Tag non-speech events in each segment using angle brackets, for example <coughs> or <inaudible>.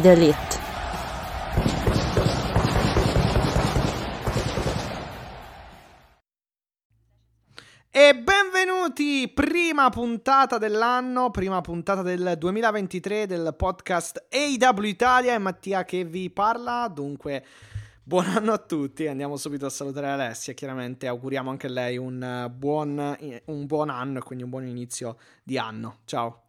The elite. E benvenuti, prima puntata dell'anno, prima puntata del 2023 del podcast AW Italia. E Mattia che vi parla, dunque buon anno a tutti, andiamo subito a salutare Alessia, chiaramente. Auguriamo anche a lei un buon, un buon anno e quindi un buon inizio di anno, ciao.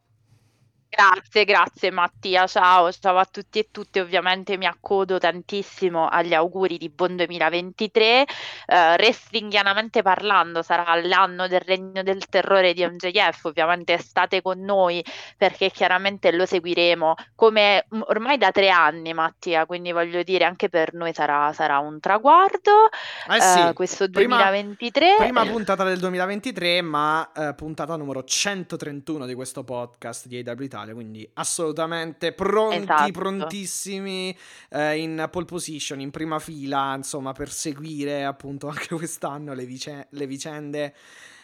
Grazie, grazie Mattia, ciao, ciao a tutti e tutte, ovviamente mi accodo tantissimo agli auguri di buon 2023, uh, wrestlinghianamente parlando sarà l'anno del regno del terrore di MJF, ovviamente state con noi perché chiaramente lo seguiremo come ormai da tre anni Mattia, quindi voglio dire anche per noi sarà, sarà un traguardo eh sì, uh, questo 2023. Prima, prima, puntata del 2023 ma uh, puntata numero 131 di questo podcast di AW Italia Italia, quindi assolutamente pronti, esatto. prontissimi eh, in pole position, in prima fila, insomma, per seguire appunto <laughs> anche quest'anno le, vice- le vicende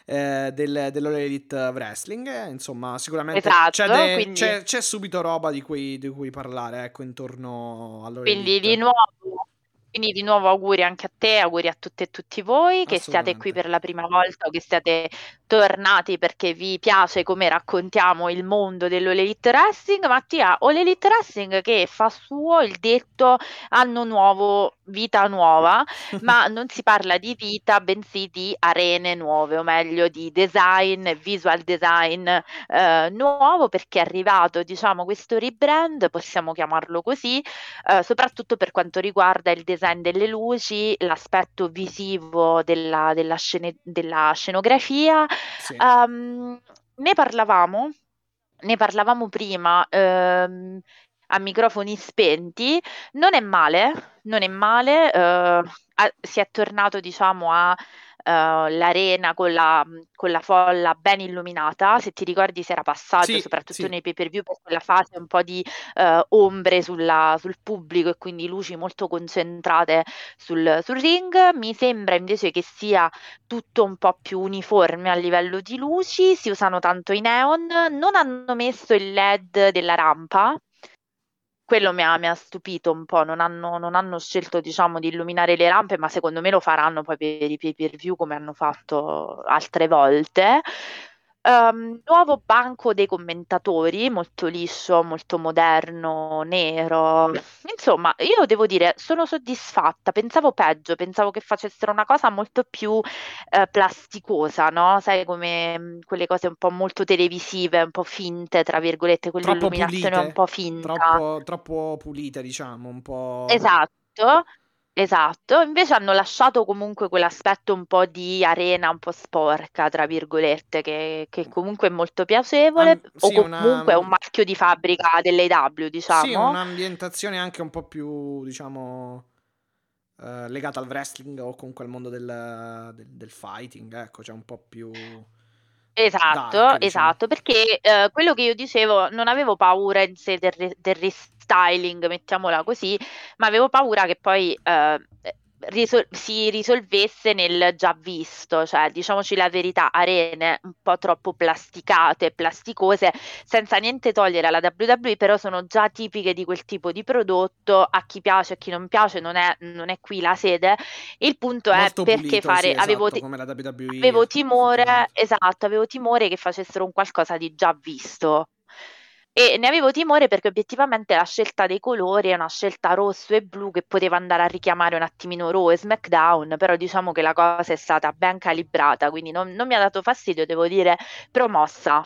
eh, del, dell'Elite Wrestling. Insomma, sicuramente esatto, c'è, de- quindi... c'è, c'è, subito roba di cui, di cui parlare, ecco, intorno all'Elite. Quindi di nuovo quindi di nuovo auguri anche a te, auguri a tutte e tutti voi che siate qui per la prima volta o che siate tornati perché vi piace come raccontiamo il mondo dell'Elite Wrestling. Mattia, o l'Elite Wrestling che fa suo il detto anno nuovo, vita nuova, <laughs> ma non si parla di vita, bensì di arene nuove, o meglio di design, visual design eh, nuovo perché è arrivato, diciamo, questo rebrand, possiamo chiamarlo così, eh, soprattutto per quanto riguarda il design design delle luci, l'aspetto visivo della, della, scene, della scenografia. Sì. Um, ne parlavamo, ne parlavamo prima. Um, a microfoni spenti, non è male, non è male, uh, si è tornato diciamo a l'arena con la, con la, folla ben illuminata, se ti ricordi si era passato sì, soprattutto sì. nei pay per view per quella fase un po' di uh, ombre sulla, sul pubblico e quindi luci molto concentrate sul, sul ring, mi sembra invece che sia tutto un po' più uniforme a livello di luci, si usano tanto i neon, non hanno messo il LED della rampa, quello mi ha, mi ha stupito un po', non hanno, non hanno scelto diciamo di illuminare le rampe, ma secondo me lo faranno poi per i pay per view come hanno fatto altre volte. Um, nuovo banco dei commentatori, molto liscio, molto moderno, nero. Insomma, io devo dire, sono soddisfatta. Pensavo peggio, pensavo che facessero una cosa molto più eh, plasticosa, no? Sai, come mh, mm, quelle cose un po' molto televisive, un po' finte, tra virgolette, quell'illuminazione un po' finta. Troppo, troppo pulite, diciamo, un po'... Esatto. Esatto, invece hanno lasciato comunque quell'aspetto un po' di arena un po' sporca, tra virgolette, che, che comunque è molto piacevole, Am- sì, o comunque una... è un marchio di fabbrica dell'AW, diciamo. Sì, un'ambientazione anche un po' più, diciamo, eh, legata al wrestling o comunque al mondo del, del, del fighting, ecco, cioè un po' più... Esatto, dark, diciamo. esatto, perché eh, quello che io dicevo, non avevo paura in sé del, del restyling, mettiamola così, ma avevo paura che poi eh, risol- si risolvesse nel già visto, cioè diciamoci la verità, arene un po' troppo plasticate, plasticose, senza niente togliere alla WWE, però sono già tipiche di quel tipo di prodotto, a chi piace, a chi non piace, non è, non è qui la sede. Il punto Molto è perché pulito, fare, sì, avevo, esatto, la WWE, avevo timore, esatto, avevo timore che facessero un qualcosa di già visto. E ne avevo timore perché obiettivamente la scelta dei colori è una scelta rosso e blu che poteva andare a richiamare un attimino Raw e SmackDown, però diciamo che la cosa è stata ben calibrata, quindi non, non mi ha dato fastidio, devo dire, promossa.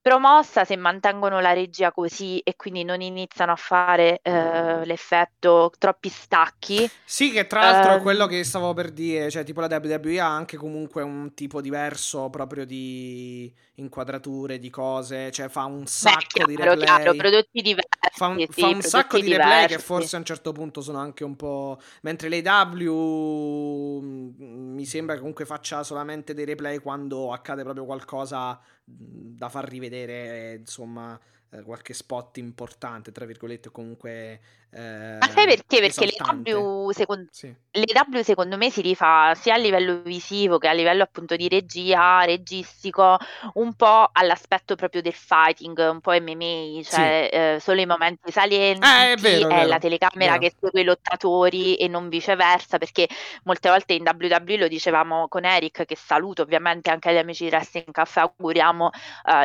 Promossa se mantengono la regia così e quindi non iniziano a fare eh, l'effetto troppi stacchi. Sì, che tra l'altro è quello ehm che stavo per dire, cioè tipo la WWE ha anche comunque un tipo diverso proprio di inquadrature, di cose, cioè fa un sacco Beh, di replay. Chiaro, prodotti diversi. Fa un, sì, fa un sacco di diversi. replay che forse a un certo punto sono anche un po'... Mentre l'AW mm, mi sembra che comunque faccia solamente dei replay quando accade proprio qualcosa da far rivedere, insomma, eh, qualche spot importante, tra virgolette, comunque eh, Ma sai perché? Perché le W, secondo, sì. le W secondo me si rifà sia a livello visivo che a livello appunto di regia, registico, un po' all'aspetto proprio del fighting, un po' MMA, cioè sì. eh, solo i momenti salienti, eh, è, vero, è, è la telecamera vero. che segue i lottatori e non viceversa, perché molte volte in WWE lo dicevamo con Eric, che saluto ovviamente anche agli amici di Wrestling Caffè, auguriamo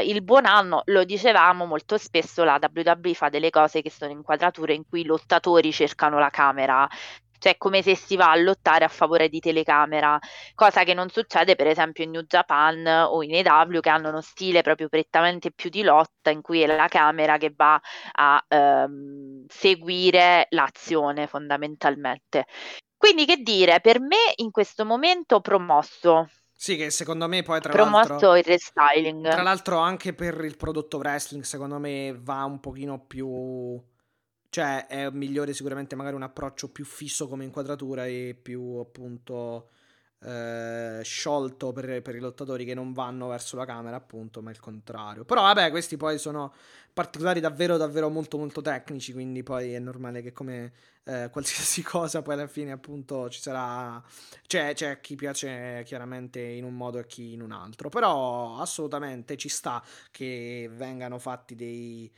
il buon anno, lo dicevamo molto spesso la WWE fa delle cose che sono inquadrature in cui lo lottatori cercano la camera, cioè come se si va a lottare a favore di telecamera, cosa che non succede per esempio in New Japan o in EW che hanno uno stile proprio prettamente più di lotta in cui è la camera che va a ehm, seguire l'azione fondamentalmente. Quindi che dire, per me in questo momento promosso. Sì, che secondo me poi tra promosso l'altro... il restyling. Tra l'altro anche per il prodotto wrestling secondo me va un pochino più cioè è migliore sicuramente magari un approccio più fisso come inquadratura e più appunto eh, sciolto per, per, i lottatori che non vanno verso la camera appunto, ma il contrario. Però vabbè, questi poi sono particolari davvero davvero molto molto tecnici, quindi poi è normale che come eh, <laughs> qualsiasi cosa poi alla fine appunto ci sarà... C'è, c'è chi piace chiaramente in un modo e chi in un altro, però assolutamente ci sta che vengano fatti dei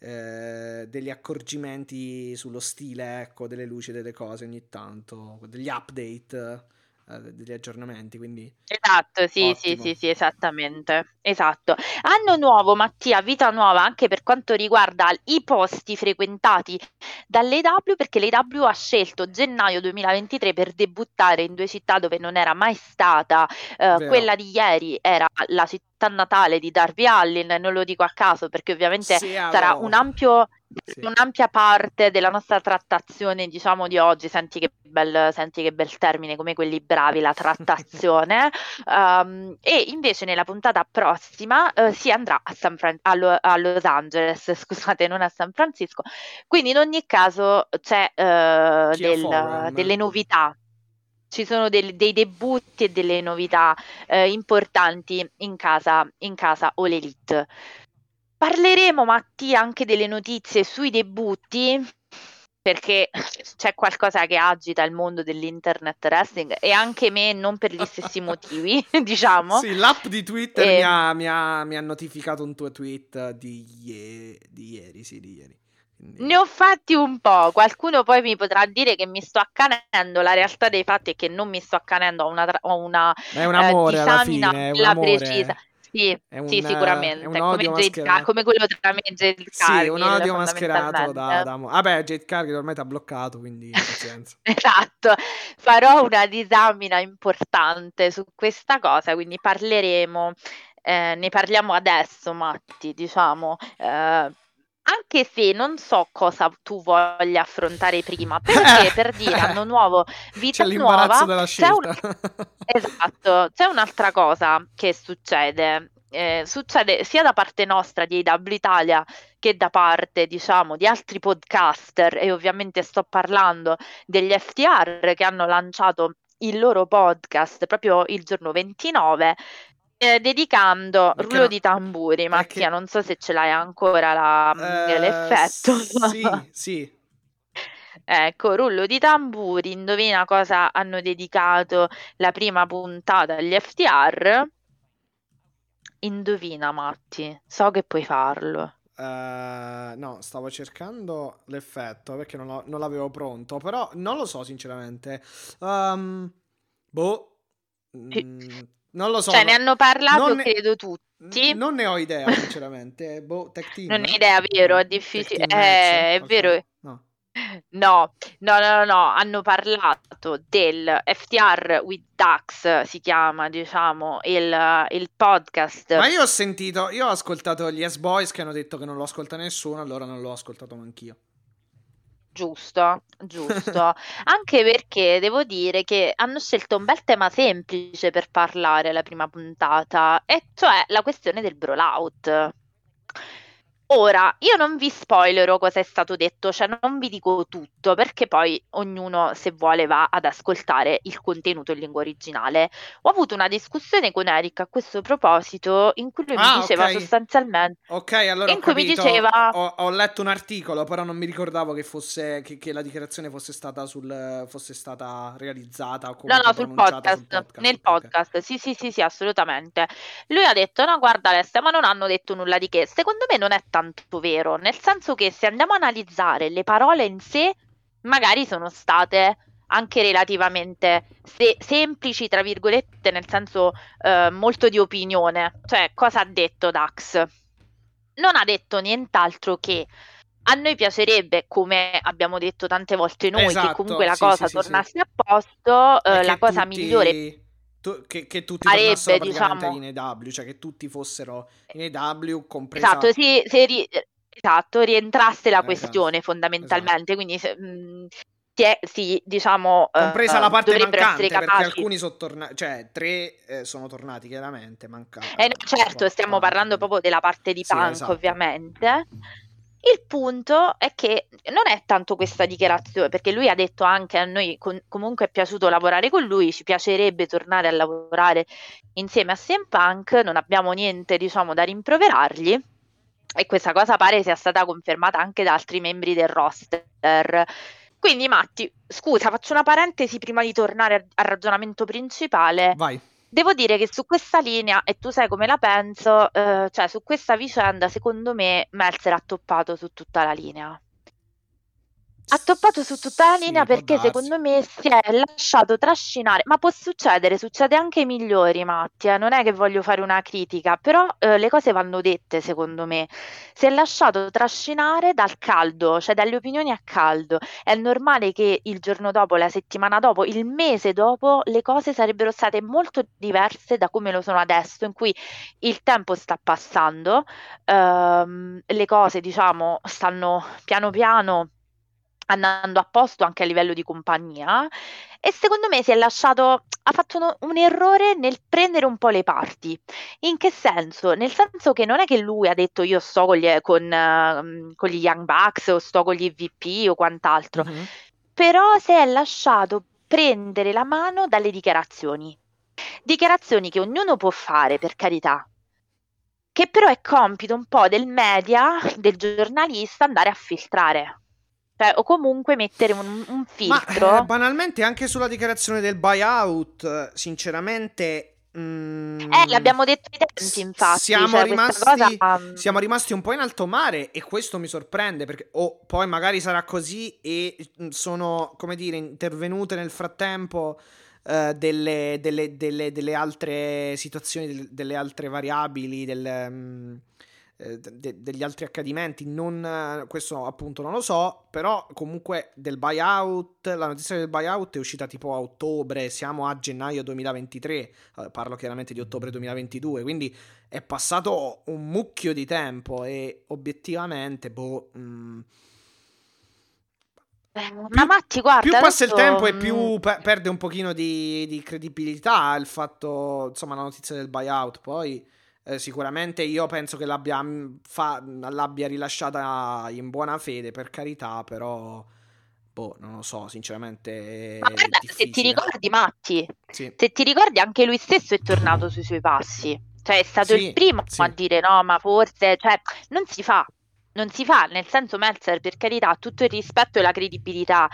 eh, degli accorgimenti sullo stile, ecco, delle luci delle cose ogni tanto, degli update degli aggiornamenti. Quindi esatto, sì, sì, sì, sì, esattamente. Esatto. Anno nuovo, Mattia, vita nuova anche per quanto riguarda i posti frequentati dall'EW, perché l'EW ha scelto gennaio 2023 per debuttare in due città dove non era mai stata. Eh, quella di ieri era la città natale di Darby Allin, non lo dico a caso perché ovviamente sì, sarà un ampio sì. un'ampia parte della nostra trattazione, diciamo, di oggi, senti che bel, senti che bel termine, come quelli bravi, la trattazione, um, <laughs> e invece nella puntata prossima uh, si andrà a, San Fran- a, Lo- a, Los Angeles, <laughs> scusate, non a San Francisco, quindi in ogni caso c'è uh, del, delle novità ci sono del, dei debutti e delle novità eh, importanti in casa, in casa All Elite. Parleremo, Mattia, anche delle notizie sui debutti, perché c'è qualcosa che agita il mondo dell'internet wrestling e anche me non per gli stessi motivi, <laughs> diciamo. Sì, l'app di Twitter e... mi, ha, mi, ha, mi, ha, notificato un tuo tweet di, ie... di ieri, sì, di ieri. Quindi... Ne ho fatti un po', qualcuno poi mi potrà dire che mi sto accanendo, la realtà dei fatti è che non mi sto accanendo a una, a una è un amore eh, disamina alla fine, è un amore. precisa. Sì, un, sì, sicuramente. È un odio come, Jade, come quello tra me e Jade Cargill. Sì, un odio mascherato da, da... Vabbè, Jade Cargill ormai ti ha bloccato, quindi pazienza. <laughs> esatto. Farò una disamina importante su questa cosa, quindi parleremo, eh, ne parliamo adesso, Matti, diciamo. Eh, anche se non so cosa tu voglia affrontare prima, perché <laughs> per dire anno nuovo, vita c'è nuova, della c'è un... esatto, c'è un'altra cosa che succede. Eh, succede sia da parte nostra di AW Italia che da parte diciamo di altri podcaster e ovviamente sto parlando degli FTR che hanno lanciato il loro podcast proprio il giorno 29 eh, dedicando Perché rullo no? di tamburi, Mattia, Perché... non so se ce l'hai ancora la, eh, l'effetto. Sì, sì. <laughs> Ecco, rullo di tamburi, indovina cosa hanno dedicato la prima puntata agli FTR? Indovina, Matti, so che puoi farlo. Uh, no, stavo cercando l'effetto perché non, lo, non, l'avevo pronto, però non lo so sinceramente. Um, boh. Mm, non lo so. Cioè, ne hanno parlato, ne... credo tutti. Non ne ho idea, sinceramente. <laughs> boh, tech team. Non ne ho idea, vero, è difficile. Eh, è vero. No. No, no, no, no, hanno parlato del FTR with Dax, si chiama, diciamo, il, il podcast. Ma io ho sentito, io ho ascoltato gli S-Boys che hanno detto che non lo ascolta nessuno, allora non l'ho ascoltato anch'io. Giusto, giusto. <laughs> Anche perché devo dire che hanno scelto un bel tema semplice per parlare la prima puntata, e cioè la questione del brawlout. Ora, io non vi spoilerò cosa è stato detto, cioè non vi dico tutto, perché poi ognuno, se vuole, va ad ascoltare il contenuto in lingua originale. Ho avuto una discussione con Eric a questo proposito, in cui lui ah, mi diceva okay. sostanzialmente... Ok, allora in cui mi diceva... Ho, ho, letto un articolo, però non mi ricordavo che, fosse, che, che la dichiarazione fosse stata, sul, fosse stata realizzata o comunque No, no, sul podcast, sul podcast, nel okay. podcast, sì, sì, sì, sì, assolutamente. Lui ha detto, no, guarda Alessia, ma non hanno detto nulla di che. Secondo me non è tanto tanto vero, nel senso che se andiamo a analizzare le parole in sé, magari sono state anche relativamente se- semplici, tra virgolette, nel senso eh, molto di opinione. Cioè, cosa ha detto Dax? Non ha detto nient'altro che a noi piacerebbe, come abbiamo detto tante volte noi, esatto, che comunque la sì, cosa sì, tornasse sì, a posto, eh, la cosa tutti... migliore tu, che, che, tutti sarebbe, diciamo... in EW, cioè che tutti fossero in EW, compresa... Esatto, sì, se ri... esatto rientrasse la eh, questione esatto. fondamentalmente, esatto. quindi se, mh, si, è, sì, diciamo... Compresa uh, la parte mancante, perché alcuni sono tornati, cioè tre eh, sono tornati chiaramente, mancati. Eh, no, certo, stiamo parlando proprio della parte di Punk, esatto. ovviamente. Il punto è che non è tanto questa dichiarazione, perché lui ha detto anche a noi con, comunque è piaciuto lavorare con lui, ci piacerebbe tornare a lavorare insieme a CM Punk, non abbiamo niente diciamo da rimproverargli e questa cosa pare sia stata confermata anche da altri membri del roster. Quindi Matti, scusa, faccio una parentesi prima di tornare al ragionamento principale. Vai Devo dire che su questa linea, e tu sai come la penso, eh, cioè su questa vicenda, secondo me Melzer ha toppato su tutta la linea ha toppato su tutta la linea sì, perché secondo me si è lasciato trascinare, ma può succedere, succede anche ai migliori, Mattia, non è che voglio fare una critica, però eh, le cose vanno dette secondo me. Si è lasciato trascinare dal caldo, cioè dalle opinioni a caldo. È normale che il giorno dopo, la settimana dopo, il mese dopo, le cose sarebbero state molto diverse da come lo sono adesso, in cui il tempo sta passando, ehm, le cose, diciamo, stanno piano piano andando a posto anche a livello di compagnia e secondo me si è lasciato ha fatto uno, un errore nel prendere un po' le parti. In che senso? Nel senso che non è che lui ha detto io sto con gli, con, uh, con gli Young Bucks o sto con gli VP o quant'altro, mm-hmm. però si è lasciato prendere la mano dalle dichiarazioni. Dichiarazioni che ognuno può fare, per carità, che però è compito un po' del media, del giornalista andare a filtrare. Cioè, o comunque mettere un, un filtro. Ma, eh, banalmente, anche sulla dichiarazione del buyout, sinceramente. Mm, eh, l'abbiamo detto ai tempi, infatti. Siamo, cioè, rimasti, cosa... Mm, siamo rimasti un po' in alto mare e questo mi sorprende perché o oh, poi magari sarà così e mm, sono, come dire, intervenute nel frattempo uh, delle, delle, delle, delle, altre situazioni, delle, altre variabili, del, um, eh, de- degli altri accadimenti, non, questo appunto non lo so, però comunque del buyout, la notizia del buyout è uscita tipo a ottobre, siamo a gennaio 2023, eh, parlo chiaramente di ottobre 2022, quindi è passato un mucchio di tempo e obiettivamente, boh... Mh, mm, eh, ma Matti, guarda. Più passa adesso... il tempo e più mm. pe- perde un pochino di, di, credibilità il fatto, insomma, la notizia del buyout. Poi eh, sicuramente io penso che l'abbia, mm, fa, l'abbia rilasciata in buona fede, per carità, però... Boh, non lo so, sinceramente. Ma guarda, se ti ricordi, Matti, sì. se ti ricordi, anche lui stesso è tornato sui suoi passi. Cioè, è stato sì, il primo sì. a dire no, ma forse, cioè, non si fa. Non si fa, nel senso Meltzer, per carità, tutto il rispetto e la credibilità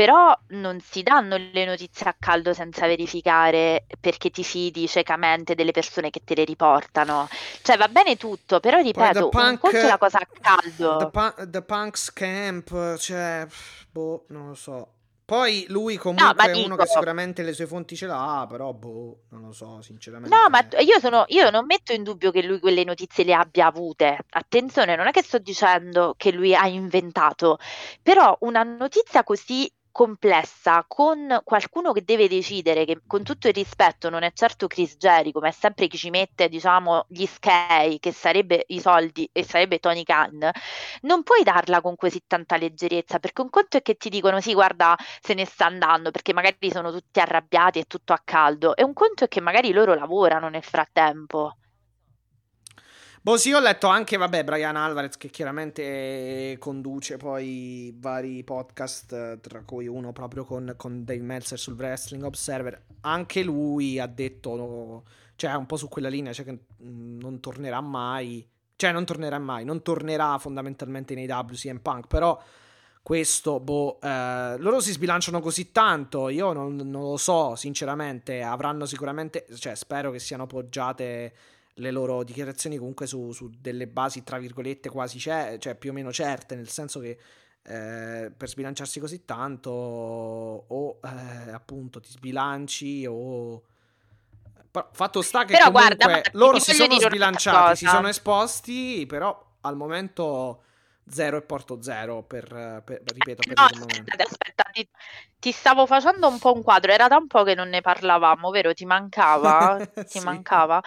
però non si danno le notizie a caldo senza verificare perché ti fidi ciecamente delle persone che te le riportano. Cioè va bene tutto, però ripeto, punk, un conto è la cosa a caldo. The, punk, the Punks Camp, cioè, boh, non lo so. Poi lui comunque no, è dico... uno che sicuramente le sue fonti ce l'ha, però boh, non lo so, sinceramente. No, ma io, sono, io non metto in dubbio che lui quelle notizie le abbia avute. Attenzione, non è che sto dicendo che lui ha inventato, però una notizia così complessa con qualcuno che deve decidere che con tutto il rispetto non è certo Chris Jericho ma è sempre chi ci mette diciamo gli skei che sarebbe i soldi e sarebbe Tony Khan non puoi darla con così tanta leggerezza perché un conto è che ti dicono sì guarda se ne sta andando perché magari sono tutti arrabbiati e tutto a caldo e un conto è che magari loro lavorano nel frattempo Boh, sì, ho letto anche, vabbè, Brian Alvarez che chiaramente conduce poi vari podcast, tra cui uno proprio con, con Dave Meltzer sul Wrestling Observer. Anche lui ha detto, cioè un po' su quella linea, cioè che non tornerà mai, cioè non tornerà mai, non tornerà fondamentalmente nei WCM Punk, però questo, boh, eh, loro si sbilanciano così tanto, io non, non lo so, sinceramente, avranno sicuramente, cioè spero che siano poggiate le loro dichiarazioni comunque su, su delle basi, tra virgolette, quasi c'è, cioè più o meno certe, nel senso che eh, per sbilanciarsi così tanto o eh, appunto ti sbilanci o... Però, fatto sta che però comunque guarda, loro si sono sbilanciati, si sono esposti, però al momento zero e porto zero per, per ripeto per no, il momento. Aspetta, ti, ti, stavo facendo un po' un quadro, era da un po' che non ne parlavamo, vero? Ti mancava? <laughs> Ti mancava?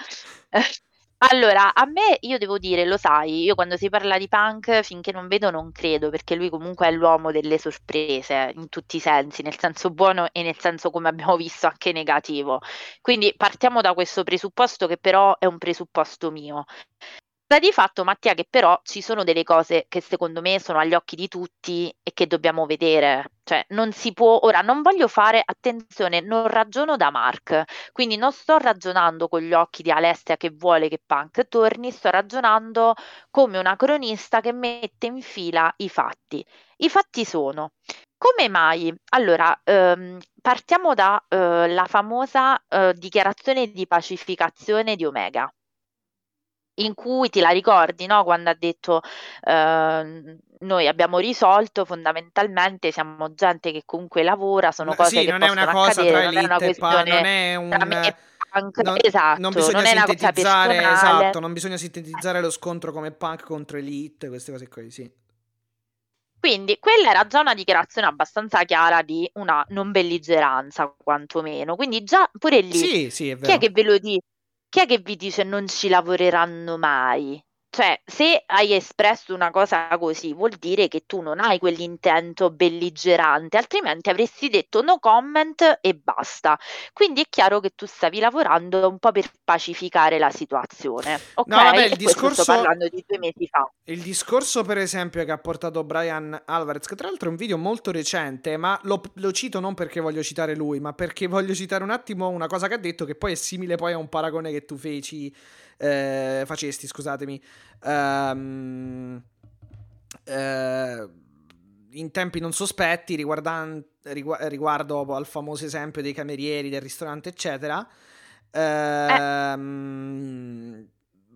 <laughs> Allora, a me, io devo dire, lo sai, io quando si parla di punk, finché non vedo non credo, perché lui comunque è l'uomo delle sorprese, in tutti i sensi, nel senso buono e nel senso, come abbiamo visto, anche negativo. Quindi partiamo da questo presupposto che però è un presupposto mio. Sta di fatto, Mattia, che però ci sono delle cose che secondo me sono agli occhi di tutti e che dobbiamo vedere. Cioè, non si può. Ora, non voglio fare attenzione, non ragiono da Mark, quindi non sto ragionando con gli occhi di Alessia che vuole che Punk torni, sto ragionando come una cronista che mette in fila i fatti. I fatti sono. Come mai? Allora, ehm, partiamo dalla eh, famosa eh, dichiarazione di pacificazione di Omega in cui ti la ricordi, no? Quando ha detto eh, noi abbiamo risolto fondamentalmente siamo gente che comunque lavora, sono cose sì, che non è una cosa accadere, tra non è una questione non è un... me punk, non, esatto, non bisogna non sintetizzare, esatto, non bisogna sintetizzare lo scontro come punk contro elite, queste cose qui, sì. Quindi quella era già una dichiarazione abbastanza chiara di una non belligeranza, quantomeno. Quindi già pure lì, sì, sì, è vero. chi è che ve lo dice? Chi è che vi dice non ci lavoreranno mai? Cioè, se hai espresso una cosa così, vuol dire che tu non hai quell'intento belligerante, altrimenti avresti detto no comment e basta. Quindi è chiaro che tu stavi lavorando un po' per pacificare la situazione. Ok, no, vabbè, il discorso... sto parlando di due mesi fa. Il discorso, per esempio, che ha portato Brian Alvarez, che tra l'altro è un video molto recente, ma lo, lo cito non perché voglio citare lui, ma perché voglio citare un attimo una cosa che ha detto, che poi è simile poi a un paragone che tu feci eh, facesti, scusatemi, um, eh, in tempi non sospetti riguardan- rigu- riguardo al famoso esempio dei camerieri del ristorante, eccetera. Ehm, eh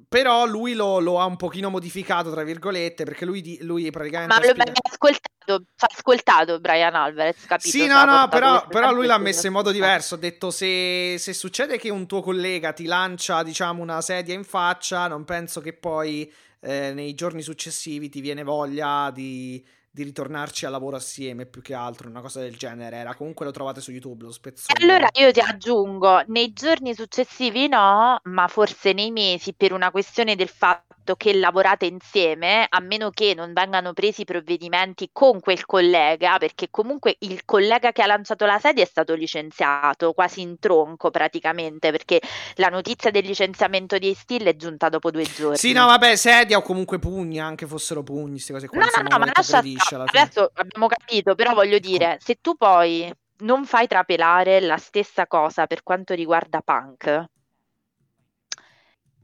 però lui lo, lo, ha un pochino modificato, tra virgolette, perché lui, lui praticamente... Ma lo spiega... ascoltato, ascoltato Brian Alvarez, capito? Sì, no, no, però, però lui l'ha messo in modo diverso, ha detto se, se, succede che un tuo collega ti lancia, diciamo, una sedia in faccia, non penso che poi eh, nei giorni successivi ti viene voglia di di ritornarci al lavoro assieme più che altro, una cosa del genere. Era comunque lo trovate su YouTube, lo spezzone. Allora io ti aggiungo, nei giorni successivi no, ma forse nei mesi per una questione del fatto che lavorate insieme, a meno che non vengano presi provvedimenti con quel collega, perché comunque il collega che ha lanciato la sedia è stato licenziato quasi in tronco praticamente, perché la notizia del licenziamento di Still è giunta dopo due giorni. Sì, no, vabbè, sedia o comunque pugni, anche fossero pugni, queste cose qua. No, no, no, ma lascia Adesso abbiamo capito, però voglio dire, se tu poi non fai trapelare la stessa cosa per quanto riguarda punk,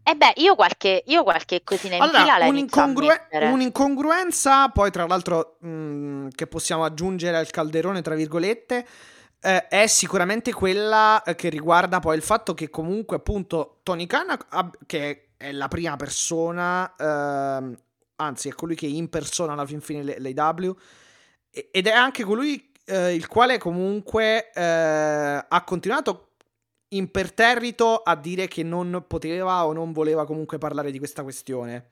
eh beh, io qualche, io qualche cosina in allora, fila un'incongrue- Un'incongruenza, poi tra l'altro mh, mm, che possiamo aggiungere al calderone, tra virgolette, eh, è sicuramente quella che riguarda poi il fatto che comunque appunto Tony Khan, che è la prima persona, eh, anzi è colui che impersona alla fin fine l'AW, ed è anche colui eh, il quale comunque eh, ha continuato imperterrito a dire che non poteva o non voleva comunque parlare di questa questione.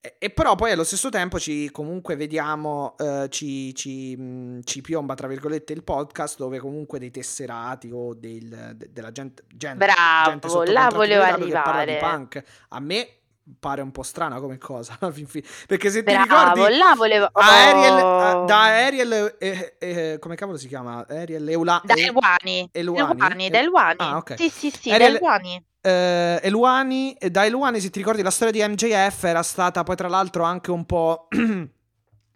E, e però poi allo stesso tempo ci comunque vediamo, eh, ci, ci, mh, ci, piomba tra virgolette il podcast dove comunque dei tesserati o del, de, della gente, gente, Bravo, gente là volevo arrivare. Di punk. A me pare un po' strana come cosa <laughs> perché se Bravo, ti ricordi là volevo... oh. Ariel, da Ariel eh, eh, come cavolo si chiama? Ariel Eula, da Eluani Eluani, da Eluani ah, okay. sì sì sì Ariel, da Eluani eh, Eluani, da Eluani se ti ricordi la storia di MJF era stata poi tra l'altro anche un po' <clears throat>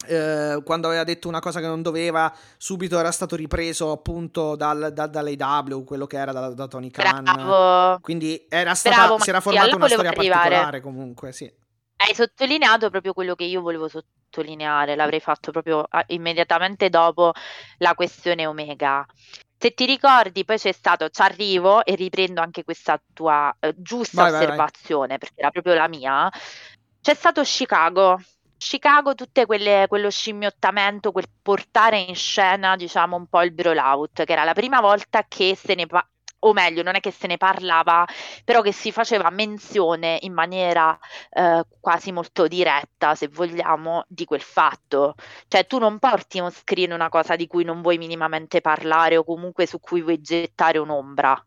Eh, quando aveva detto una cosa che non doveva, subito era stato ripreso appunto dal, dal, dall'AW, quello che era da, da Tony Khan. Bravo. Quindi era stata, Bravo, si era formata una storia arrivare. particolare comunque, sì. Hai sottolineato proprio quello che io volevo sottolineare, l'avrei fatto proprio ah, immediatamente dopo la questione Omega. Se ti ricordi, poi c'è stato, ci arrivo e riprendo anche questa tua eh, giusta vai, osservazione, vai, vai. perché era proprio la mia. C'è stato Chicago, Chicago tutte quelle, quello scimmiottamento, quel portare in scena, diciamo, un po' il brawlout, che era la prima volta che se ne pa- o meglio, non è che se ne parlava, però che si faceva menzione in maniera eh, quasi molto diretta, se vogliamo, di quel fatto. Cioè, tu non porti on screen una cosa di cui non vuoi minimamente parlare o comunque su cui vuoi gettare un'ombra.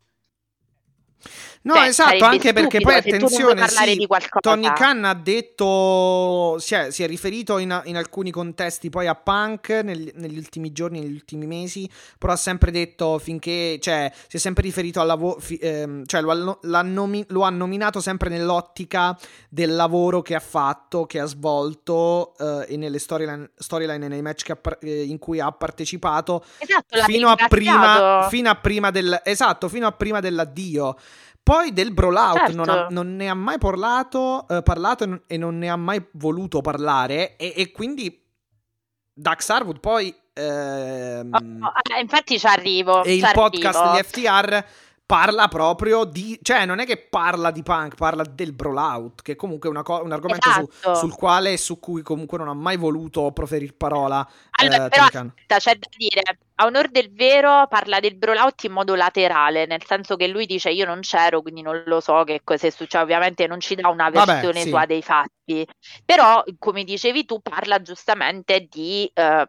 No, cioè, esatto, anche perché poi attenzione, sì, Tony Khan ha detto, si è, si è riferito in, in, alcuni contesti poi a Punk nel, negli ultimi giorni, negli ultimi mesi, però ha sempre detto finché, cioè, si è sempre riferito al lavoro, ehm, cioè lo, nomi- lo, ha nominato sempre nell'ottica del lavoro che ha fatto, che ha svolto eh, e nelle storyline, storyline e nei match ha, eh, in cui ha partecipato esatto, fino, a prima, fino a prima del, esatto, fino a prima dell'addio. Poi del Brawlout certo. non, ha, non, ne ha mai parlato, eh, parlato e non ne ha mai voluto parlare e, e quindi Dax Harwood poi... Ehm, oh, oh, infatti ci arrivo. E il podcast di FTR parla proprio di... Cioè, non è che parla di punk, parla del brawlout, che comunque è una co- un argomento esatto. su, sul quale e su cui comunque non ha mai voluto proferire parola. Allora, eh, però aspetta, c'è da dire, a onor del vero parla del brawlout in modo laterale, nel senso che lui dice io non c'ero, quindi non lo so che cosa è successo, ovviamente non ci dà una versione Vabbè, sì. sua dei fatti, però come dicevi tu parla giustamente di... Uh,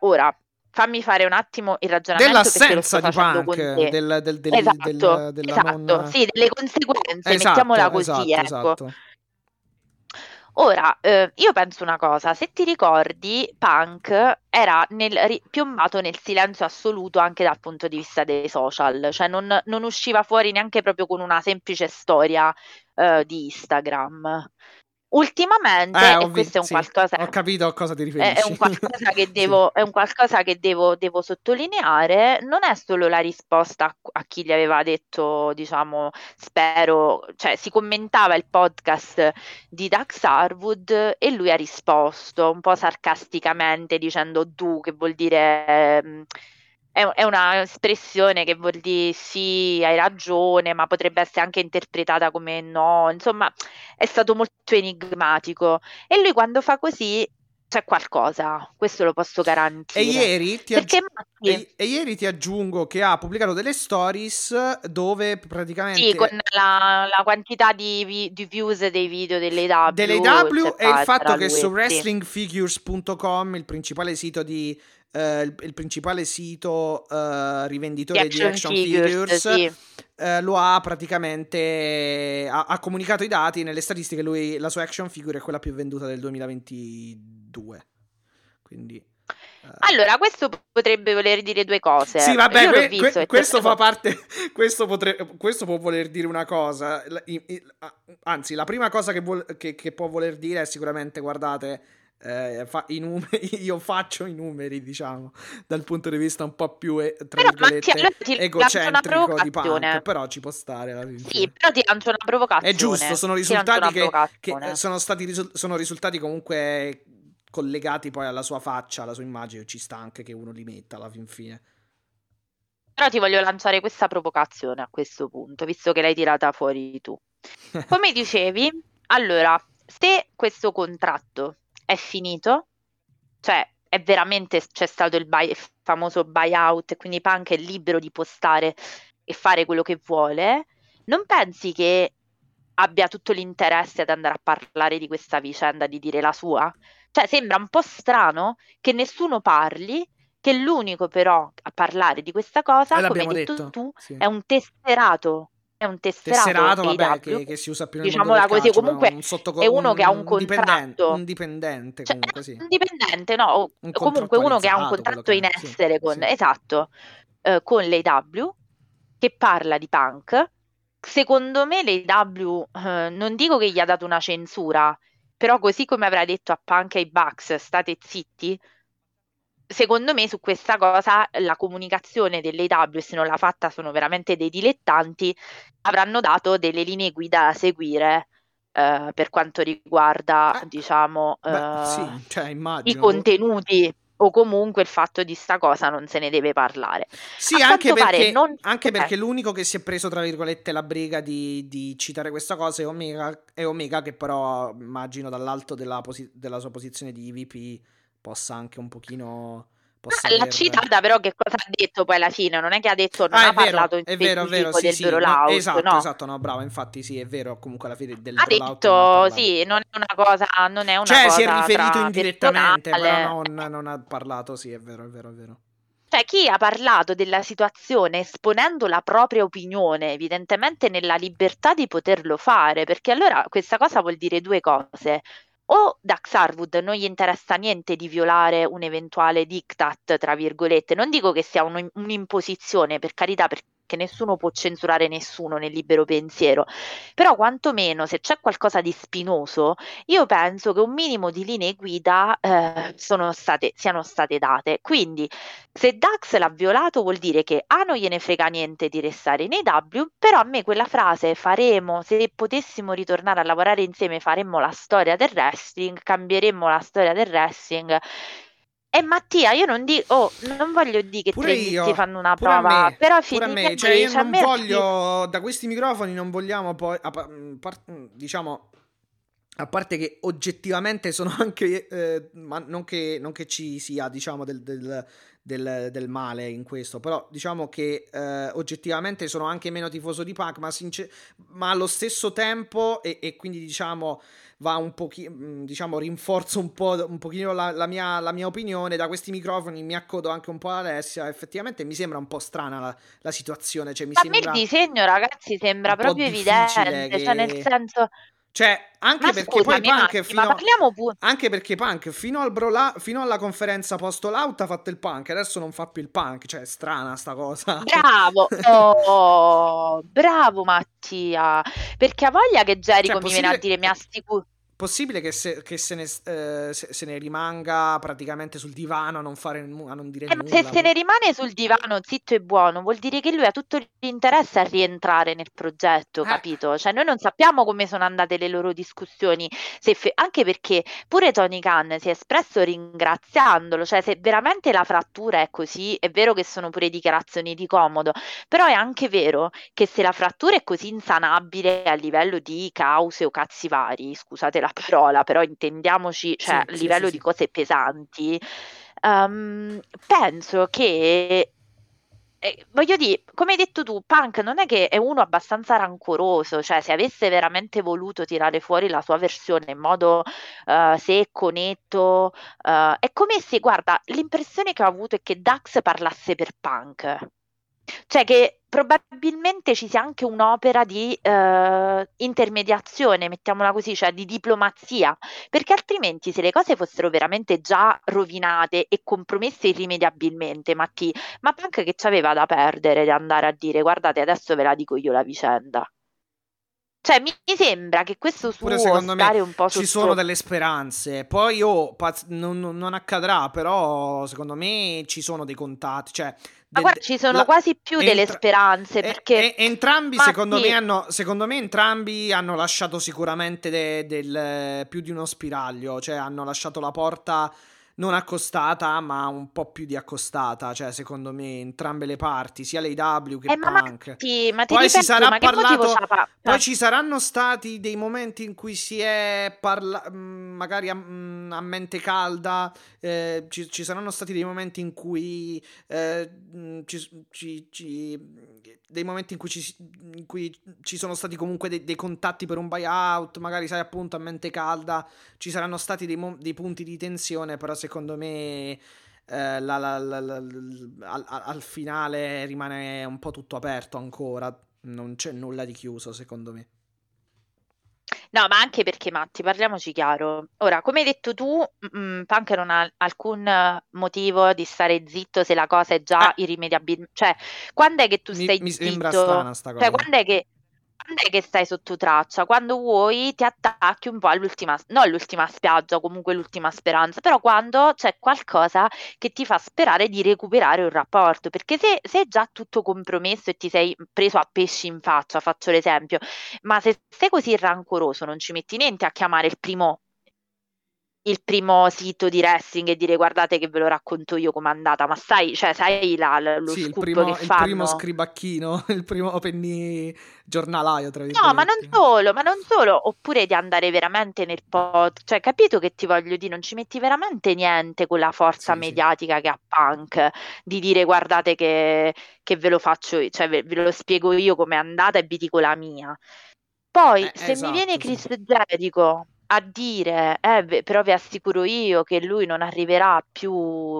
ora, fammi fare un attimo il ragionamento dell'assenza di punk del, del, del, esatto, del, esatto non... sì, delle conseguenze esatto, mettiamola così esatto, ecco. Esatto. Ora, eh, io penso una cosa, se ti ricordi, Punk era nel, piombato nel silenzio assoluto anche dal punto di vista dei social, cioè non, non usciva fuori neanche proprio con una semplice storia eh, di Instagram. Ultimamente, eh, e questo è un sì, qualcosa. Ho capito a cosa ti riferisci. È un qualcosa che <laughs> devo, sì. è un qualcosa che devo, devo, sottolineare. Non è solo la risposta a, a, chi gli aveva detto, diciamo, spero, cioè si commentava il podcast di Dax Harwood e lui ha risposto un po' sarcasticamente dicendo du, che vuol dire. Eh, è, è un'espressione che vuol dire sì, hai ragione, ma potrebbe essere anche interpretata come no, insomma è stato molto enigmatico. E lui quando fa così c'è qualcosa, questo lo posso garantire. E ieri, ti aggi- e, e ieri ti aggiungo che ha pubblicato delle stories dove praticamente... Sì, con la, la quantità di, vi- di, views dei video delle W. Delle W e il fatto che lui, su wrestlingfigures.com, il principale sito di eh, il, il, principale sito eh, rivenditore di action, action figures, figures sì. eh, lo ha praticamente ha, ha, comunicato i dati nelle statistiche lui, la sua action figure è quella più venduta del 2022 quindi eh. allora, questo potrebbe voler dire due cose. Sì, vabbè, que- visto, que- questo fa parte. <laughs> Questo, potre- questo, può voler dire una cosa. Anzi, la prima cosa che, vuol- che, che può voler dire è sicuramente: guardate, eh, fa numeri, <laughs> io faccio i numeri, diciamo, dal punto di vista un po' più, eh, tra però, virgolette, egocentrico di punk, però ci può stare. Alla fine. Sì, però ti lancio una provocazione. È giusto, sono risultati che, che sono, stati, sono risultati comunque collegati poi alla sua faccia, alla sua immagine, ci sta anche che uno li metta alla fin fine. Però ti voglio lanciare questa provocazione a questo punto, visto che l'hai tirata fuori tu. <laughs> Come dicevi, allora, se questo contratto è finito, cioè è veramente c'è stato il, buy, il famoso buyout, quindi Punk è libero di postare e fare quello che vuole, non pensi che abbia tutto l'interesse ad andare a parlare di questa vicenda, di dire la sua? Cioè, sembra un po' strano che nessuno parli, che l'unico però a parlare di questa cosa, come hai detto, detto tu, sì. è un tesserato è un tesserato, tesserato vabbè, che, che, si usa più nel diciamola così, calcio, comunque un sottoco- è uno che ha un contratto un dipendente cioè, comunque sì. un dipendente no un comunque uno che ha un contratto in essere sì, con sì. esatto eh, con l'AW che parla di punk secondo me l'AW eh, non dico che gli ha dato una censura però così come avrà detto a Punk e ai Bucks state zitti secondo me su questa cosa la comunicazione dell'AW, se non l'ha fatta sono veramente dei dilettanti, avranno dato delle linee guida da seguire eh, per quanto riguarda, eh, diciamo, beh, eh, sì, cioè, i contenuti o comunque il fatto di sta cosa non se ne deve parlare. Sì, anche, perché, non... anche perché, l'unico che si è preso, tra virgolette, la briga di, di citare questa cosa è Omega, è Omega, che però immagino dall'alto della, posi- della sua posizione di VP possa anche un pochino... Ah, l'ha citata però che cosa ha detto poi alla fine? Non è che ha detto, non ah, ha parlato in è vero, è vero, sì, del sì, no, esatto, no? esatto, no, bravo, infatti sì, è vero, comunque alla fine del ha detto, sì, non è una cosa, non è una cioè, cosa si è riferito indirettamente, però non, non ha parlato, sì, è vero, è vero, è vero. Cioè, chi ha parlato della situazione esponendo la propria opinione, evidentemente nella libertà di poterlo fare, perché allora questa cosa vuol dire due cose o Dax Harwood non gli interessa niente di violare un eventuale diktat, tra virgolette, non dico che sia un, un'imposizione, per carità, perché che nessuno può censurare nessuno nel libero pensiero, però quantomeno se c'è qualcosa di spinoso, io penso che un minimo di linee guida eh, state, siano state date. Quindi se Dax l'ha violato vuol dire che A non gliene frega niente di restare nei W, però a me quella frase faremo, se potessimo ritornare a lavorare insieme faremmo la storia del wrestling, cambieremmo la storia del wrestling e Mattia, io non dico, oh, non voglio dire che pure io, fanno una prova, me, però a me, cioè io non voglio, da questi microfoni non vogliamo poi, diciamo, a parte che oggettivamente sono <laughs> anche, eh, ma non che, non che, ci sia, diciamo, del, del, del, del, male in questo, però diciamo che eh, oggettivamente sono anche meno tifoso di Punk, ma, sincer- ma allo stesso tempo, e, e quindi diciamo va un pochino, mm, diciamo, rinforzo un, po', un pochino la, la, mia, la, mia, opinione. Da questi microfoni mi accodo anche un po' ad Alessia. Effettivamente mi sembra un po' strana la, la situazione. Cioè, mi Ma sembra il disegno, ragazzi, sembra proprio evidente. Che... Cioè, nel senso. Cioè, anche ma perché poi Punk fino, parliamo pure. Anche perché Punk fino, al brola, fino alla conferenza post out ha fatto il punk, adesso non fa più il punk, cioè è strana sta cosa. <laughs> Bravo, oh, bravo Mattia, perché ha voglia che Jericho cioè, mi viene a dire mi assicuro Possibile che, se, che se, ne, eh, se, se, ne, rimanga praticamente sul divano a non, fare, a non dire eh, nulla? Se se ne rimane sul divano zitto e buono, vuol dire che lui ha tutto l'interesse a rientrare nel progetto, eh. capito? Cioè, noi non sappiamo come sono andate le loro discussioni, fe- anche perché pure Tony Khan si è espresso ringraziandolo, cioè se veramente la frattura è così, è vero che sono pure dichiarazioni di comodo, però è anche vero che se la frattura è così insanabile a livello di cause o cazzi vari, scusate la parola, però intendiamoci, cioè sì, a livello sì, di cose pesanti, um, penso che eh, voglio dire, come hai detto tu, Punk non è che è uno abbastanza rancoroso, cioè se avesse veramente voluto tirare fuori la sua versione in modo uh, secco, netto, uh, è come se, guarda, l'impressione che ho avuto è che Dax parlasse per Punk. Cioè che probabilmente ci sia anche un'opera di eh, intermediazione, mettiamola così, cioè di diplomazia, perché altrimenti se le cose fossero veramente già rovinate e compromesse irrimediabilmente, Matti, ma Punk che ci aveva da perdere di andare a dire guardate adesso ve la dico io la vicenda. Cioè, mi sembra che questo suo Pure secondo me un po' ci sono delle speranze. Poi oh, paz- non, non, accadrà, però secondo me ci sono dei contatti. Cioè, ma guarda, ci sono la, quasi più entra, delle speranze perché e, entrambi secondo me, hanno, secondo me entrambi hanno lasciato sicuramente de, del, più di uno spiraglio, cioè hanno lasciato la porta non accostata, ma un po' più di accostata, cioè secondo me entrambe le parti, sia l'AW che eh, Punk. Ma, sì, ma poi si sarà ma parlato, pa- poi ci saranno stati dei momenti in cui si è parlato, mm, magari a, mm, a, mente calda, eh, ci, ci, saranno stati dei momenti in cui eh, mm, ci, ci, ci, dei momenti in cui, ci, in cui ci sono stati comunque dei, dei, contatti per un buyout, magari sai appunto a mente calda, ci saranno stati dei, dei punti di tensione, però se secondo me eh, la, la, la, al, al, finale rimane un po' tutto aperto ancora, non c'è nulla di chiuso secondo me. No, ma anche perché Matti, parliamoci chiaro. Ora, come hai detto tu, mh, Punk non ha alcun motivo di stare zitto se la cosa è già eh. irrimediabile. Cioè, quando è che tu stai mi, zitto? Mi sembra strana sta cioè, cosa. Cioè, quando è che quando è che stai sotto traccia? Quando vuoi ti attacchi un po' all'ultima, no all'ultima spiaggia, comunque l'ultima speranza, però quando c'è qualcosa che ti fa sperare di recuperare un rapporto, perché se, se è già tutto compromesso e ti sei preso a pesci in faccia, faccio l'esempio, ma se sei così rancoroso non ci metti niente a chiamare il primo il primo sito di wrestling e dire guardate che ve lo racconto io com'è andata, ma sai, cioè, sai la, lo sì, il primo, il primo scribacchino, <laughs> il primo penny giornalaio, tra No, ma non solo, ma non solo, oppure di andare veramente nel pod, cioè capito che ti voglio dire, non ci metti veramente niente con la forza Sì, sì. mediatica che ha Punk, di dire guardate che, che ve lo faccio, io, cioè ve, ve lo spiego io com'è andata e vi dico la mia. Poi, Eh, se mi viene esatto, sì. Chris Jericho a dire, eh, però vi assicuro io che lui non arriverà più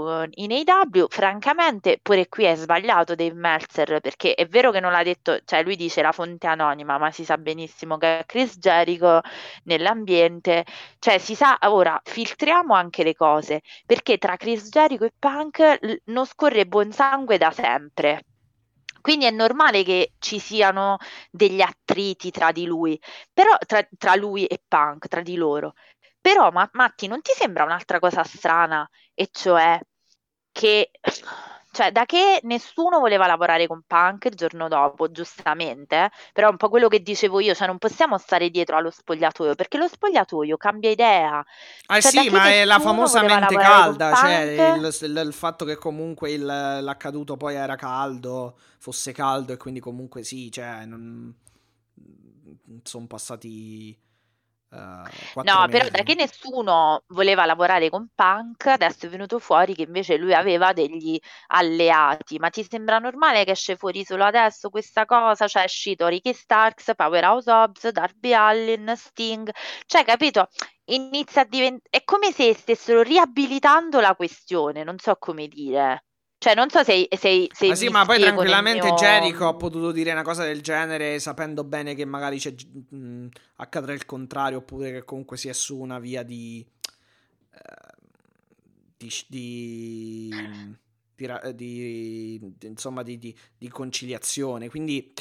eh, in AW, francamente pure qui è sbagliato Dave Meltzer perché è vero che non l'ha detto, cioè lui dice la fonte anonima, ma si sa benissimo che Chris Jericho nell'ambiente, cioè si sa, ora filtriamo anche le cose, perché tra Chris Jericho e Punk non scorre buon sangue da sempre. Quindi è normale che ci siano degli attriti tra di lui, però tra, tra lui e Punk, tra di loro. Però, ma, Matti, non ti sembra un'altra cosa strana? E cioè che cioè, da che nessuno voleva lavorare con Punk il giorno dopo, giustamente, però è un po' quello che dicevo io, cioè non possiamo stare dietro allo spogliatoio, perché lo spogliatoio cambia idea. Eh Cioè, sì, ma è la famosa mente calda, cioè il, il- il fatto che comunque il- l'accaduto poi era caldo, fosse caldo e quindi comunque sì, cioè non... sono passati quattro No, però da che nessuno voleva lavorare con Punk, adesso è venuto fuori che invece lui aveva degli alleati. Ma ti sembra normale che esce fuori solo adesso questa cosa? Cioè è uscito Ricky Starks, Powerhouse Hobbs, Darby Allin, Sting. Cioè, capito? Inizia a diventare... È come se stessero riabilitando la questione, non so come dire. Cioè, non so se, se, se Ma sì, ma poi tranquillamente mio... Jericho ha potuto dire una cosa del genere sapendo bene che magari c'è, mh, accadrà il contrario oppure che comunque si è su una via di... eh, di, di, di di- di- insomma di, di- conciliazione. Quindi,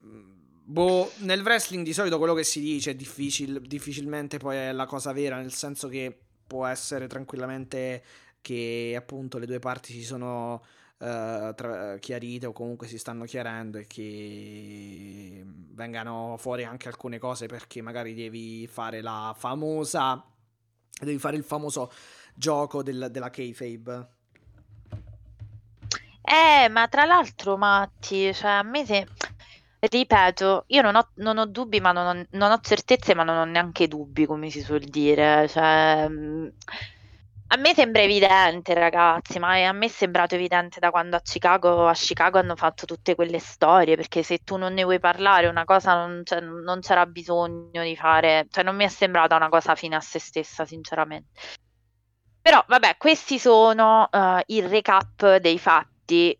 boh, nel wrestling di solito quello che si dice è difficil- difficilmente poi è la cosa vera, nel senso che può essere tranquillamente che appunto le due parti si sono eh, tra- chiarite o comunque si stanno chiarendo e che vengano fuori anche alcune cose perché magari devi fare la famosa devi fare il famoso gioco del- della kayfabe Eh, ma tra l'altro, Matti, cioè a me se... Ripeto, io non ho, non ho dubbi, ma non ho, non ho certezze, ma non ho neanche dubbi, come si suol dire. Cioè, mh, a me sembra evidente, ragazzi, ma a me è sembrato evidente da quando a Chicago, a Chicago hanno fatto tutte quelle storie, perché se tu non ne vuoi parlare, una cosa non, cioè, non c'era bisogno di fare, cioè non mi è sembrata una cosa fine a se stessa, sinceramente. Però, vabbè, questi sono eh, il recap dei fatti.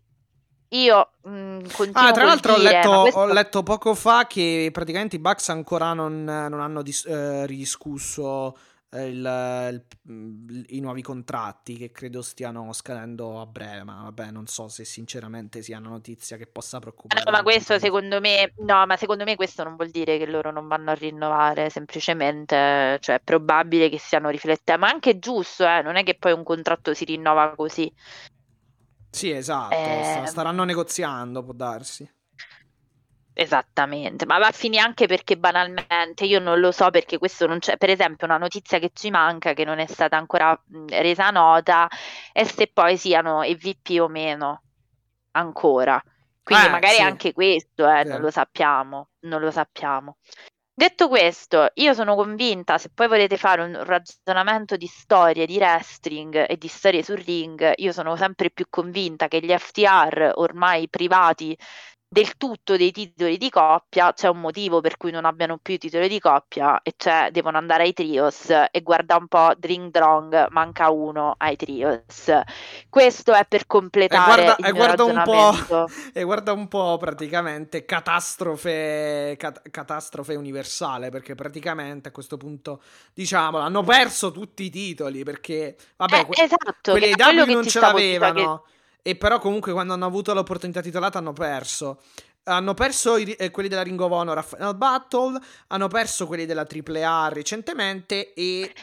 Io mh, continuo Ah, tra l'altro ho dire, letto, ma questo- ho letto poco fa che praticamente i Bucks ancora non, non hanno dis- eh, ridiscusso il- il- i nuovi contratti che credo stiano scadendo a breve, ma vabbè, non so se sinceramente sia una notizia che possa preoccupare. No, ma questo secondo me, no, ma secondo me questo non vuol dire che loro non vanno a rinnovare, semplicemente, cioè è probabile che stiano riflettendo, ma anche giusto, eh, non è che poi un contratto si rinnova così. Sì, esatto, Eh, sta- staranno negoziando, può darsi. Esattamente, ma va a finire anche perché banalmente io non lo so perché questo non c'è, per esempio una notizia che ci manca che non è stata ancora resa nota è se poi siano EVP o meno ancora. Quindi eh, magari sì. anche questo eh, non lo sappiamo, non lo sappiamo. Detto questo, io sono convinta, se poi volete fare un ragionamento di storie di wrestling e di storie sul ring, io sono sempre più convinta che gli FTR ormai privati del tutto dei titoli di coppia, c'è un motivo per cui non abbiano più i titoli di coppia e cioè devono andare ai trios e guarda un po' Drink Drong, manca uno ai trios. Questo è per completare e guarda, e guarda un po' e guarda un po' praticamente catastrofe cat- catastrofe universale perché praticamente a questo punto diciamo hanno perso tutti i titoli perché vabbè eh, que- esatto, quelli W non ce l'avevano. Che e però comunque quando hanno avuto l'opportunità titolata hanno perso. Hanno perso i, eh, quelli della Ring of Honor a Final Battle, hanno perso quelli della AAA recentemente e eh,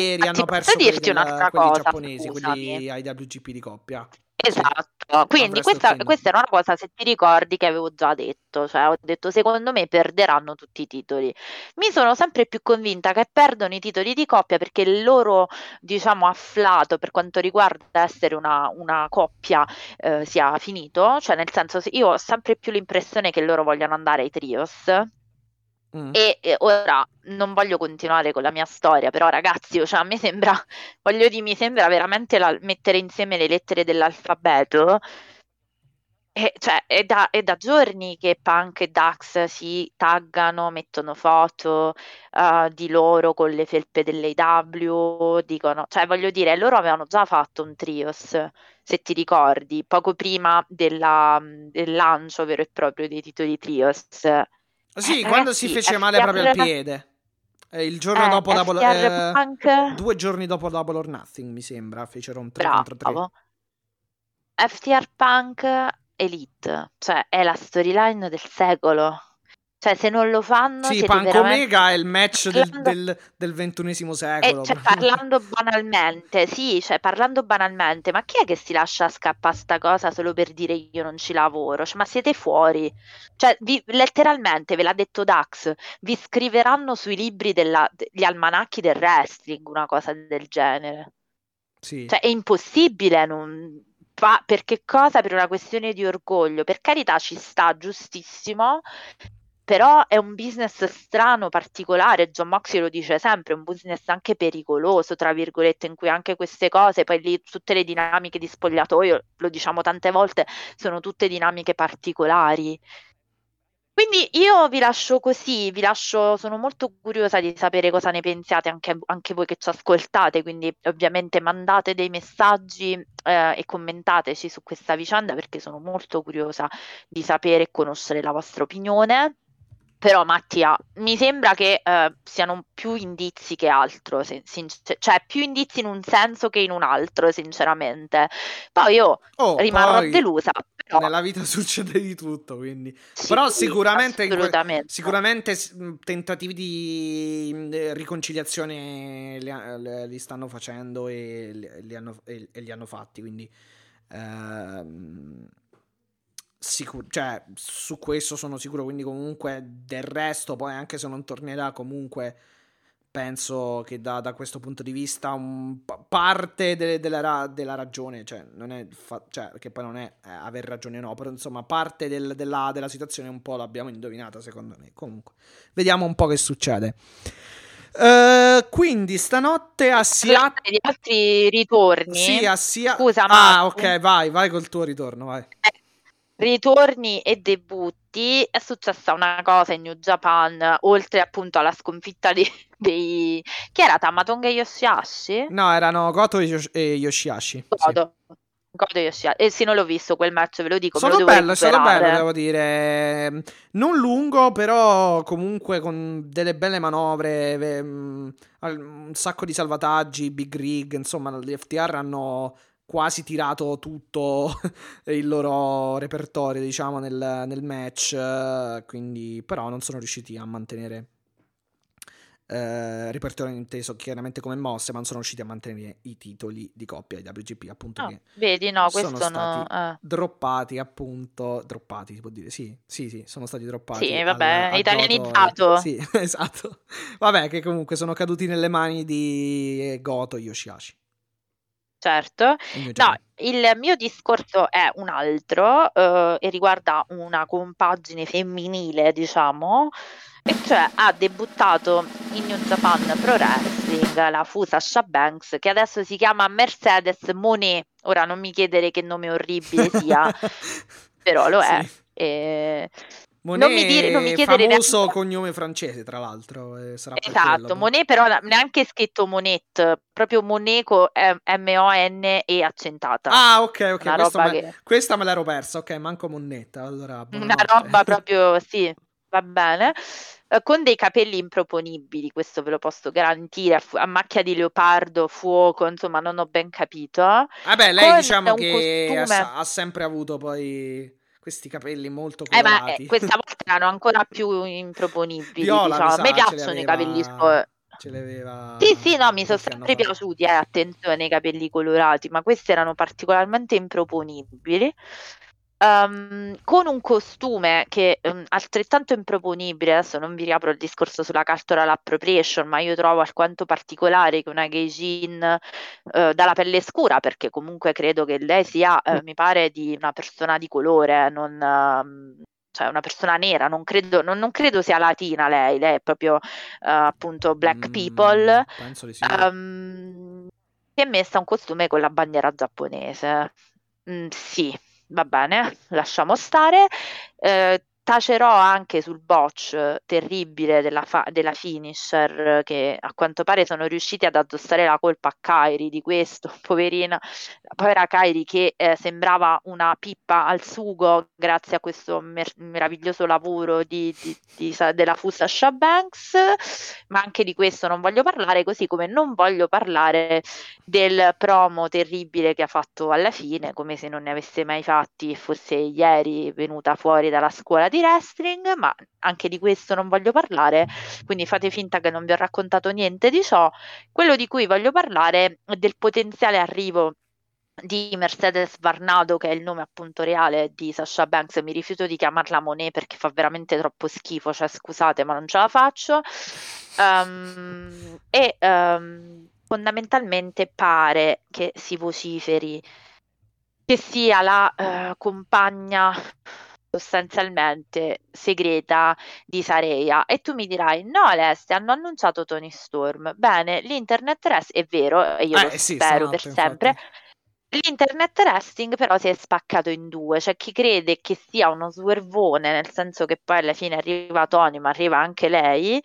ieri hanno perso quelli, della, quelli giapponesi, scusami. quelli IWGP di coppia. Esatto, quindi questa, questa, era una cosa, se ti ricordi, che avevo già detto, cioè ho detto secondo me perderanno tutti i titoli. Mi sono sempre più convinta che perdono i titoli di coppia perché il loro, diciamo, afflato per quanto riguarda essere una, una coppia eh, sia finito, cioè nel senso io ho sempre più l'impressione che loro vogliano andare ai trios Mm. E, e, ora non voglio continuare con la mia storia, però ragazzi, cioè, a sembra, <laughs> voglio dire, mi sembra veramente la, mettere insieme le lettere dell'alfabeto. E, cioè, è da, è da, giorni che Punk e Dax si taggano, mettono foto uh, di loro con le felpe dell'AW, dicono, cioè voglio dire, loro avevano già fatto un trios, se ti ricordi, poco prima della, del lancio vero e proprio dei titoli trios. Sì, eh, quando si fece male proprio al piede. Eh, il giorno eh, dopo Double eh, Punk... Due giorni dopo Double or Nothing, mi sembra. Fecero un 3 Bravo. contro 3. FTR Punk Elite, cioè è la storyline del secolo. Cioè, se non lo fanno. Sì, Punk veramente... Omega è il match del, del, del ventunesimo secolo. Eh, cioè, <laughs> parlando banalmente, sì, cioè, parlando banalmente, ma chi è che si lascia scappare sta cosa solo per dire io non ci lavoro? Cioè, ma siete fuori. Cioè, vi, letteralmente, ve l'ha detto Dax, vi scriveranno sui libri degli almanacchi del wrestling una cosa del genere. Sì. Cioè, è impossibile non per che cosa? Per una questione di orgoglio. Per carità, ci sta giustissimo, però è un business strano, particolare, John Moxley lo dice sempre, un business anche pericoloso, tra virgolette, in cui anche queste cose, poi lì tutte le dinamiche di spogliatoio, lo diciamo tante volte, sono tutte dinamiche particolari. Quindi io vi lascio così, vi lascio, sono molto curiosa di sapere cosa ne pensiate anche, anche voi che ci ascoltate, quindi ovviamente mandate dei messaggi eh, e commentateci su questa vicenda perché sono molto curiosa di sapere e conoscere la vostra opinione. Però Mattia, mi sembra che uh, siano più indizi che altro, sin- sin- cioè più indizi in un senso che in un altro, sinceramente. Poi io oh, rimarrò poi delusa. Però... Nella vita <laughs> succede di tutto, quindi. Sì, però sicuramente, que- sicuramente tentativi di riconciliazione li, li stanno facendo e li, hanno, e li hanno fatti, quindi... Uh, sicuro, cioè, su questo sono sicuro. Quindi, comunque, del resto, poi anche se non tornerà, comunque penso che da, da questo punto di vista un, parte de, de la, della ragione, cioè, non è fa, cioè, che poi non è eh, aver ragione o no, però insomma parte del, della, della, situazione un po' l'abbiamo indovinata secondo me. Comunque, vediamo un po' che succede. Uh, quindi stanotte a Seattle di altri ritorni sì a Seattle scusa ma ah ok vai vai col tuo ritorno vai eh, ritorni e debutti è successa una cosa in New Japan, oltre appunto alla sconfitta di, <laughs> dei... Chi era Tamatonga e Yoshihashi? No, erano Goto e, Yosh- e Yoshihashi. Goto. Sì. Goto e Yoshihashi. E sì, non l'ho visto quel match, ve lo dico. Sono bello, è stato bello, devo dire. Non lungo, però comunque con delle belle manovre, un sacco di salvataggi, big rig, insomma, gli FTR hanno quasi tirato tutto <laughs> il loro repertorio, diciamo, nel, nel match, quindi però non sono riusciti a mantenere eh, repertorio inteso chiaramente come mosse, ma non sono riusciti a mantenere i titoli di coppia di WGP, appunto. Oh, vedi, no, sono questo stati no. eh. droppati, appunto. Droppati, si può dire? Sì, sì, sì, sono stati droppati. Sì, al- vabbè, a italianizzato. Sì, <laughs> esatto. Vabbè, che comunque sono caduti nelle mani di Goto Yoshihashi. Certo. No, il mio discorso è un altro eh, e riguarda una compagine femminile, diciamo, e cioè ha debuttato in New Japan Pro Wrestling la fu Sasha Banks, che adesso si chiama Mercedes Monet. Ora non mi chiedere che nome orribile sia, <laughs> però lo è. Sì. E- Monet, non mi dire- non mi chiedere famoso neanche- cognome francese, tra l'altro. eh, Esatto, quello. Monet però neanche scritto Monet, proprio Monet con eh, M-O-N-E accentata. Ah, ok, ok. Roba me- che- Questa me l'ero persa. Ok, manco Monnetta. Allora, Una roba <laughs> proprio, sì, va bene. Eh, con dei capelli improponibili, questo ve lo posso garantire, a, fu- a macchia di leopardo, fuoco, insomma, non ho ben capito. Vabbè, lei Con diciamo che ha, costume. ha sempre avuto poi questi capelli molto Eh, ma eh, colorati. questa <laughs> volta erano ancora più improponibili, Viola, diciamo. A sa, me ce piacciono i capelli spo- Ce l'aveva Sì, sì, no, mi sono sempre piaciuti, eh, attenzione, i capelli colorati, ma questi erano particolarmente improponibili. Ehm, con un costume che ehm, altrettanto improponibile, adesso non vi riapro il discorso sulla cultural appropriation, ma io trovo alquanto particolare che una gaijin eh, dalla pelle scura, perché comunque credo che lei sia, eh, mi pare, di una persona di colore, non, ehm, cioè una persona nera, non credo, non, non credo sia latina lei, lei è proprio eh, appunto black Mm, people. Penso di sì. Ehm, che è messa un costume con la bandiera giapponese. Mm, sì, va bene, lasciamo stare. Eh, tacerò anche sul botch terribile della, fa- della finisher che a quanto pare sono riusciti ad addossare la colpa a Kairi di questo, <laughs> poverina, povera Kairi che eh, sembrava una pippa al sugo grazie a questo mer- meraviglioso lavoro di, di- di della fu Sasha Banks, ma anche di questo non voglio parlare, così come non voglio parlare del promo terribile che ha fatto alla fine, come se non ne avesse mai fatti e fosse ieri venuta fuori dalla scuola di wrestling, ma anche di questo non voglio parlare, quindi fate finta che non vi ho raccontato niente di ciò. Quello di cui voglio parlare è del potenziale arrivo di Mercedes Varnado, che è il nome appunto reale di Sasha Banks, mi rifiuto di chiamarla Monet perché fa veramente troppo schifo, cioè scusate, ma non ce la faccio. Ehm, e ehm, fondamentalmente pare che si vociferi che sia la eh, compagna sostanzialmente segreta di Sareia. E tu mi dirai no Alessia hanno annunciato Tony Storm. Bene l'internet rest è vero e io Eh, lo sì, spero per sempre infatti. L'internet wrestling però si è spaccato in due, c'è chi crede che sia uno swervone, nel senso che poi alla fine arriva Tony, ma arriva anche lei,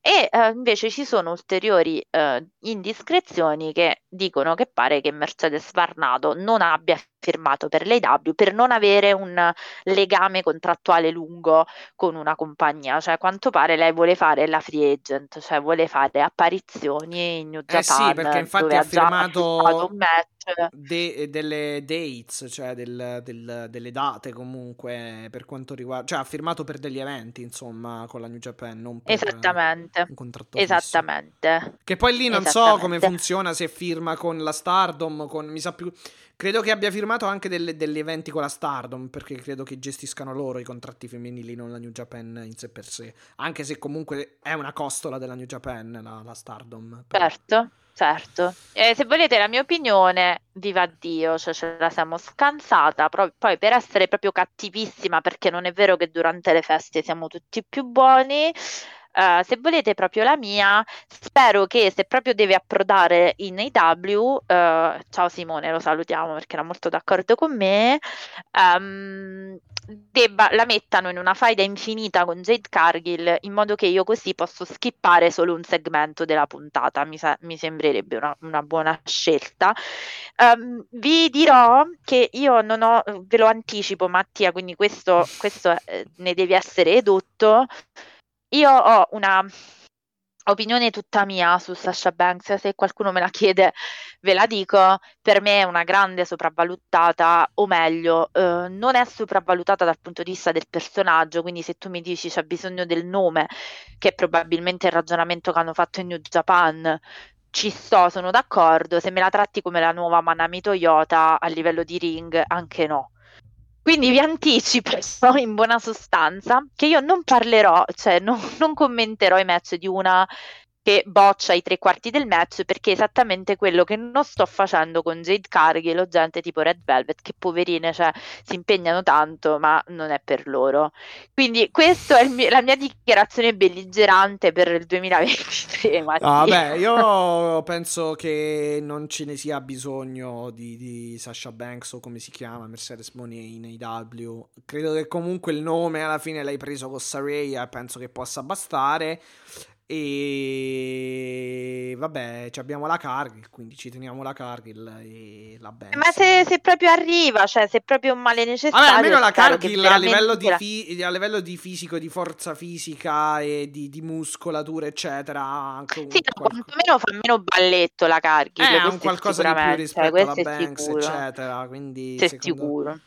e eh, invece ci sono ulteriori eh, indiscrezioni che dicono che pare che Mercedes Varnado non abbia firmato per l'AEW per non avere un legame contrattuale lungo con una compagnia, cioè a quanto pare lei vuole fare la free agent, cioè vuole fare apparizioni in New Eh sì, Japan, perché infatti dove ha firmato- un match. De- delle dates, cioè del- del- delle date comunque per quanto riguarda, cioè ha firmato per degli eventi insomma con la New Japan, non per Esattamente, un contratto fisso. esattamente. Che poi lì non so come funziona se firma con la Stardom, con mi sa più. Credo che abbia firmato anche delle- degli eventi con la Stardom, perché credo che gestiscano loro i contratti femminili, non la New Japan in sé per sé. Anche se comunque è una costola della New Japan, la, la Stardom. però. Certo, certo. Eh, se volete la mia opinione, viva Dio, cioè ce la siamo scansata. pro- poi per essere proprio cattivissima, perché non è vero che durante le feste siamo tutti più buoni. Eh, se volete proprio la mia, spero che se proprio deve approdare in AW, eh, ciao Simone, lo salutiamo perché era molto d'accordo con me, ehm, debba, la mettano in una faida infinita con Jade Cargill in modo che io così posso skippare solo un segmento della puntata. Mi, sa- mi sembrerebbe una, una buona scelta. Ehm, vi dirò che io non ho, ve lo anticipo Mattia, quindi questo, questo eh, ne devi essere edotto. Io ho una opinione tutta mia su Sasha Banks, se qualcuno me la chiede ve la dico, per me è una grande sopravvalutata, o meglio, eh, non è sopravvalutata dal punto di vista del personaggio, quindi se tu mi dici c'è bisogno del nome, che è probabilmente il ragionamento che hanno fatto in New Japan, ci sto, sono d'accordo, se me la tratti come la nuova Manami Toyota a livello di ring, anche no. Quindi vi anticipo <laughs> in buona sostanza che io non parlerò, cioè non, non commenterò i match di una che boccia i tre quarti del match perché è esattamente quello che non sto facendo con Jade Cargill o gente tipo Red Velvet che poverine cioè, si impegnano tanto ma non è per loro. Quindi questa è mio, la mia dichiarazione belligerante per il 2023 Mattia. Ah, io <laughs> penso che non ce ne sia bisogno di, di Sasha Banks o come si chiama Mercedes Monet in AW credo che comunque il nome alla fine l'hai preso con Saraya e penso che possa bastare e vabbè, abbiamo la Cargill, quindi ci teniamo la Cargill e la Banks. Ma se, se, proprio arriva, cioè se proprio un male necessario. Vabbè, almeno la Cargill a livello, di fi- a livello di fisico, di forza fisica e di, di muscolatura, eccetera. Anche sì, no, quantomeno fa meno balletto la Cargill. Eh, un qualcosa di più rispetto alla Banks, sicuro. eccetera. Quindi, Sei secondo... sicuro.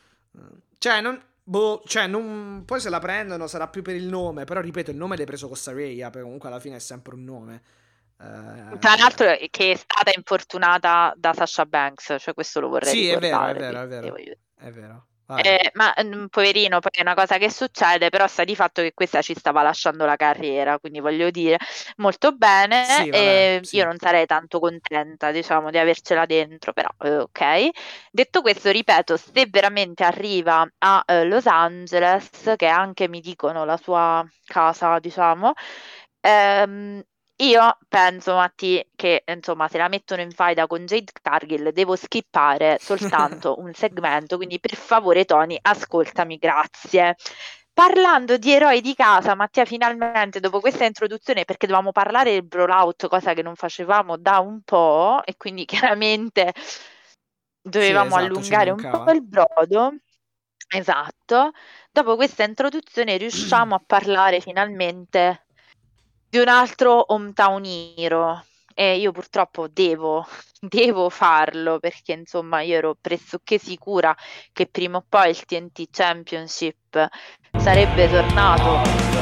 Cioè, non Boh, cioè, non... poi se la prendono sarà più per il nome. Però ripeto, il nome l'hai preso con Saraya. Perché comunque alla fine è sempre un nome. Eh... Tra l'altro, che è stata infortunata da Sasha Banks. Cioè, questo lo vorrei sì. Sì, è vero, è vero, è vero. È vero. Eh, ma mm, poverino, poi è una cosa che succede, però sta di fatto che questa ci stava lasciando la carriera, quindi voglio dire molto bene. Sì, vabbè, sì. Io non sarei tanto contenta, diciamo, di avercela dentro, però eh, ok. Detto questo, ripeto, se veramente arriva a eh, Los Angeles, che anche mi dicono la sua casa, diciamo, ehm, io penso, Matti, che insomma, se la mettono in faida con Jade Cargill, devo skippare <laughs> soltanto un segmento. Quindi, per favore, Tony, ascoltami, grazie. Parlando di eroi di casa, Mattia, finalmente dopo questa introduzione, perché dovevamo parlare del brawlout, cosa che non facevamo da un po', e quindi <laughs> chiaramente dovevamo sì, esatto, allungare un po' il brodo. Esatto. Dopo questa introduzione riusciamo a parlare finalmente di un altro hometown hero e io purtroppo devo, <laughs> devo farlo perché insomma io ero pressoché sicura che prima o poi il TNT Championship sarebbe tornato.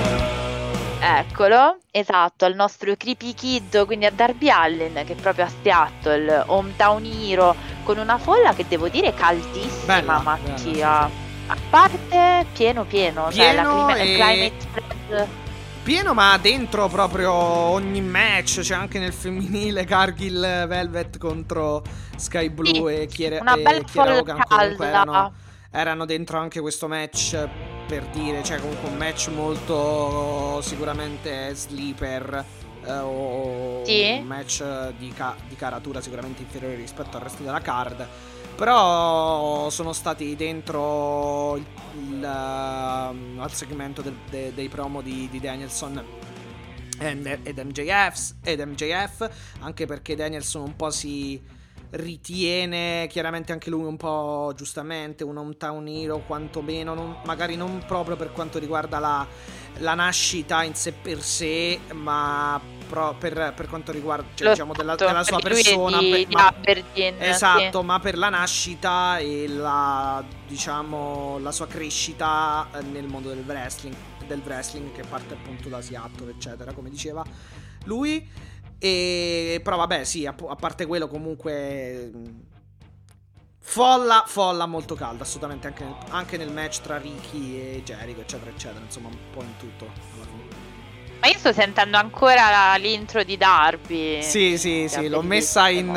Eccolo esatto al nostro Creepy Kid quindi a Darby Allen che proprio a Seattle hometown hero con una folla che devo dire caldissima bella, Mattia. bella, a parte pieno pieno, pieno cioè la clima- e... climate pieno, ma dentro proprio ogni match. C'è anche nel femminile <laughs> Cargill Velvet contro Sky Blue sì, e una e Chiara Hogan. Comunque erano, erano, dentro anche questo match per dire, cioè comunque un match molto sicuramente sleeper. Eh, o sì. un match di, ca- di caratura sicuramente inferiore rispetto al resto della card. Però sono stati dentro il, il, uh, al segmento del, de, dei promo di, di Danielson ed, ed, MJF, ed MJF, anche perché Danielson un po' si ritiene chiaramente anche lui un po' giustamente un hometown hero quantomeno non, magari non proprio per quanto riguarda la, la nascita in sé per sé ma pro, per, per, quanto riguarda cioè, diciamo della, della sua persona di, per, di ma, Aberdeen, esatto sì. ma per la nascita e la diciamo la sua crescita nel mondo del wrestling del wrestling che parte appunto da Seattle eccetera come diceva lui e, però vabbè, sì, a, a parte quello comunque... Folla, folla molto calda, assolutamente, anche nel, anche nel match tra Ricky e Jericho, eccetera, eccetera, insomma, un po' in tutto. Ma io sto sentendo ancora l'intro di Darby. Sì, sì, sì, l'ho messa in,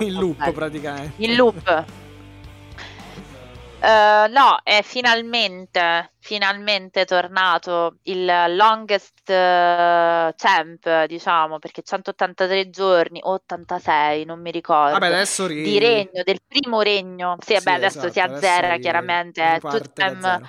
in loop bello. praticamente. In loop. Uh, no, è finalmente, finalmente tornato il longest uh, champ, diciamo, perché 183 giorni, 86, non mi ricordo. Vabbè, adesso ri... Di regno, del primo regno. Sì, sì vabbè, adesso esatto, si azzera chiaramente. Two-time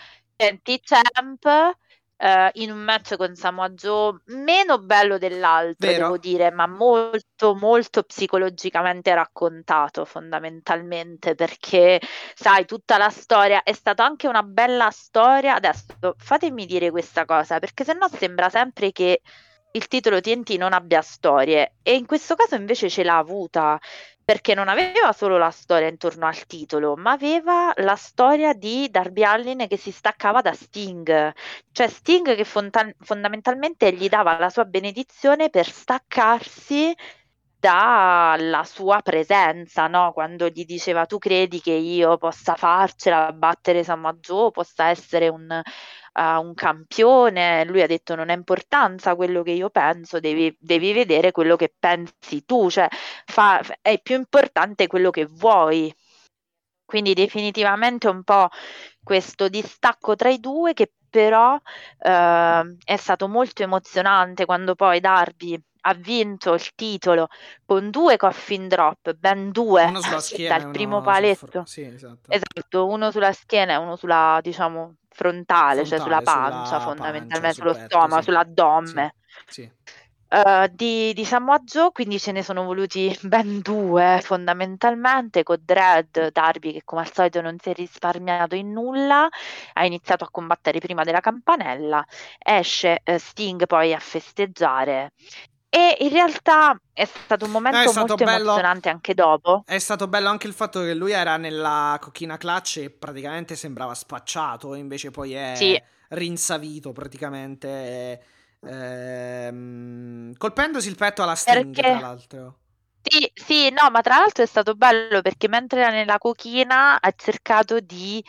champ eh, in un match con Samoa Joe meno bello dell'altro, Vero. devo dire, ma molto, molto psicologicamente raccontato fondamentalmente perché, sai, tutta la storia è stata anche una bella storia. Adesso fatemi dire questa cosa perché sennò sembra sempre che il titolo TNT non abbia storie e in questo caso invece ce l'ha avuta perché non aveva solo la storia intorno al titolo, ma aveva la storia di Darby Allin che si staccava da Sting, cioè Sting che fonta- fondamentalmente gli dava la sua benedizione per staccarsi dalla sua presenza, no? Quando gli diceva tu credi che io possa farcela, battere Samoa Joe, possa essere un, uh, un campione, lui ha detto non ha importanza quello che io penso, devi, devi vedere quello che pensi tu, cioè fa, è più importante quello che vuoi. Quindi definitivamente un po' questo distacco tra i due che però uh, è stato molto emozionante quando poi Darby ha vinto il titolo con due coffin drop, ben due schiena, dal primo paletto. Fr- sì, esatto. esatto. uno sulla schiena e uno sulla, diciamo, frontale, frontale cioè sulla pancia, sulla fondamentalmente, sullo petto, stomaco, sì. sull'addome. Sì. sì. Uh, di, di Samoa Joe, quindi ce ne sono voluti <laughs> ben due fondamentalmente con Dread Darby che come al solito non si è risparmiato in nulla, ha iniziato a combattere prima della campanella, esce uh, Sting poi a festeggiare e in realtà è stato un momento eh, stato molto bello, emozionante anche dopo. È stato bello anche il fatto che lui era nella cochina clutch e praticamente sembrava spacciato, invece poi è sì. rinsavito praticamente, ehm, colpendosi il petto alla Sting, perché... tra l'altro. Sì, sì, no, ma tra l'altro è stato bello perché mentre era nella cochina ha cercato di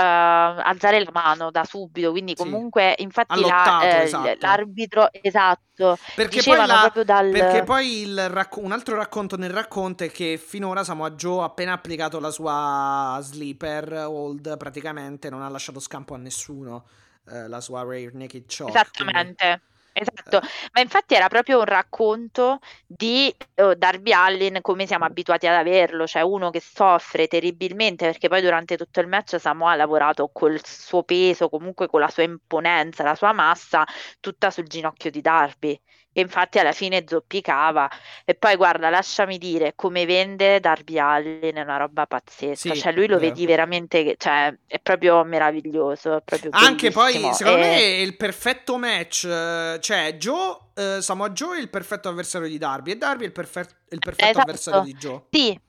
alzare la mano da subito, quindi comunque sì. infatti la, eh, esatto. l'arbitro esatto perché poi, la, dal... perché poi racco- un altro racconto nel racconto è che finora Samoa Joe ha appena applicato la sua sleeper hold praticamente non ha lasciato scampo a nessuno eh, la sua rare naked choke esattamente quindi... Esatto, ma infatti era proprio un racconto di uh, Darby Allin come siamo abituati ad averlo, cioè uno che soffre terribilmente perché poi durante tutto il match Samoa ha lavorato col suo peso, comunque con la sua imponenza, la sua massa, tutta sul ginocchio di Darby che infatti alla fine zoppicava. E poi guarda, lasciami dire, come vende Darby Allin è una roba pazzesca. Sì, cioè, lui lo vero. vedi veramente, cioè, è proprio meraviglioso. È proprio Anche poi, secondo e... me, è il perfetto match. Cioè, Joe, eh, Samoa Joe è il perfetto avversario di Darby e Darby è il, perfe- il perfetto esatto. avversario di Joe. Sì,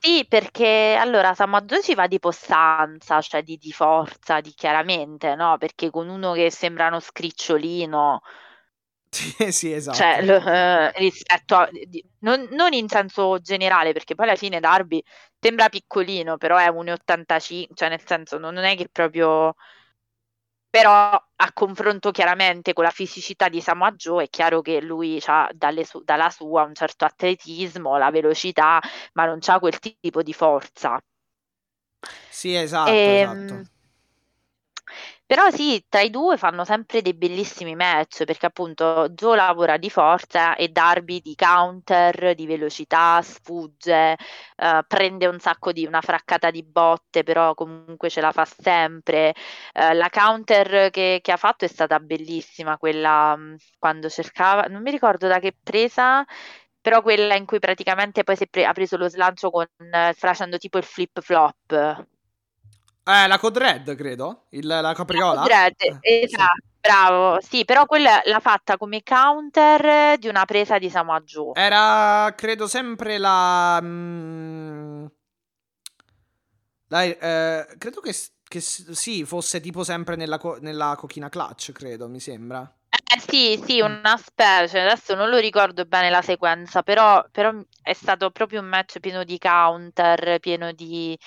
sì, perché allora Samoa Joe ci va di possanza, cioè di, di forza, di chiaramente, no? Perché con uno che sembra uno scricciolino, sì, sì, esatto. Cioè, l- eh, rispetto a... di- non, non in senso generale, perché poi alla fine Darby sembra piccolino, però è 1,85, cioè nel senso non, non è che proprio... Però a confronto chiaramente con la fisicità di Samoa Joe è chiaro che lui ha su- dalla sua un certo atletismo, la velocità, ma non ha quel tipo di forza. Sì, esatto, Ehm, esatto. Però sì, tra i due fanno sempre dei bellissimi match perché appunto Joe lavora di forza e Darby di counter, di velocità, sfugge, uh, prende un sacco di una fraccata di botte, però comunque ce la fa sempre. Uh, la counter che, che, ha fatto è stata bellissima, quella um, quando cercava, non mi ricordo da che presa, però quella in cui praticamente poi pre- ha preso lo slancio con, uh, facendo tipo il flip flop. Eh, la Code Red, credo. Il, la capriola. La Code Red, eh, esatto. Sì. Bravo, sì, però quella l'ha fatta come counter di una presa di Samoa Joe. Era, credo, sempre la... Mm, la eh, credo che, che, sì, fosse tipo sempre nella, nella cochina clutch, credo, mi sembra. Eh, sì, sì, una specie, adesso non lo ricordo bene la sequenza, però, però è stato proprio un match pieno di counter, pieno di,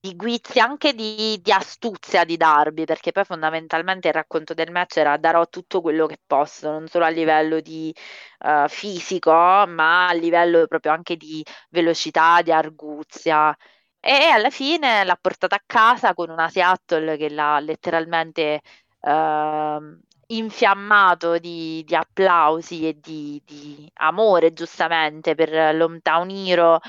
di guizzi, anche di, di, astuzia di Darby, perché poi fondamentalmente il racconto del match era darò tutto quello che posso, non solo a livello di uh, fisico, ma a livello proprio anche di velocità, di arguzia. E alla fine l'ha portata a casa con una Seattle che l'ha letteralmente uh, infiammato di, di, applausi e di, di amore, giustamente, per l'Hometown Hero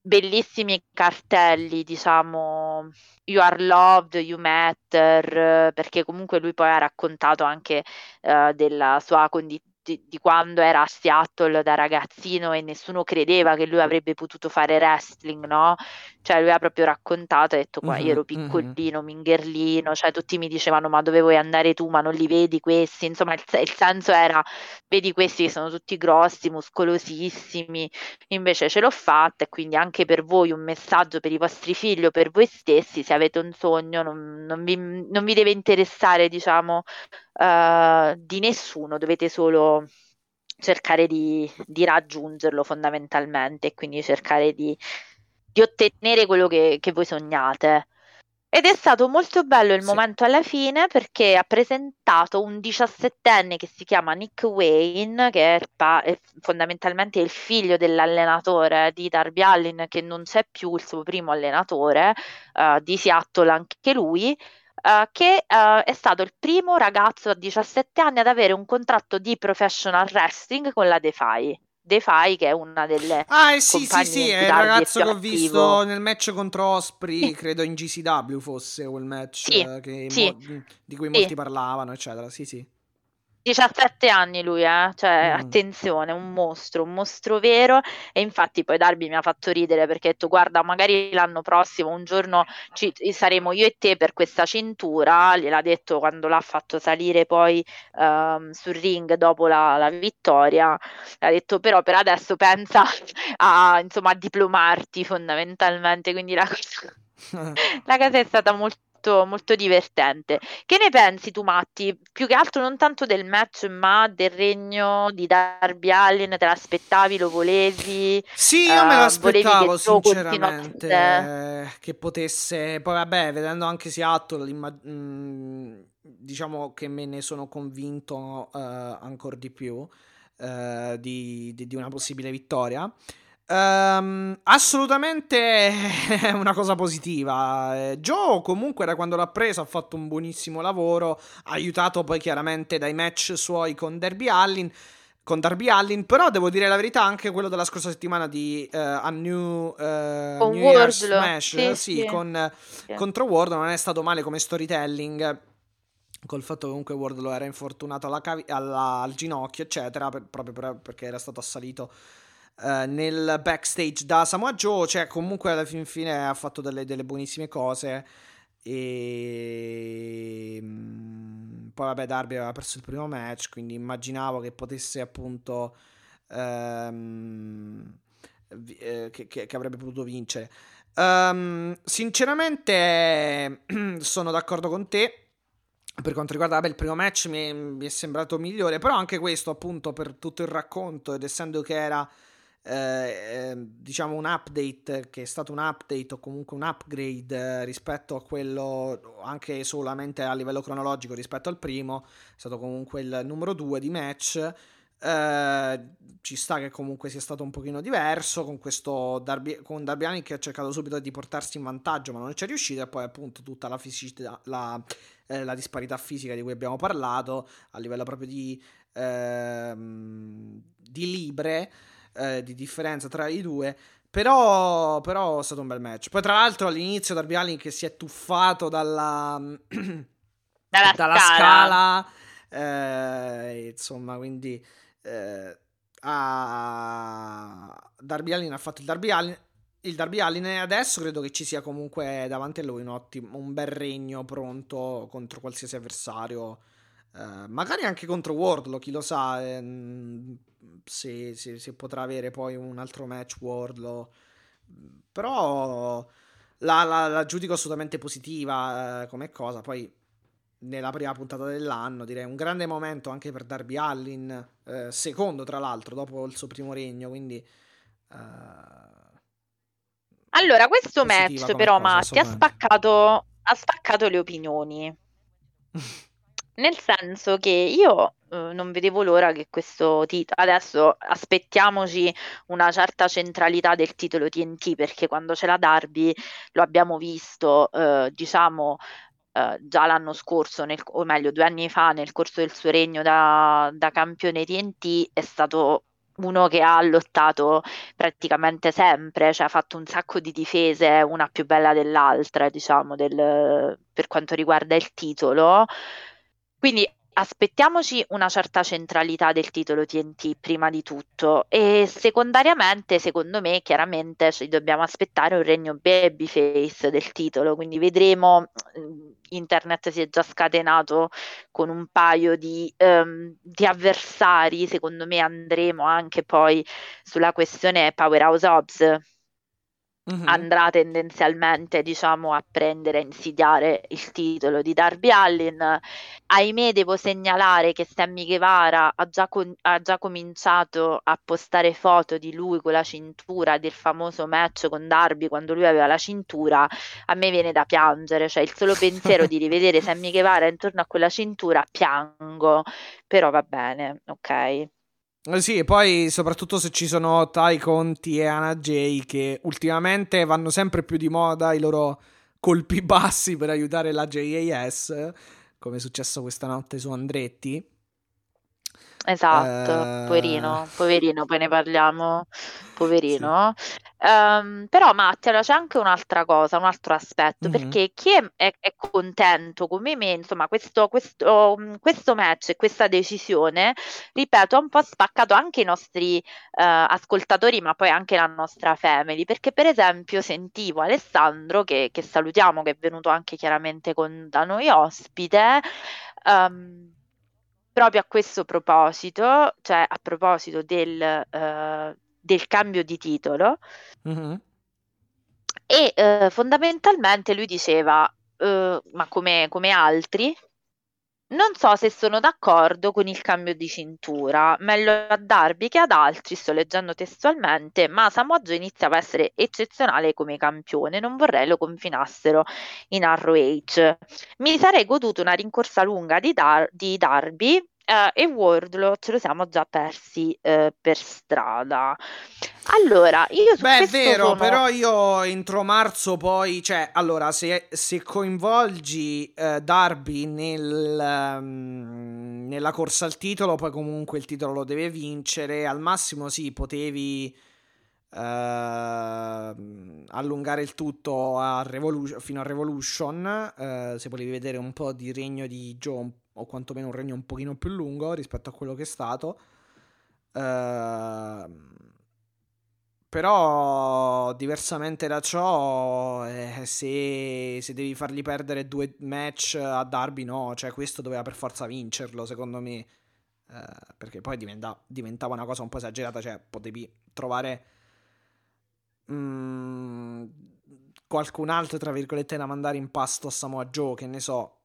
bellissimi cartelli, diciamo, You are loved, you matter, perché comunque lui poi ha raccontato anche uh, della sua condizione di, di, quando era a Seattle da ragazzino e nessuno credeva che lui avrebbe potuto fare wrestling, no? Cioè lui ha proprio raccontato, ha detto qua, mm-hmm, io ero piccolino, mm-hmm. mingherlino, cioè tutti mi dicevano ma dove vuoi andare tu, ma non li vedi questi, insomma il, il senso era, vedi questi che sono tutti grossi, muscolosissimi, invece ce l'ho fatta e quindi anche per voi un messaggio per i vostri figli o per voi stessi, se avete un sogno non, non, vi, non vi, deve interessare diciamo uh, di nessuno, dovete solo cercare di, di raggiungerlo fondamentalmente e quindi cercare di di ottenere quello che, che voi sognate. Ed è stato molto bello il sì. momento alla fine perché ha presentato un 17enne che si chiama Nick Wayne, che è, pa- è fondamentalmente il figlio dell'allenatore di Darby Allin, che non c'è più il suo primo allenatore, uh, di Seattle anche lui, uh, che uh, è stato il primo ragazzo a 17 anni ad avere un contratto di professional wrestling con la Defy. Defy che è una delle ah eh, sì sì sì è il ragazzo che ho visto nel match contro Osprey credo in GCW fosse quel match sì, eh, sì, mo- di cui molti parlavano eccetera. Sì sì 17 anni lui, eh? cioè mm. attenzione, un mostro, un mostro vero e infatti poi Darby mi ha fatto ridere perché ha detto guarda magari l'anno prossimo un giorno ci, saremo io e te per questa cintura, gliel'ha detto quando l'ha fatto salire poi um, sul ring dopo la, la, vittoria, ha detto però per adesso pensa <laughs> a, insomma, a diplomarti fondamentalmente, quindi la cosa, <laughs> la cosa è stata molto molto, molto divertente. Che ne pensi tu, Matti? Più che altro non tanto del match, ma del regno di Darby Allin, te l'aspettavi, lo volevi? Sì, io uh, me l'aspettavo sinceramente continuasse... che potesse, poi vabbè, vedendo anche Seattle, immag... mm, diciamo che me ne sono convinto uh, ancora di più uh, di, di, di una possibile vittoria. Um, assolutamente è una cosa positiva. Joe comunque da quando l'ha preso ha fatto un buonissimo lavoro, aiutato poi chiaramente dai match suoi con Derby Allin. Con Darby Allin, però devo dire la verità, anche quello della scorsa settimana di uh, A New, uh, New Year's Smash sì, sì, sì. Con, sì. contro Ward non è stato male come storytelling col fatto che comunque Wardlow era infortunato alla cavi- alla, al ginocchio, eccetera, per, proprio per, perché era stato assalito Uh, nel backstage da Samoa Joe, cioè comunque alla fin fine ha fatto delle, delle buonissime cose e um, poi vabbè Darby aveva perso il primo match, quindi immaginavo che potesse appunto um, eh, che, che, che, avrebbe potuto vincere. Um, sinceramente <clears throat> sono d'accordo con te. Per quanto riguarda vabbè, il primo match mi, mi è sembrato migliore, però anche questo appunto per tutto il racconto ed essendo che era eh, ehm, diciamo un update che è stato un update o comunque un upgrade eh, rispetto a quello anche solamente a livello cronologico rispetto al primo è stato comunque il numero 2 di match. Eh, ci sta che comunque sia stato un pochino diverso con questo Darby, con Darby Allin che ha cercato subito di portarsi in vantaggio ma non ci è riuscito e poi appunto tutta la fisicità la, eh, la disparità fisica di cui abbiamo parlato a livello proprio di, ehm, di libre eh, di differenza tra i due. Però, però è stato un bel match. Poi, tra l'altro, all'inizio Darby Allin che si è tuffato dalla, <clears throat> dalla, dalla scala. scala eh, insomma, quindi eh, a... Darby Allin ha fatto il Darby Allin. Il Darby Allin e adesso credo che ci sia comunque davanti a lui un, ottimo, un bel regno pronto contro qualsiasi avversario. Uh, magari anche contro Wardlow, chi lo sa. Ehm, se, se, se, potrà avere poi un altro match Wardlow. Però la, la, la giudico assolutamente positiva eh, come cosa. Poi nella prima puntata dell'anno direi un grande momento anche per Darby Allin, eh, secondo tra l'altro dopo il suo primo regno. Quindi... Eh, allora, questo match però, cosa, Matti, ha spaccato, ha spaccato le opinioni. <laughs> Nel senso che io eh, non vedevo l'ora che questo titolo adesso aspettiamoci una certa centralità del titolo TNT perché quando c'è la Darby lo abbiamo visto eh, diciamo eh, già l'anno scorso nel, o meglio due anni fa nel corso del suo regno da, da campione TNT è stato uno che ha lottato praticamente sempre, cioè ha fatto un sacco di difese, una più bella dell'altra, diciamo, del, per quanto riguarda il titolo. Quindi aspettiamoci una certa centralità del titolo TNT prima di tutto. E secondariamente, secondo me, chiaramente ci dobbiamo aspettare un regno babyface del titolo, quindi vedremo, mm, internet si è già scatenato con un paio di, um, di avversari, secondo me andremo anche poi sulla questione Powerhouse Hobbs mm-hmm. andrà tendenzialmente diciamo a prendere a insidiare il titolo di Darby Allin. Ahimè devo segnalare che Sammy Guevara ha già, con- ha già cominciato a postare foto di lui con la cintura del famoso match con Darby quando lui aveva la cintura. A me viene da piangere cioè il solo pensiero di rivedere <laughs> Sammy Guevara intorno a quella cintura piango. Però va bene ok sì, e poi soprattutto se ci sono Tai Conti e Anna Jay che ultimamente vanno sempre più di moda i loro colpi bassi per aiutare la JAS, come è successo questa notte su Andretti. Esatto, uh... poverino, poverino, poi ne parliamo, poverino. Sì. Um, però Mattia, c'è anche un'altra cosa, un altro aspetto, mm-hmm. perché chi è, è, è, contento come me, insomma, questo, questo, questo, match e questa decisione, ripeto, ha un po' spaccato anche i nostri uh, ascoltatori, ma poi anche la nostra family, perché per esempio sentivo Alessandro, che, che salutiamo, che è venuto anche chiaramente con, da noi ospite, um, proprio a questo proposito, cioè a proposito del, uh, del cambio di titolo, mm-hmm. e uh, fondamentalmente lui diceva, uh, ma come, come altri, non so se sono d'accordo con il cambio di cintura, meglio a Darby che ad altri, sto leggendo testualmente, ma Samoa Joe iniziava a essere eccezionale come campione, non vorrei lo confinassero in ROH. Mi sarei goduto una rincorsa lunga di, Dar- di Darby Uh, e Wardlow ce lo siamo già persi uh, per strada. Allora, io su Beh, è vero, sono... però io entro marzo poi, cioè, allora, se, se coinvolgi uh, Darby nel, um, nella corsa al titolo, poi comunque il titolo lo deve vincere, al massimo sì, potevi allungare il tutto a Revolu- fino a Revolution, se volevi vedere un po' di regno di Joe o quantomeno un regno un pochino più lungo rispetto a quello che è stato. Uh, però diversamente da ciò, eh, se, se, devi fargli perdere due match a Darby, no, cioè questo doveva per forza vincerlo, secondo me. Uh, perché poi diventa, diventava una cosa un po' esagerata, cioè potevi trovare mm, qualcun altro, tra virgolette, da mandare in pasto a Samoa Joe, che ne so,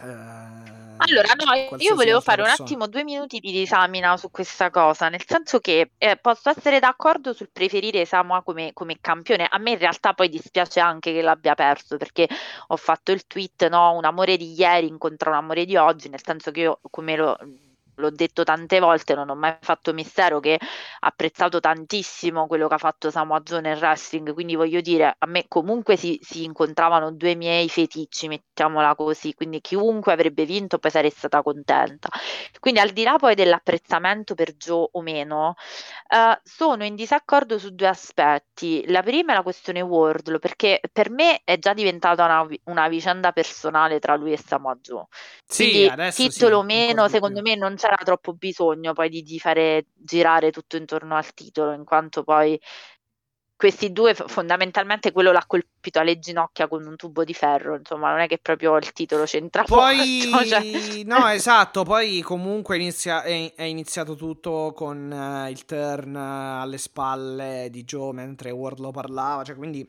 allora, no, io volevo fare un attimo due minuti di disamina su questa cosa, nel senso che eh, posso essere d'accordo sul preferire Samoa come, come, campione. A me in realtà poi dispiace anche che l'abbia perso perché ho fatto il tweet, no, un amore di ieri incontra un amore di oggi, nel senso che io come lo l'ho detto tante volte, non ho mai fatto mistero che ha apprezzato tantissimo quello che ha fatto Samoa Joe nel wrestling, quindi voglio dire, a me comunque si, si, incontravano due miei feticci, mettiamola così, quindi chiunque avrebbe vinto poi sarei stata contenta. Quindi al di là poi dell'apprezzamento per Joe o meno, eh, sono in disaccordo su due aspetti. La prima è la questione Wardlow, perché per me è già diventata una, una vicenda personale tra lui e Samoa Joe. Sì, quindi titolo o sì, meno, secondo me non c'era troppo bisogno poi di, di fare girare tutto intorno al titolo, in quanto poi questi due fondamentalmente quello l'ha colpito alle ginocchia con un tubo di ferro, insomma, non è che proprio il titolo c'entra <laughs> poi molto, cioè... no, esatto, poi comunque inizia, è, è, iniziato tutto con uh, il turn uh, alle spalle di Joe mentre Wardlow parlava, cioè quindi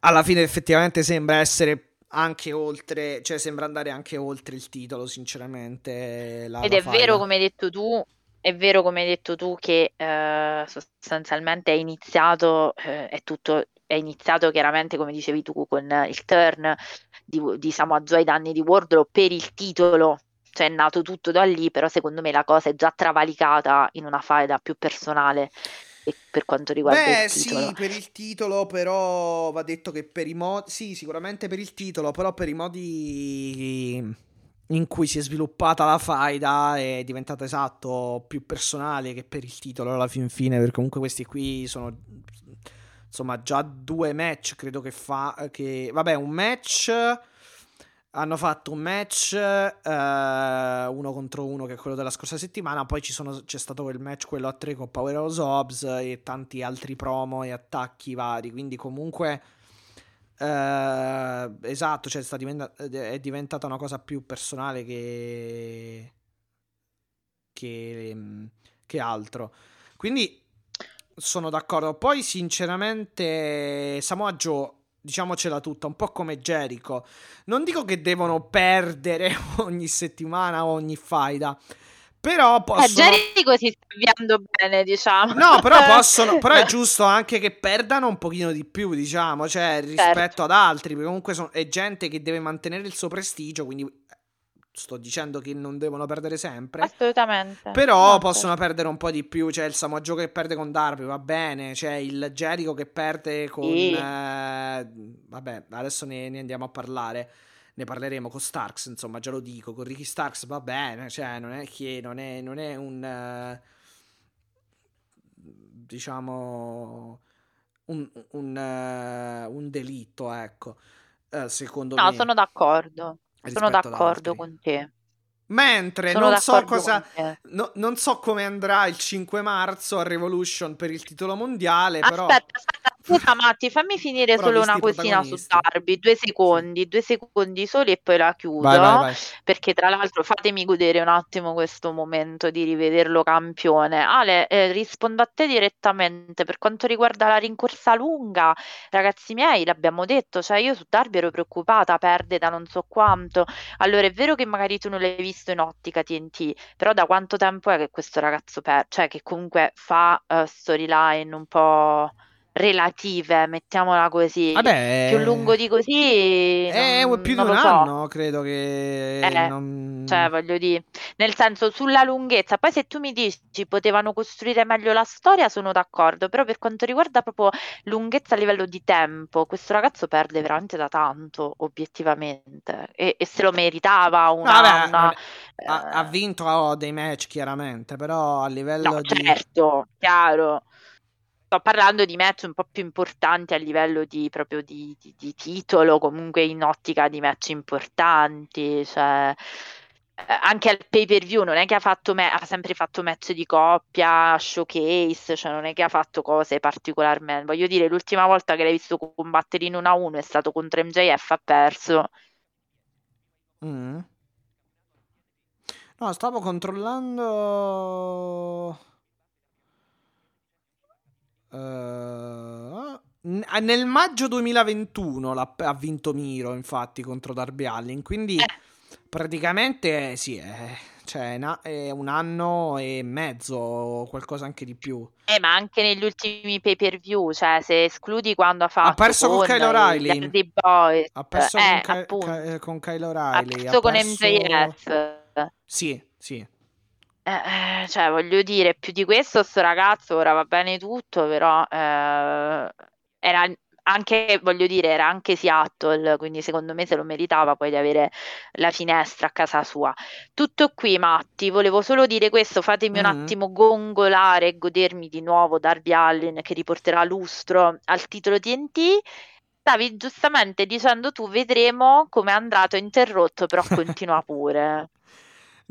alla fine effettivamente sembra essere anche oltre, cioè sembra andare anche oltre il titolo, sinceramente. La, Ed la è falla. vero, come hai detto tu, è vero come hai detto tu che eh, sostanzialmente è iniziato, eh, è tutto, è iniziato chiaramente come dicevi tu con il turn di, di Samoa Joe ai danni di Wardlow per il titolo, cioè è nato tutto da lì, però secondo me la cosa è già travalicata in una faida più personale per quanto riguarda Beh, il titolo. sì, per il titolo, però va detto che per i modi, sì, sicuramente per il titolo, però per i modi in cui si è sviluppata la faida è diventata esatto più personale che per il titolo alla fin fine, perché comunque questi qui sono insomma già due match credo che fa che vabbè, un match hanno fatto un match uh, uno contro uno che è quello della scorsa settimana, poi sono, c'è stato quel match quello a tre con Powerhouse Hobbs e tanti altri promo e attacchi vari, quindi comunque uh, esatto, cioè diventa- è diventata una cosa più personale che che, che altro. Quindi sono d'accordo. Poi sinceramente Samoa Joe diciamocela tutta, un po' come Jericho. Non dico che devono perdere <laughs> ogni settimana o ogni faida. Però eh, possono... Eh, Jericho si sta avviando bene, diciamo. No, però <laughs> possono... però è giusto anche che perdano un pochino di più, diciamo, cioè rispetto certo. ad altri, perché comunque sono... è gente che deve mantenere il suo prestigio, quindi sto dicendo che non devono perdere sempre. Assolutamente. Però no, possono certo. perdere un po' di più. C'è il Samoa Joe che perde con Darby, va bene. C'è il Jericho che perde con... Sì. Eh, vabbè, adesso ne, ne, andiamo a parlare. Ne parleremo con Starks, insomma, già lo dico. Con Ricky Starks va bene. Cioè, non è che non è, non è un... Uh, diciamo... Un, un, uh, un delitto, ecco. Uh, secondo no, me. No, sono d'accordo. Sono d'accordo con te. Mentre non so, cosa, no, non so come andrà il 5 marzo a Revolution per il titolo mondiale. Aspetta, però... aspetta, scusa Matti, fammi finire solo una cosina su Darby, due secondi, due secondi soli e poi la chiudo. Vai, vai, vai. Perché tra l'altro fatemi godere un attimo questo momento di rivederlo campione. Ale, eh, rispondo a te direttamente per quanto riguarda la rincorsa lunga, ragazzi miei, l'abbiamo detto, cioè io su Darby ero preoccupata, perde da non so quanto. Allora è vero che magari tu non l'hai visto in ottica TNT, però da quanto tempo è che questo ragazzo per, cioè che comunque fa uh, storyline un po' relative, mettiamola così. Vabbè, più lungo di così è non, più di un so. anno, credo che eh, non... cioè voglio dire, nel senso sulla lunghezza. Poi se tu mi dici potevano costruire meglio la storia, sono d'accordo, però per quanto riguarda proprio lunghezza a livello di tempo, questo ragazzo perde veramente da tanto, obiettivamente, e, e se lo meritava una, Vabbè, una ha, ha, vinto dei match chiaramente, però a livello no, di certo, chiaro sto parlando di match un po' più importanti a livello di, proprio di, di, di titolo, comunque in ottica di match importanti, cioè eh, anche al pay per view non è che ha fatto me- ha sempre fatto match di coppia, showcase, cioè non è che ha fatto cose particolarmente. Voglio dire, l'ultima volta che l'hai visto combattere in 1 a 1 è stato contro MJF, ha perso. Mm. No, stavo controllando Uh, nel maggio 2021 ha vinto Miro, infatti, contro Darby Allin. Quindi eh. praticamente sì, è, cioè, è, un anno e mezzo, qualcosa anche di più. Eh, ma anche negli ultimi pay per view, cioè se escludi quando ha fatto ha perso con, con Kyle O'Reilly. Boys, ha perso eh, con, Ky- con Kyle O'Reilly. Ha perso con perso... MJF. Sì, sì. Eh, cioè, voglio dire, più di questo, sto ragazzo ora va bene tutto, però eh, era anche, voglio dire, era anche Seattle, quindi secondo me se lo meritava poi di avere la finestra a casa sua. Tutto qui, Matti, volevo solo dire questo, fatemi un Mm. attimo gongolare e godermi di nuovo Darby Allin che riporterà lustro al titolo TNT. Stavi giustamente dicendo tu, vedremo come è andato interrotto, però continua <laughs> pure.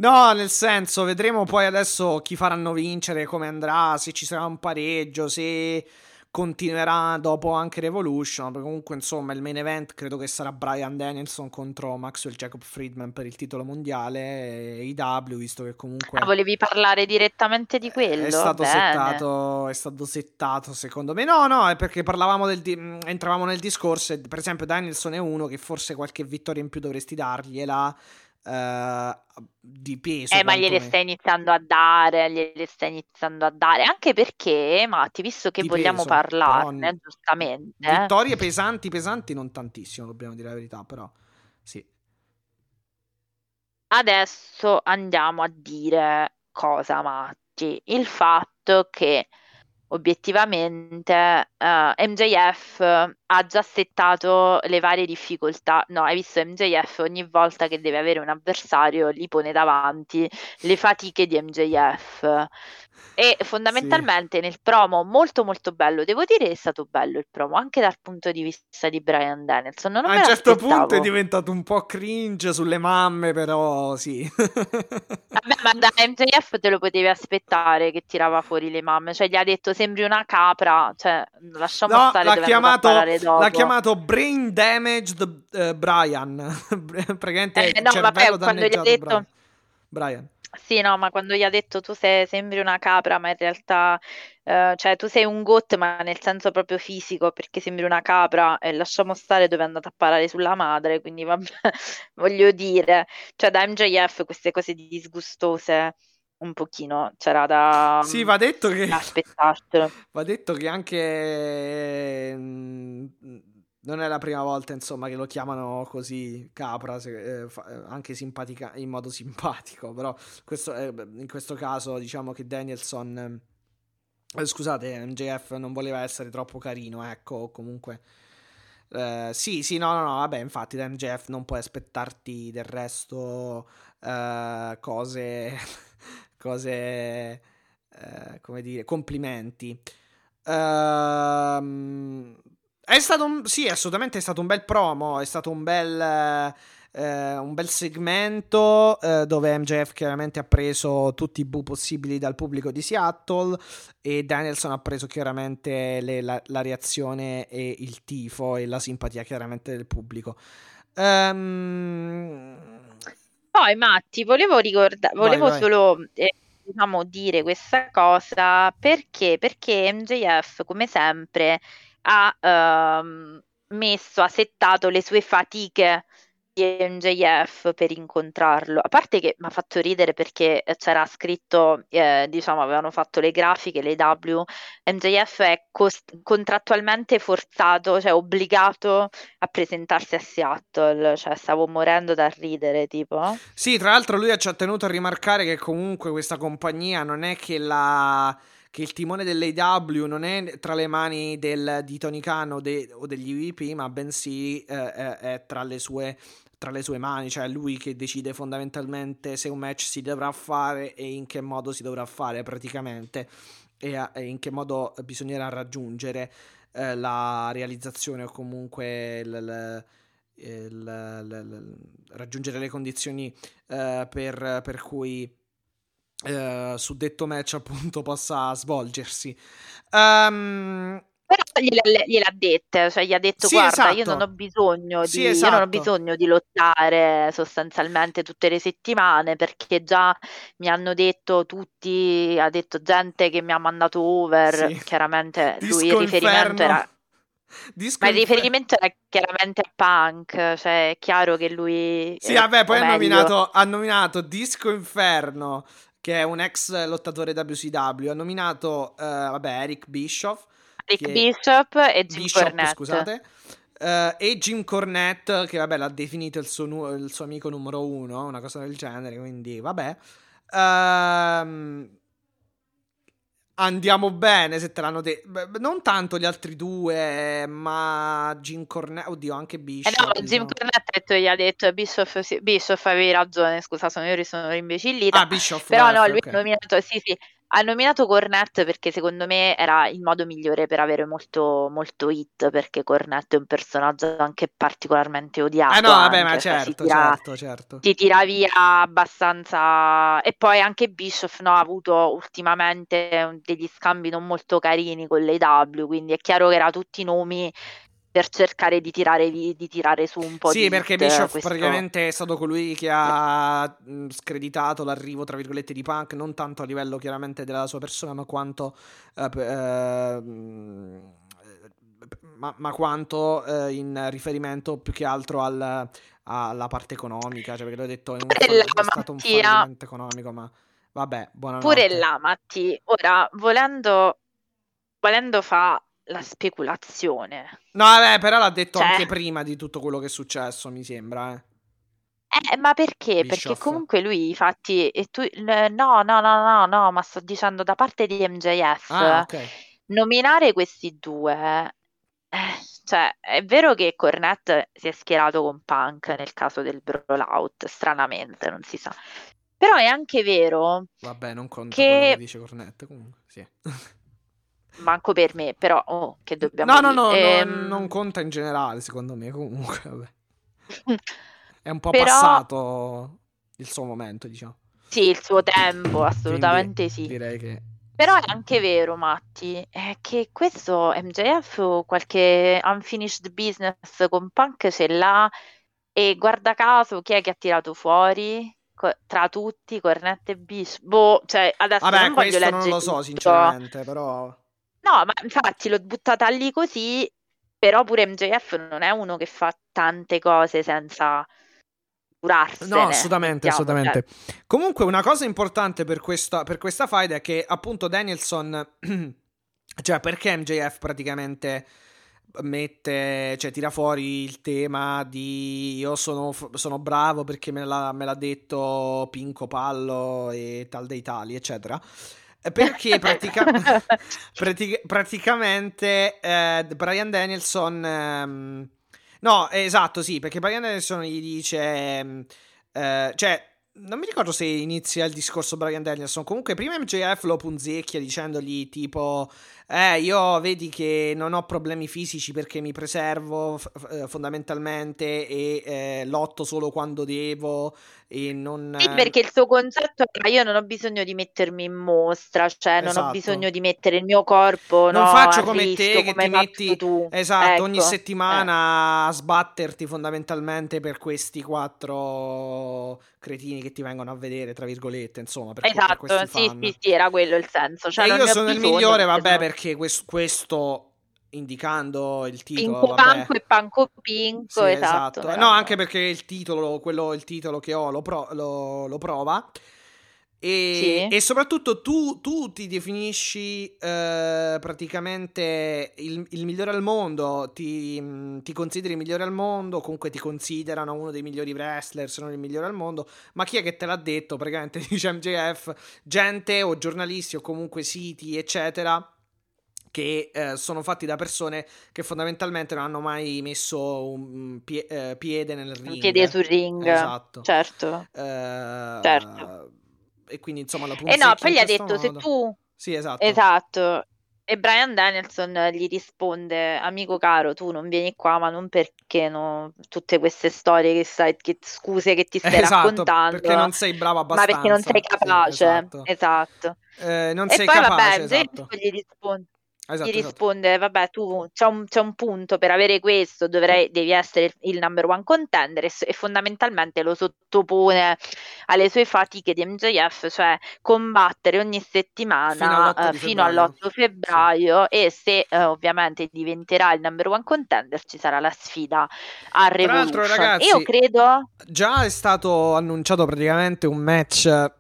No, nel senso, vedremo poi adesso chi faranno vincere, come andrà, se ci sarà un pareggio, se continuerà dopo anche Revolution. Perché comunque, insomma, il main event credo che sarà Brian Danielson contro Maxwell Jacob Friedman per il titolo mondiale e IW, visto che comunque. Ah, volevi parlare direttamente di quello? È stato settato, è stato settato, secondo me. No, no, è perché parlavamo del. Di- entravamo nel discorso. E, per esempio, Danielson è uno che forse qualche vittoria in più dovresti dargliela Uh, di peso. Eh, ma gliele me. stai iniziando a dare, gliele stai iniziando a dare, anche perché, Matti, visto che di vogliamo peso, parlarne, però, giustamente. Vittorie pesanti, pesanti, non tantissimo, dobbiamo dire la verità, però sì. Adesso andiamo a dire cosa, Matti. Il fatto che obiettivamente uh, eh, MJF ha già settato le varie difficoltà. No, hai visto MJF ogni volta che deve avere un avversario, gli pone davanti le fatiche di MJF. E fondamentalmente sì. nel promo molto molto bello, devo dire è stato bello il promo anche dal punto di vista di Brian Danielson. Non a un certo punto è diventato un po' cringe sulle mamme, però sì. Vabbè, ma da MJF te lo potevi aspettare che tirava fuori le mamme, cioè gli ha detto sembri una capra, cioè lasciamo no, stare l'ha chiamato, l'ha chiamato Brain Damaged uh, Brian. <laughs> Praticamente eh, no, vabbè, quando gli ha detto Brian. Sì, no, ma quando gli ha detto tu sei, sembri una capra, ma in realtà, eh, cioè tu sei un got, ma nel senso proprio fisico, perché sembri una capra, e lasciamo stare dove è andata a parare sulla madre, quindi vabbè, <laughs> voglio dire, cioè da MJF queste cose disgustose un pochino c'era da sì va detto che aspettarselo <laughs> va detto che anche mm, non è la prima volta, insomma, che lo chiamano così capra, se, eh, fa, eh, anche simpatica, in modo simpatico, però questo, eh, in questo caso diciamo che Danielson, eh, scusate, MJF non voleva essere troppo carino, ecco, comunque... Eh, sì, sì, no, no, no, vabbè, infatti da MJF non puoi aspettarti del resto eh, cose, cose, come dire, complimenti. Ehm è stato un, sì, assolutamente è stato un bel promo, è stato un bel, eh, un bel segmento eh, dove MJF chiaramente ha preso tutti i bu possibili dal pubblico di Seattle e Danielson ha preso chiaramente le, la, la, reazione e il tifo e la simpatia chiaramente del pubblico. Um... Poi Matti, volevo, ricorda- volevo vai, vai. solo... Eh diciamo dire questa cosa perché perché MJF come sempre ha ehm, messo, ha settato le sue fatiche MJF per incontrarlo. A parte che mi ha fatto ridere perché c'era scritto, eh, diciamo, avevano fatto le grafiche, le W, MJF è cost- contrattualmente forzato, cioè obbligato a presentarsi a Seattle, cioè stavo morendo da ridere, tipo. Sì, tra l'altro lui ci ha tenuto a rimarcare che comunque questa compagnia non è che la che il timone dell'AW non è tra le mani del, di Tony Khan o, de, o degli UVP, ma bensì eh, è, è tra le sue tra le sue mani, cioè lui che decide fondamentalmente se un match si dovrà fare e in che modo si dovrà fare praticamente e, a, e in che modo bisognerà raggiungere eh, la realizzazione o comunque il, il, il, raggiungere le condizioni eh, per, per cui eh, su detto match appunto <laughs> possa svolgersi. Um, però gliel'ha, gliel'ha detta, cioè gli ha detto sì, guarda esatto. io non ho bisogno sì, di, esatto. io non ho esatto. bisogno di lottare sostanzialmente tutte le settimane perché già mi hanno detto tutti, ha detto gente che mi ha mandato over, sì. chiaramente <laughs> lui il riferimento era... Disco <laughs> Ma il riferimento era chiaramente a Punk, cioè è chiaro che lui... Sì, vabbè, poi ha nominato, ha nominato Disco Inferno, che è un ex lottatore WCW, ha nominato, uh, vabbè, Eric Bischoff. Eric Bishop e Jim Bishop, Cornette. scusate. Uh, e Jim Cornette, che vabbè l'ha definito il suo, nu- il suo, amico numero uno, una cosa del genere, quindi vabbè. Uh, andiamo bene se te l'hanno detto. Non tanto gli altri due, ma Jim Cornette. Oddio, anche Bishop. Eh no, Jim Cornette gli ha detto Bishop, sì, Bishop avevi ragione. Scusa, sono io sono rimbecillita. Ah, Bishop. Però no, lui okay. ha nominato. Sì, sì. Ha nominato Cornette perché secondo me era il modo migliore per avere molto, molto hit, perché Cornette è un personaggio anche particolarmente odiato. Eh no, vabbè, ma certo, tira, certo, certo. Ti tira via abbastanza... E poi anche Bischoff no, ha avuto ultimamente degli scambi non molto carini con l'AW, quindi è chiaro che era tutti nomi per cercare di tirare, di tirare, su un po' sì, di. Sì, perché Bischoff questo... praticamente è stato colui che ha screditato l'arrivo, tra virgolette, di Punk, non tanto a livello chiaramente della sua persona, ma quanto. Eh, eh, ma, ma, quanto eh, in riferimento più che altro al, alla parte economica, cioè perché l'ho detto è, un è stato un fallimento economico, ma vabbè, buonanotte. Pure là, Matti, ora volendo, volendo fa la speculazione. No, vabbè, però l'ha detto cioè... anche prima di tutto quello che è successo, mi sembra, eh. Eh, ma perché? Bischoff. Perché comunque lui, infatti, e tu, no, no, no, no, no, ma sto dicendo da parte di MJF, ah, okay. nominare questi due, eh, cioè, è vero che Cornette si è schierato con Punk nel caso del brawlout, stranamente, non si sa. Però è anche vero. Vabbè, non conta che dice Cornette, comunque, sì. <laughs> Manco per me, però, oh, che dobbiamo No, no, no, Ehm, non, non conta in generale, secondo me, comunque, vabbè. <laughs> È un po' Però- passato il suo momento, diciamo. Sì, il suo tempo, assolutamente Quindi sì. Direi che... Però è anche vero, Matti, è che questo MJF qualche unfinished business con Punk ce l'ha e guarda caso chi è che ha tirato fuori? Co- tra tutti, Cornette e Bish. Boh, cioè adesso Vabbè, non voglio questo non leggere lo so, tutto. sinceramente, però... No, ma infatti l'ho buttata lì così, però pure MJF non è uno che fa tante cose senza curarsene. No, assolutamente, cioè. assolutamente. Comunque, una cosa importante per questa, per questa fight è che appunto Danielson, <clears throat> cioè perché MJF praticamente mette, cioè tira fuori il tema di io sono, sono bravo perché me l'ha, me l'ha detto Pinco Pallo e tal dei tali, eccetera. Eh, Perché <laughs> pratica- <laughs> pratica- praticamente eh, Brian Danielson... ehm, No, esatto, sì, perché Brian Danielson gli dice... ehm, eh, cioè, non mi ricordo se inizia il discorso Brian Danielson. Comunque, prima MJF lo punzecchia dicendogli tipo: Eh, io vedi che non ho problemi fisici perché mi preservo f- eh, fondamentalmente e eh, lotto solo quando devo. E non. Sì, perché il suo concetto era io non ho bisogno di mettermi in mostra, cioè non ho Esatto. bisogno di mettere il mio corpo Non no, faccio come te rischio, che come ti metti- tu. Esatto, ogni Ecco, settimana a sbatterti fondamentalmente per questi quattro cretini che ti vengono a vedere, tra virgolette, insomma, per, eh. per Esatto, questi sì, sì, sì, era quello il senso. Cioè, io ho sono il bisogno migliore, perché vabbè, perché quest- questo indicando il titolo, Pinco vabbè. Panco e Panco Pinco, Sì, esatto. No, erano- anche perché il titolo, quello, il titolo che ho lo, pro- lo- lo prova. E, Sì. e soprattutto tu, tu ti definisci eh, praticamente il, il migliore al mondo, ti, ti consideri il migliore al mondo, comunque ti considerano uno dei migliori wrestler, se non il migliore al mondo, ma chi è che te l'ha detto? Praticamente <laughs> dice MJF, gente o giornalisti o comunque siti, eccetera, che eh, sono fatti da persone che fondamentalmente non hanno mai messo un pie- eh, piede nel ring. un piede sul ring. Esatto. Certo. Eh, Certo. E quindi insomma la E no, punzecchia poi gli ha detto se modo. tu Sì, esatto. Esatto. E Brian Danielson gli risponde, amico caro, tu non vieni qua, ma non perché no, tutte queste storie che sai, che scuse che ti stai Esatto, raccontando, perché non sei bravo ma perché non sei abbastanza. Sì, capace. esatto. Esatto. Eh, non E sei poi capace, vabbè, esatto. gli risponde, Esatto, gli esatto. risponde, vabbè, tu c'è un, c'è un punto per avere questo, dovrei, devi essere il, number one contender e, e fondamentalmente lo sottopone alle sue fatiche di MJF, cioè combattere ogni settimana Fino all'8 eh, fino febbraio. all'8 febbraio e se eh, ovviamente diventerà il number one contender ci sarà la sfida a Tra l'altro, Revolution. ragazzi, Io credo... Già è stato annunciato praticamente un match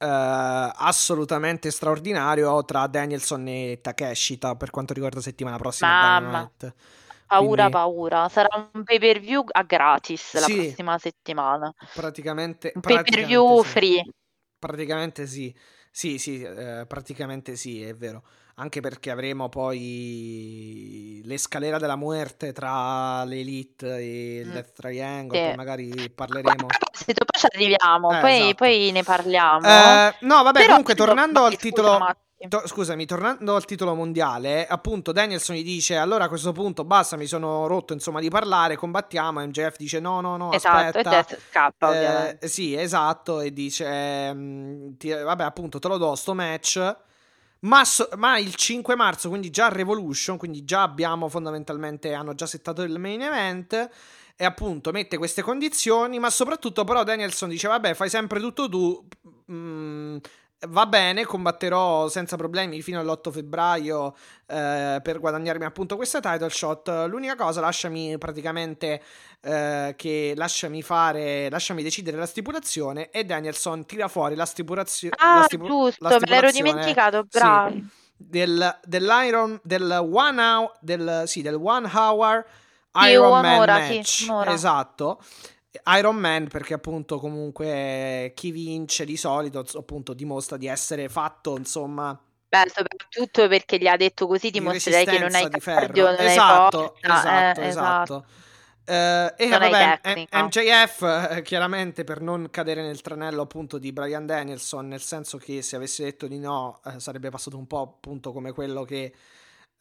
eh, assolutamente straordinario tra Danielson e Takeshita per quanto riguarda settimana prossima. Mamma. Dynamite. Paura, Quindi- paura. Sarà un pay per view a gratis la Sì. prossima settimana. Praticamente, Un pay per view sì. free. Praticamente sì, sì, sì, eh, praticamente sì, è vero. Anche perché avremo poi l'escalera della muerte tra l'Elite e il Mm. Death Triangle, Sì. poi magari parleremo. Se dopo ci arriviamo, Eh, poi, esatto. poi ne parliamo. Eh, no, vabbè, Però comunque tornando al titolo... To- scusami, tornando al titolo mondiale, appunto Danielson gli dice allora a questo punto basta, mi sono rotto insomma di parlare, combattiamo, MJF dice no, no, no, Esatto, e aspetta. Death scappa Eh, sì, esatto, e dice, ehm, vabbè, appunto, te lo do sto match, ma, so- ma il 5 marzo, quindi già Revolution, quindi già abbiamo fondamentalmente, hanno già settato il main event, e appunto mette queste condizioni, ma soprattutto però Danielson dice, vabbè, fai sempre tutto tu, mm, va bene, combatterò senza problemi fino all'8 febbraio eh, per guadagnarmi appunto questa title shot, l'unica cosa, lasciami praticamente eh, che lasciami fare, lasciami decidere la stipulazione e Danielson tira fuori la, stipulazio- Ah, la stipu- giusto, la me l'ero stipulazione, dimenticato, sì, bravo. del, dell'Iron del one hour del, sì, del one hour Sì, Iron Man un'ora, sì, match. un'ora. esatto Iron Man perché appunto comunque chi vince di solito appunto dimostra di essere fatto insomma Beh, soprattutto perché gli ha detto così dimostrerai che non hai cardio, non esatto, hai esatto, eh, esatto. esatto. Uh, e vabbè, M- MJF eh, chiaramente per non cadere nel tranello appunto di Brian Danielson, nel senso che se avesse detto di no eh, sarebbe passato un po' appunto come quello che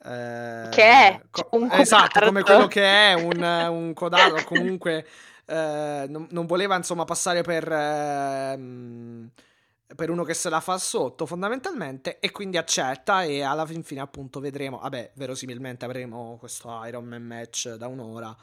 eh, che è? co- un esatto, come quello che è un, un codato comunque <laughs> eh, non, non, voleva insomma passare per ehm, per uno che se la fa sotto fondamentalmente e quindi accetta e alla fin fine appunto vedremo, vabbè verosimilmente avremo questo Iron Man match da un'ora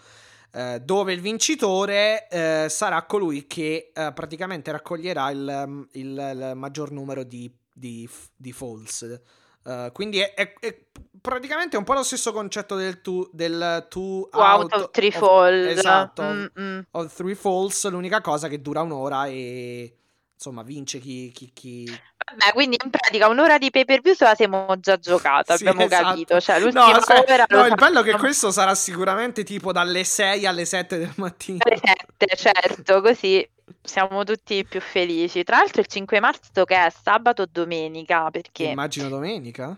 eh, dove il vincitore eh, sarà colui che eh, praticamente raccoglierà il, il, il, maggior numero di, di, di falls. Uh, quindi è, è, è, praticamente un po' lo stesso concetto del two, del two, two out, out, of three of, falls. Esatto, mm-hmm. of three falls. L'unica cosa che dura un'ora e insomma vince chi, chi, chi... Vabbè, quindi in pratica un'ora di pay per view se la siamo già giocata, sì, abbiamo esatto. capito. Cioè, l'ultima no, se... ora no il bello è che questo sarà sicuramente tipo dalle 6 alle 7 del mattino. Alle 7, certo, così siamo tutti più felici. Tra l'altro il 5 marzo che è sabato o domenica, perché... Immagino domenica.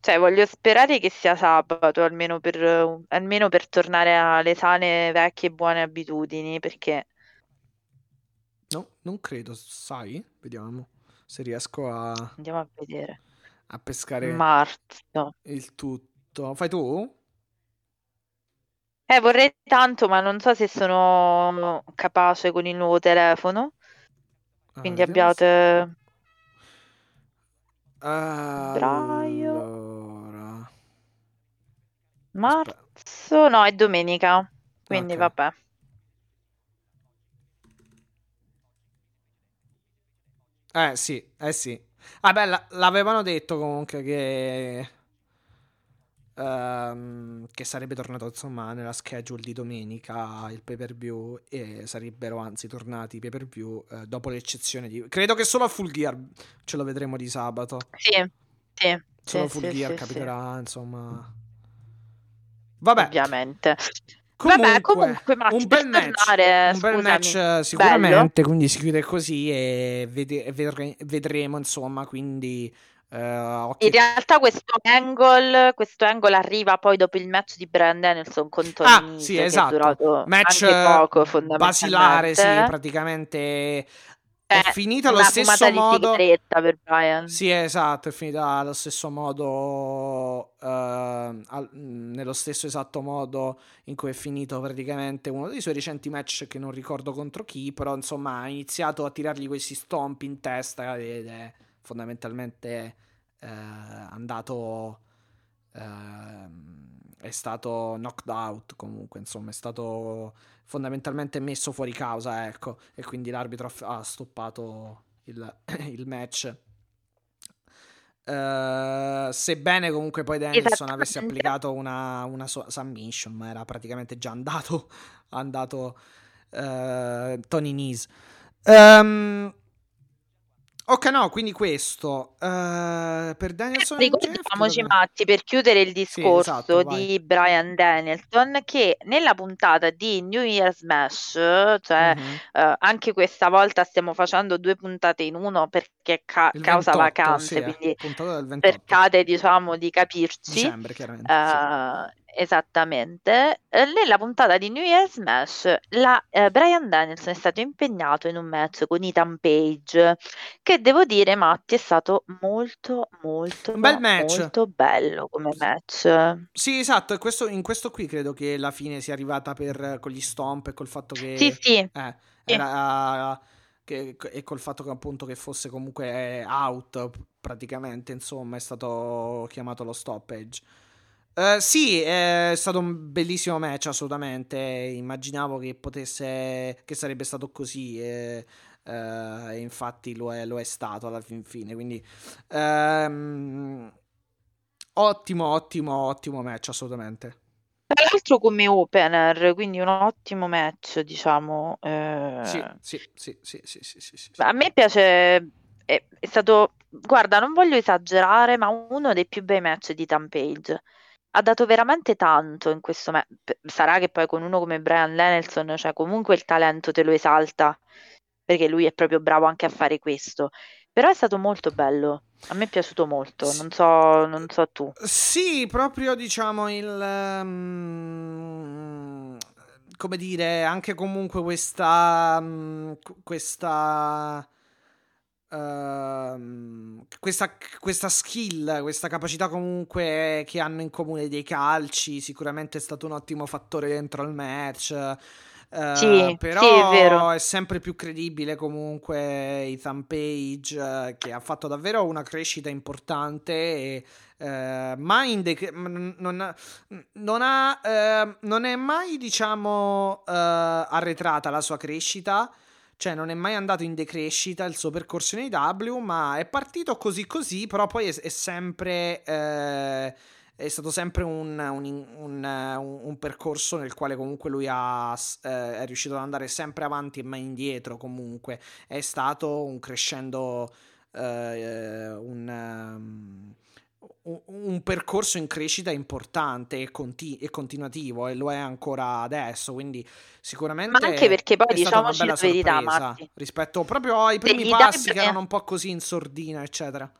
Cioè, voglio sperare che sia sabato, almeno per, almeno per tornare alle sane vecchie buone abitudini, perché No, non credo, sai? Vediamo se riesco a, Andiamo a vedere. a pescare Marzo. il tutto. Fai tu? Eh, vorrei tanto, ma non so se sono capace con il nuovo telefono. Ah, Quindi se... abbiate febbraio. Allora. Marzo, no, è domenica. Quindi Ok. vabbè. Eh sì, eh sì. Vabbè, l- l'avevano detto comunque che... ehm, che sarebbe tornato insomma nella schedule di domenica il pay per view e sarebbero anzi tornati i pay per view eh, dopo l'eccezione di... Credo che solo a Full Gear ce lo vedremo di sabato. Sì, sì. Solo Sì, Full sì, Gear sì. capiterà insomma... Vabbè, Ovviamente. Comunque, Vabbè, comunque, Matti, un per bel match, tornare, un bel match eh, bello. sicuramente, quindi si chiude così e vede- vedre- vedremo insomma, quindi eh, occhio- In realtà questo angle, questo angle arriva poi dopo il match di Brian Danielson con Tony Ah, sì, che è esatto. Match anche poco basilare, sì, fondamentalmente. Praticamente è Eh, finita allo stesso modo. sigaretta per Brian. Sì, esatto, è finita allo stesso modo, eh, al- nello stesso esatto modo in cui è finito praticamente uno dei suoi recenti match che non ricordo contro chi, però insomma ha iniziato a tirargli questi stomp in testa ed è fondamentalmente eh, andato, ehm, è stato knocked out comunque, insomma è stato fondamentalmente messo fuori causa, ecco, e quindi l'arbitro ha stoppato il, <coughs> il match. Eh, sebbene comunque poi Danielson avesse applicato una, una sua submission, ma era praticamente già andato, <laughs> andato eh, Tony Nese. Ehm, ok, no, quindi questo eh, per Danielson Ricordiamoci, che- Matti, per chiudere il discorso esatto, vai. di Brian Danielson, che nella puntata di New Year's Mash, cioè Mhm. eh, anche questa volta stiamo facendo due puntate in uno perché ca- Il causa 28, vacanze, sì, eh, quindi 28 cercate diciamo di capirci. dicembre, chiaramente. sì. Esattamente. Eh, nella puntata di New Year's Mash, la, eh, Brian Danielson è stato impegnato in un match con Ethan Page, che devo dire, Matti, è stato molto, molto, Un bel match. molto bello come match. Sì, esatto, questo- in questo qui credo che la fine sia arrivata per, con gli stomp e col fatto che... Sì, sì, eh, era, che- e col fatto che appunto che fosse comunque out praticamente, insomma, è stato chiamato lo stoppage. Eh, sì, è stato un bellissimo match, assolutamente. Immaginavo che potesse, che sarebbe stato così. E, e infatti lo è, lo è stato alla fin fine. Quindi, ehm, ottimo, ottimo, ottimo match, assolutamente. tra l'altro come opener, quindi un ottimo match, diciamo. eh, Sì, sì, sì, sì, sì, sì, sì, sì. A me piace, è, è stato, guarda, non voglio esagerare, ma uno dei più bei match di Ethan Page. Ha dato veramente tanto in questo match. Sarà che poi con uno come Brian Danielson, cioè comunque il talento te lo esalta, perché lui è proprio bravo anche a fare questo. Però è stato molto bello. A me è piaciuto molto, non so, non so tu. Sì, proprio diciamo il... Um, come dire, anche comunque questa... Um, questa... Uh, questa, questa skill, questa capacità comunque che hanno in comune dei calci, sicuramente è stato un ottimo fattore dentro al match. Uh, sì, però sì, è, è, sempre più credibile comunque Ethan Page uh, che ha fatto davvero una crescita importante e uh, mai de- non, non, ha, non, è mai diciamo arretrata la sua crescita cioè non è mai andato in decrescita il suo percorso in AW ma è partito così così però poi è, è sempre è stato sempre un, un, un, un, percorso nel quale comunque lui ha, eh, è riuscito ad andare sempre avanti e mai indietro comunque. È stato un crescendo eh, un, un, percorso in crescita importante e, conti- e, continuativo e lo è ancora adesso quindi sicuramente ma anche perché poi diciamoci la verità Marti. rispetto proprio ai primi passi che erano un po' così in sordina eccetera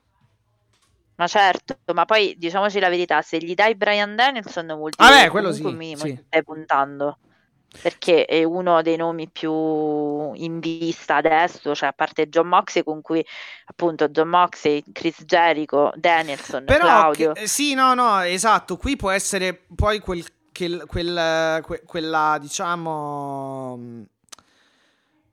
ma certo, ma poi diciamoci la verità, se gli dai Brian Danielson vuol dire ah, beh, quello sì, sì. stai puntando. Perché è uno dei nomi più in vista adesso, cioè a parte John Moxley con cui appunto John Moxley, Chris Jericho, Danielson, Però, Claudio. Che, sì, no, no, esatto, qui può essere poi quel, quel, quel, quella diciamo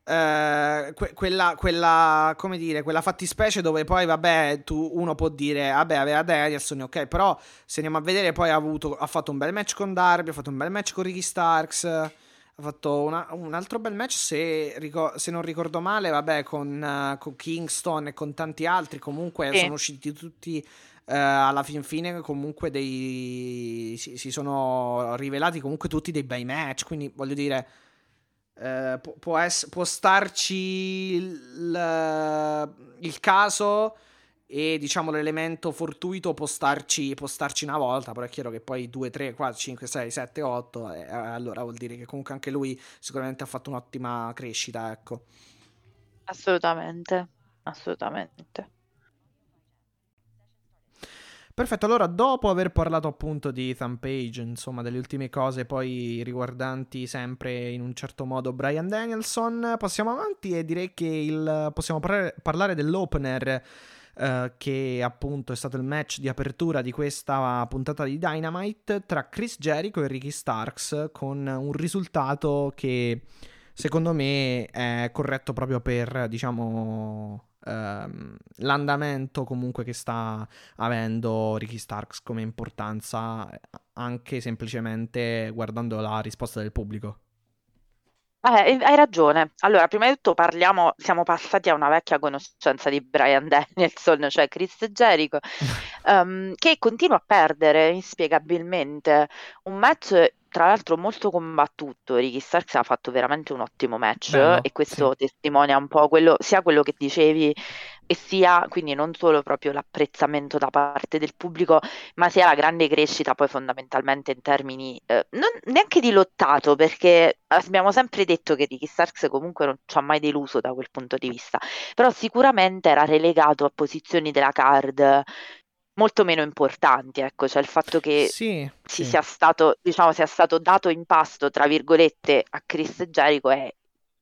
Uh, que- quella, quella, come dire, quella fattispecie dove poi, vabbè, tu, uno può dire, vabbè, aveva Danielson, ok, però se andiamo a vedere, poi ha, avuto, ha fatto un bel match con Darby, ha fatto un bel match con Ricky Starks, ha fatto una, un altro bel match, se, ricor- se non ricordo male, vabbè, con, uh, con, Kingston e con tanti altri, comunque sì. sono usciti tutti... Uh, alla fin fine comunque dei si, si sono rivelati comunque tutti dei bei match quindi voglio dire eh, può, può, ess- può, starci il, il, caso e diciamo l'elemento fortuito può starci, può starci una volta, però è chiaro che poi 2, 3, 4, 5, 6, 7, 8, eh, allora vuol dire che comunque anche lui sicuramente ha fatto un'ottima crescita, ecco. Assolutamente, assolutamente. Perfetto, allora dopo aver parlato appunto di Ethan Page, insomma delle ultime cose poi riguardanti sempre in un certo modo Brian Danielson, passiamo avanti e direi che il, possiamo par- parlare dell'opener uh, che appunto è stato il match di apertura di questa puntata di Dynamite tra Chris Jericho e Ricky Starks con un risultato che secondo me è corretto proprio per diciamo ehm, l'andamento comunque che sta avendo Ricky Starks come importanza anche semplicemente guardando la risposta del pubblico. Eh, hai ragione. Allora, prima di tutto parliamo, siamo passati a una vecchia conoscenza di Brian <laughs> Danielson, cioè Chris Jericho, um, <laughs> che continua a perdere inspiegabilmente. Un match tra l'altro molto combattuto, Ricky Starks ha fatto veramente un ottimo match Bello, e questo sì. testimonia un po' quello, sia quello che dicevi e sia quindi non solo proprio l'apprezzamento da parte del pubblico, ma sia la grande crescita poi fondamentalmente in termini eh, non neanche di lottato, perché abbiamo sempre detto che Ricky Starks comunque non ci ha mai deluso da quel punto di vista, però sicuramente era relegato a posizioni della card molto meno importanti, ecco, cioè il fatto che sì, sì. sia stato, diciamo, sia stato dato in pasto, tra virgolette, a Chris Jericho è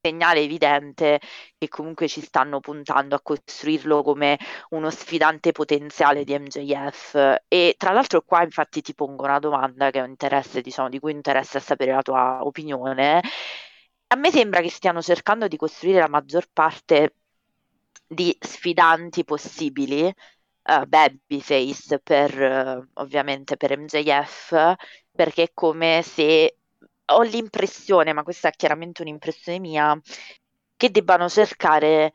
segnale evidente che comunque ci stanno puntando a costruirlo come uno sfidante potenziale di MJF e tra l'altro qua infatti ti pongo una domanda che ho interesse, diciamo, di cui interessa sapere la tua opinione. A me sembra che stiano cercando di costruire la maggior parte di sfidanti possibili uh, babyface per uh, ovviamente per MJF perché è come se ho l'impressione, ma questa è chiaramente un'impressione mia, che debbano cercare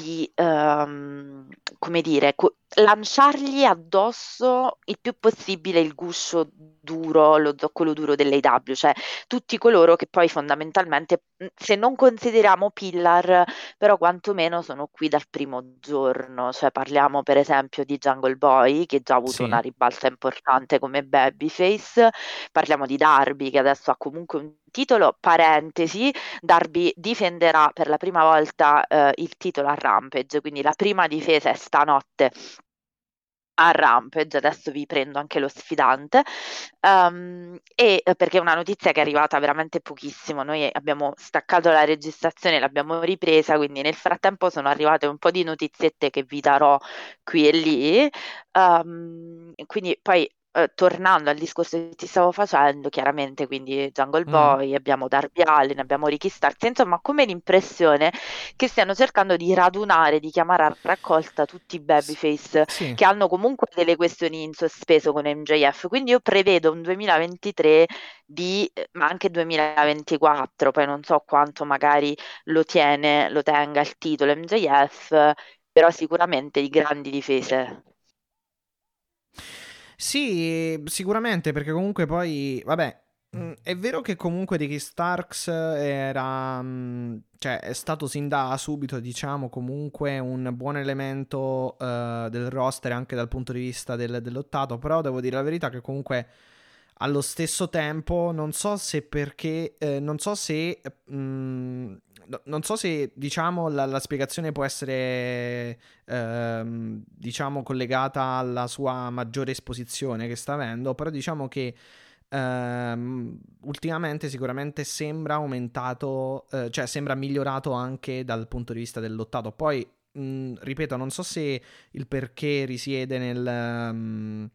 di, um, come dire, co- lanciargli addosso il più possibile il guscio duro, lo zoccolo duro dell'AW, cioè tutti coloro che poi fondamentalmente, se non consideriamo pillar, però quantomeno sono qui dal primo giorno, cioè parliamo per esempio di Jungle Boy che già ha avuto sì. una ribalta importante come babyface, parliamo di Darby che adesso ha comunque un titolo parentesi, Darby difenderà per la prima volta eh, il titolo a Rampage, quindi la prima difesa è stanotte a Rampage, adesso vi prendo anche lo sfidante, um, e eh, perché è una notizia che è arrivata veramente pochissimo, noi abbiamo staccato la registrazione, l'abbiamo ripresa, quindi nel frattempo sono arrivate un po' di notiziette che vi darò qui e lì, um, quindi poi eh, tornando al discorso che ti stavo facendo, chiaramente quindi Jungle mm. Boy, abbiamo Darby Allin, abbiamo Ricky Starks, insomma come l'impressione che stiano cercando di radunare, di chiamare a raccolta tutti i babyface sì. che hanno comunque delle questioni in sospeso con MJF, quindi io prevedo un 2023 di, ma anche 2024, poi non so quanto magari lo tiene, lo tenga il titolo MJF, però sicuramente di grandi difese. Sì, sicuramente, perché comunque poi, vabbè, mm, è vero che comunque Ricky Starks era, mm, cioè, è stato sin da subito, diciamo, comunque un buon elemento uh, del roster anche dal punto di vista del, dell'ottato, però devo dire la verità che comunque allo stesso tempo non so se perché, eh, non so se... Mh, mm, non so se diciamo la, la spiegazione può essere ehm, diciamo collegata alla sua maggiore esposizione che sta avendo, però diciamo che ehm, ultimamente sicuramente sembra aumentato, eh, cioè sembra migliorato anche dal punto di vista del lottato. Poi mh, ripeto, non so se il perché risiede nel um,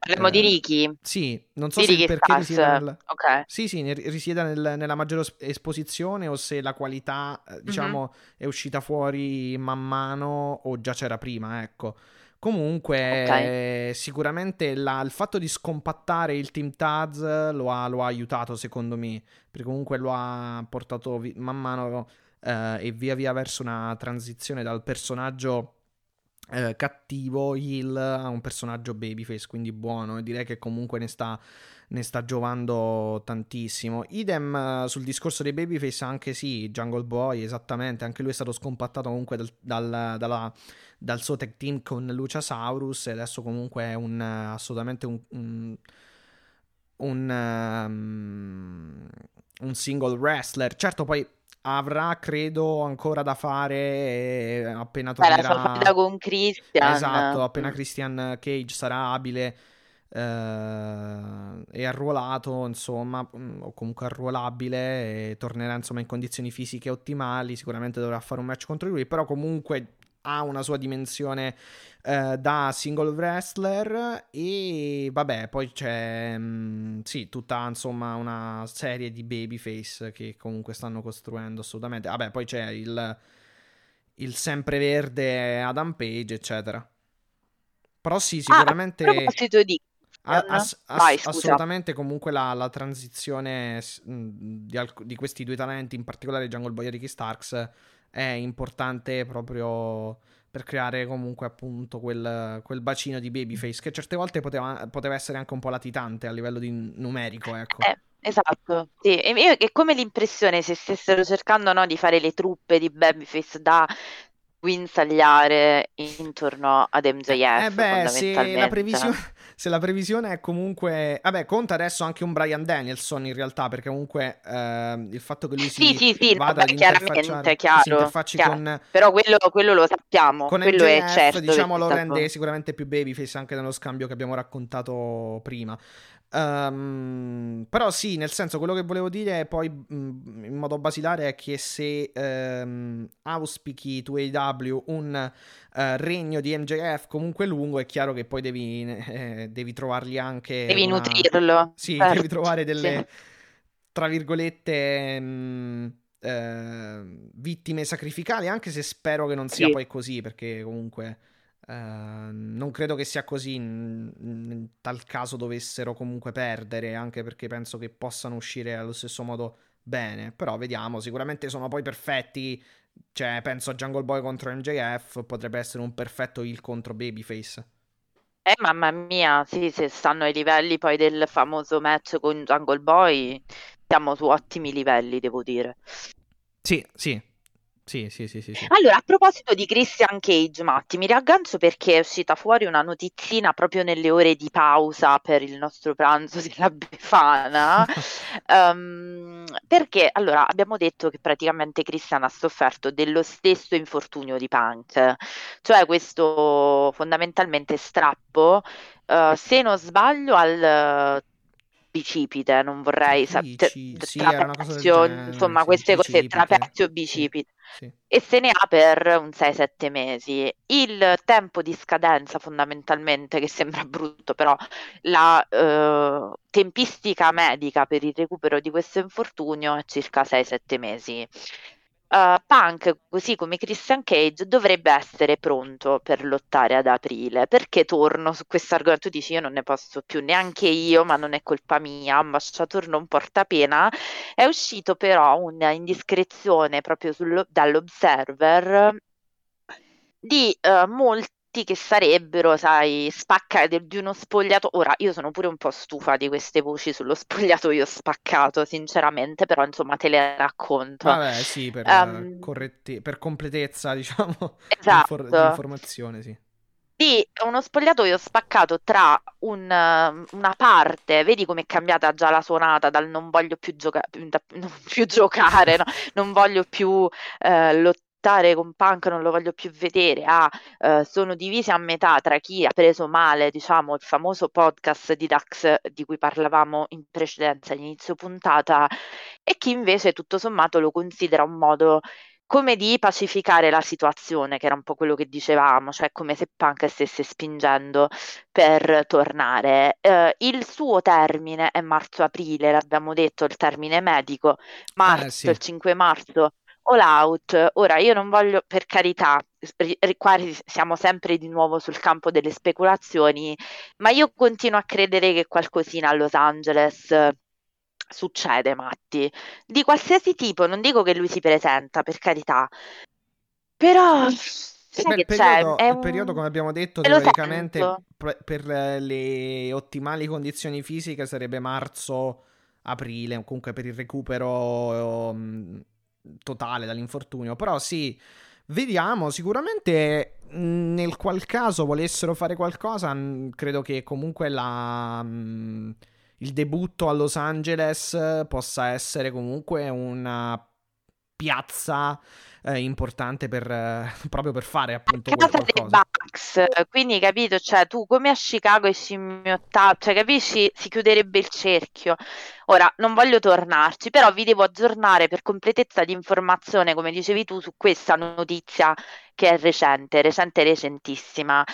Parliamo eh, di Ricky. Sì, non so di se Ricky perché risiede nel... okay. Sì, sì, risiede nel, nella maggiore esposizione o se la qualità, eh, diciamo, mm-hmm. è uscita fuori man mano o già c'era prima, ecco. Comunque, okay. sicuramente la, il fatto di scompattare il Team Taz lo ha, lo ha, aiutato, secondo me, perché comunque lo ha portato vi- man mano eh, e via via verso una transizione dal personaggio eh, cattivo Hill a un personaggio babyface, quindi buono, e direi che comunque ne sta, ne sta giovando tantissimo. Idem uh, sul discorso dei babyface, anche sì, Jungle Boy, esattamente, anche lui è stato scompattato comunque dal, dal, dalla, dal suo tech team con Luciasaurus e adesso comunque è un, assolutamente un... un un, um, un single wrestler. Certo, poi avrà credo ancora da fare eh, appena tornerà la con Christian esatto appena. Christian Cage sarà abile eh, e arruolato insomma mm, o comunque arruolabile e tornerà insomma in condizioni fisiche ottimali sicuramente dovrà fare un match contro lui però comunque ha una sua dimensione eh, da single wrestler e vabbè poi c'è mh, mm, sì tutta insomma una serie di babyface che comunque stanno costruendo assolutamente. Vabbè poi c'è il, il sempreverde Adam Page eccetera. Però sì ah, sicuramente ah, a proposito di Ass- ass- Vai, assolutamente comunque la, la transizione di, alc- di, questi due talenti, in particolare Jungle Boy e Ricky Starks, è importante proprio per creare comunque appunto quel, quel, bacino di babyface che certe volte poteva, poteva, essere anche un po' latitante a livello di numerico, ecco. Eh, esatto, sì. E io è come l'impressione se stessero cercando no, di fare le truppe di babyface da guinzagliare intorno ad MJF. Eh beh, se la, previsione, se la previsione è comunque... Vabbè, conta adesso anche un Brian Danielson in realtà, perché comunque eh, il fatto che lui si sì, sì, sì, vada vabbè, chiaramente, chiaro, chiaro. Con, Però quello, quello, lo sappiamo, con quello MJF, è certo. Diciamo lo rende sicuramente più babyface anche nello scambio che abbiamo raccontato prima. Um, però sì, nel senso, quello che volevo dire poi mh, in modo basilare è che se um, auspichi tu AW un uh, regno di MJF comunque lungo, è chiaro che poi devi, eh, devi trovarli anche... Devi una... nutrirlo. Sì, certo. devi trovare delle, tra virgolette... Mh, eh, vittime sacrificali, anche se spero che non sia sì. poi così, perché comunque Ehm, non credo che sia così in, in, tal caso dovessero comunque perdere, anche perché penso che possano uscire allo stesso modo bene. Però vediamo, sicuramente sono poi perfetti. Cioè, penso a Jungle Boy contro MJF, potrebbe essere un perfetto heal contro Babyface. Eh, mamma mia, sì, se stanno ai livelli poi del famoso match con Jungle Boy, siamo su ottimi livelli, devo dire. Sì, sì, Sì, sì, sì, sì, sì. Allora, a proposito di Christian Cage, Matti, mi riaggancio perché è uscita fuori una notizina proprio nelle ore di pausa per il nostro pranzo <laughs> della Befana. um, <laughs> perché allora abbiamo detto che praticamente Christian ha sofferto dello stesso infortunio di Punk, cioè questo fondamentalmente strappo, uh, se non sbaglio, al bicipite, non vorrei sapere, sì, trapezio, insomma, queste cose, trapezio bicipite. Sì. E se ne ha per un 6-7 mesi. Il tempo di scadenza, fondamentalmente, che sembra <laughs> brutto, però la eh, tempistica medica per il recupero di questo infortunio è circa 6-7 mesi uh, Punk, così come Christian Cage, dovrebbe essere pronto per lottare ad aprile. Perché torno su questo argomento? Tu dici io non ne posso più neanche io, ma non è colpa mia, ambasciator non porta pena. È uscito però un'indiscrezione proprio sullo, dall'Observer di uh, molti che sarebbero, sai, spaccati di uno spogliato. Ora, io sono pure un po' stufa di queste voci sullo <laughs> spogliatoio spaccato, sinceramente, però insomma te le racconto. Vabbè, sì, per, um, corretti- per completezza, <laughs> diciamo, esatto. di, informazione, sì. Di uno spogliatoio spaccato tra un, una parte, vedi come è cambiata già la suonata dal non voglio più, gioca- non più giocare, no? non voglio più eh, lottare lottare con Punk non lo voglio più vedere, ah, eh, sono divisi a metà tra chi ha preso male, diciamo, il famoso podcast di Dax di cui parlavamo in precedenza all'inizio puntata e chi invece tutto sommato lo considera un modo come di pacificare la situazione, che era un po' quello che dicevamo, cioè come se Punk stesse spingendo per tornare. Eh, il suo termine è marzo-aprile, l'abbiamo detto, il termine medico, marzo, eh, sì. il 5 marzo All Out, ora io non voglio, per carità, qua siamo sempre di nuovo sul campo delle speculazioni, ma io continuo a credere che qualcosina a Los Angeles succede, Matti, di qualsiasi tipo, non dico che lui si presenta, per carità, però... Beh, il, periodo, il un... periodo, come abbiamo detto, teoricamente per le ottimali condizioni fisiche sarebbe marzo-aprile, comunque per il recupero um, totale dall'infortunio. Però sì, vediamo. Sicuramente nel qual caso volessero fare qualcosa, credo che comunque la, il debutto a Los Angeles possa essere comunque una piazza eh, importante per, eh, <laughs> proprio per fare appunto casa dei Bucks? Quindi capito cioè tu come a Chicago e scimmiottato cioè capisci si chiuderebbe il cerchio. Ora non voglio tornarci però vi devo aggiornare per completezza di informazione come dicevi tu su questa notizia che è recente recente recentissima.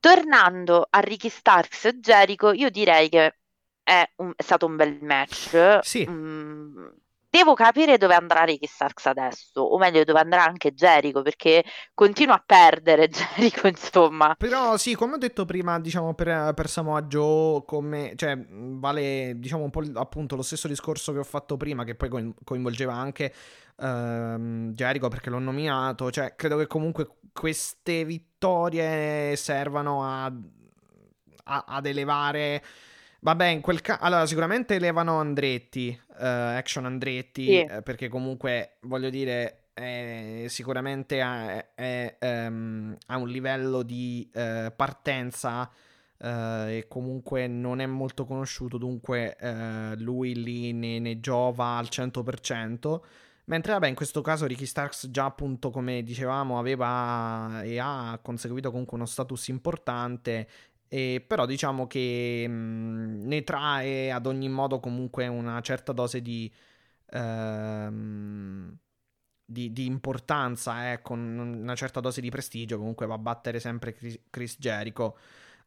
Tornando a Ricky Starks e Jericho io direi che è, un, è stato un bel match sì. Mm, devo capire dove andrà Ricky Starks adesso, o meglio dove andrà anche Jericho, perché continua a perdere <laughs> Jericho, insomma. Però sì, come ho detto prima, diciamo, per, per Samoa Joe, come, cioè, vale, diciamo, un po' appunto lo stesso discorso che ho fatto prima, che poi coinvolgeva anche uh, Jericho, perché l'ho nominato, cioè, credo che comunque queste vittorie servano a, a, ad elevare Vabbè, in quel caso. Allora, sicuramente elevano Andretti, uh, Action Andretti, sì. eh, perché comunque, voglio dire, è, sicuramente ha, è, è, um, ha, un livello di uh, partenza uh, e comunque non è molto conosciuto, dunque lui lì ne, ne, giova al 100%. Mentre, vabbè, in questo caso Ricky Starks già appunto, come dicevamo, aveva e ha conseguito comunque uno status importante e però diciamo che mh, mm, ne trae ad ogni modo comunque una certa dose di, ehm, di, di importanza, eh, con una certa dose di prestigio. Comunque va a battere sempre Chris Jericho.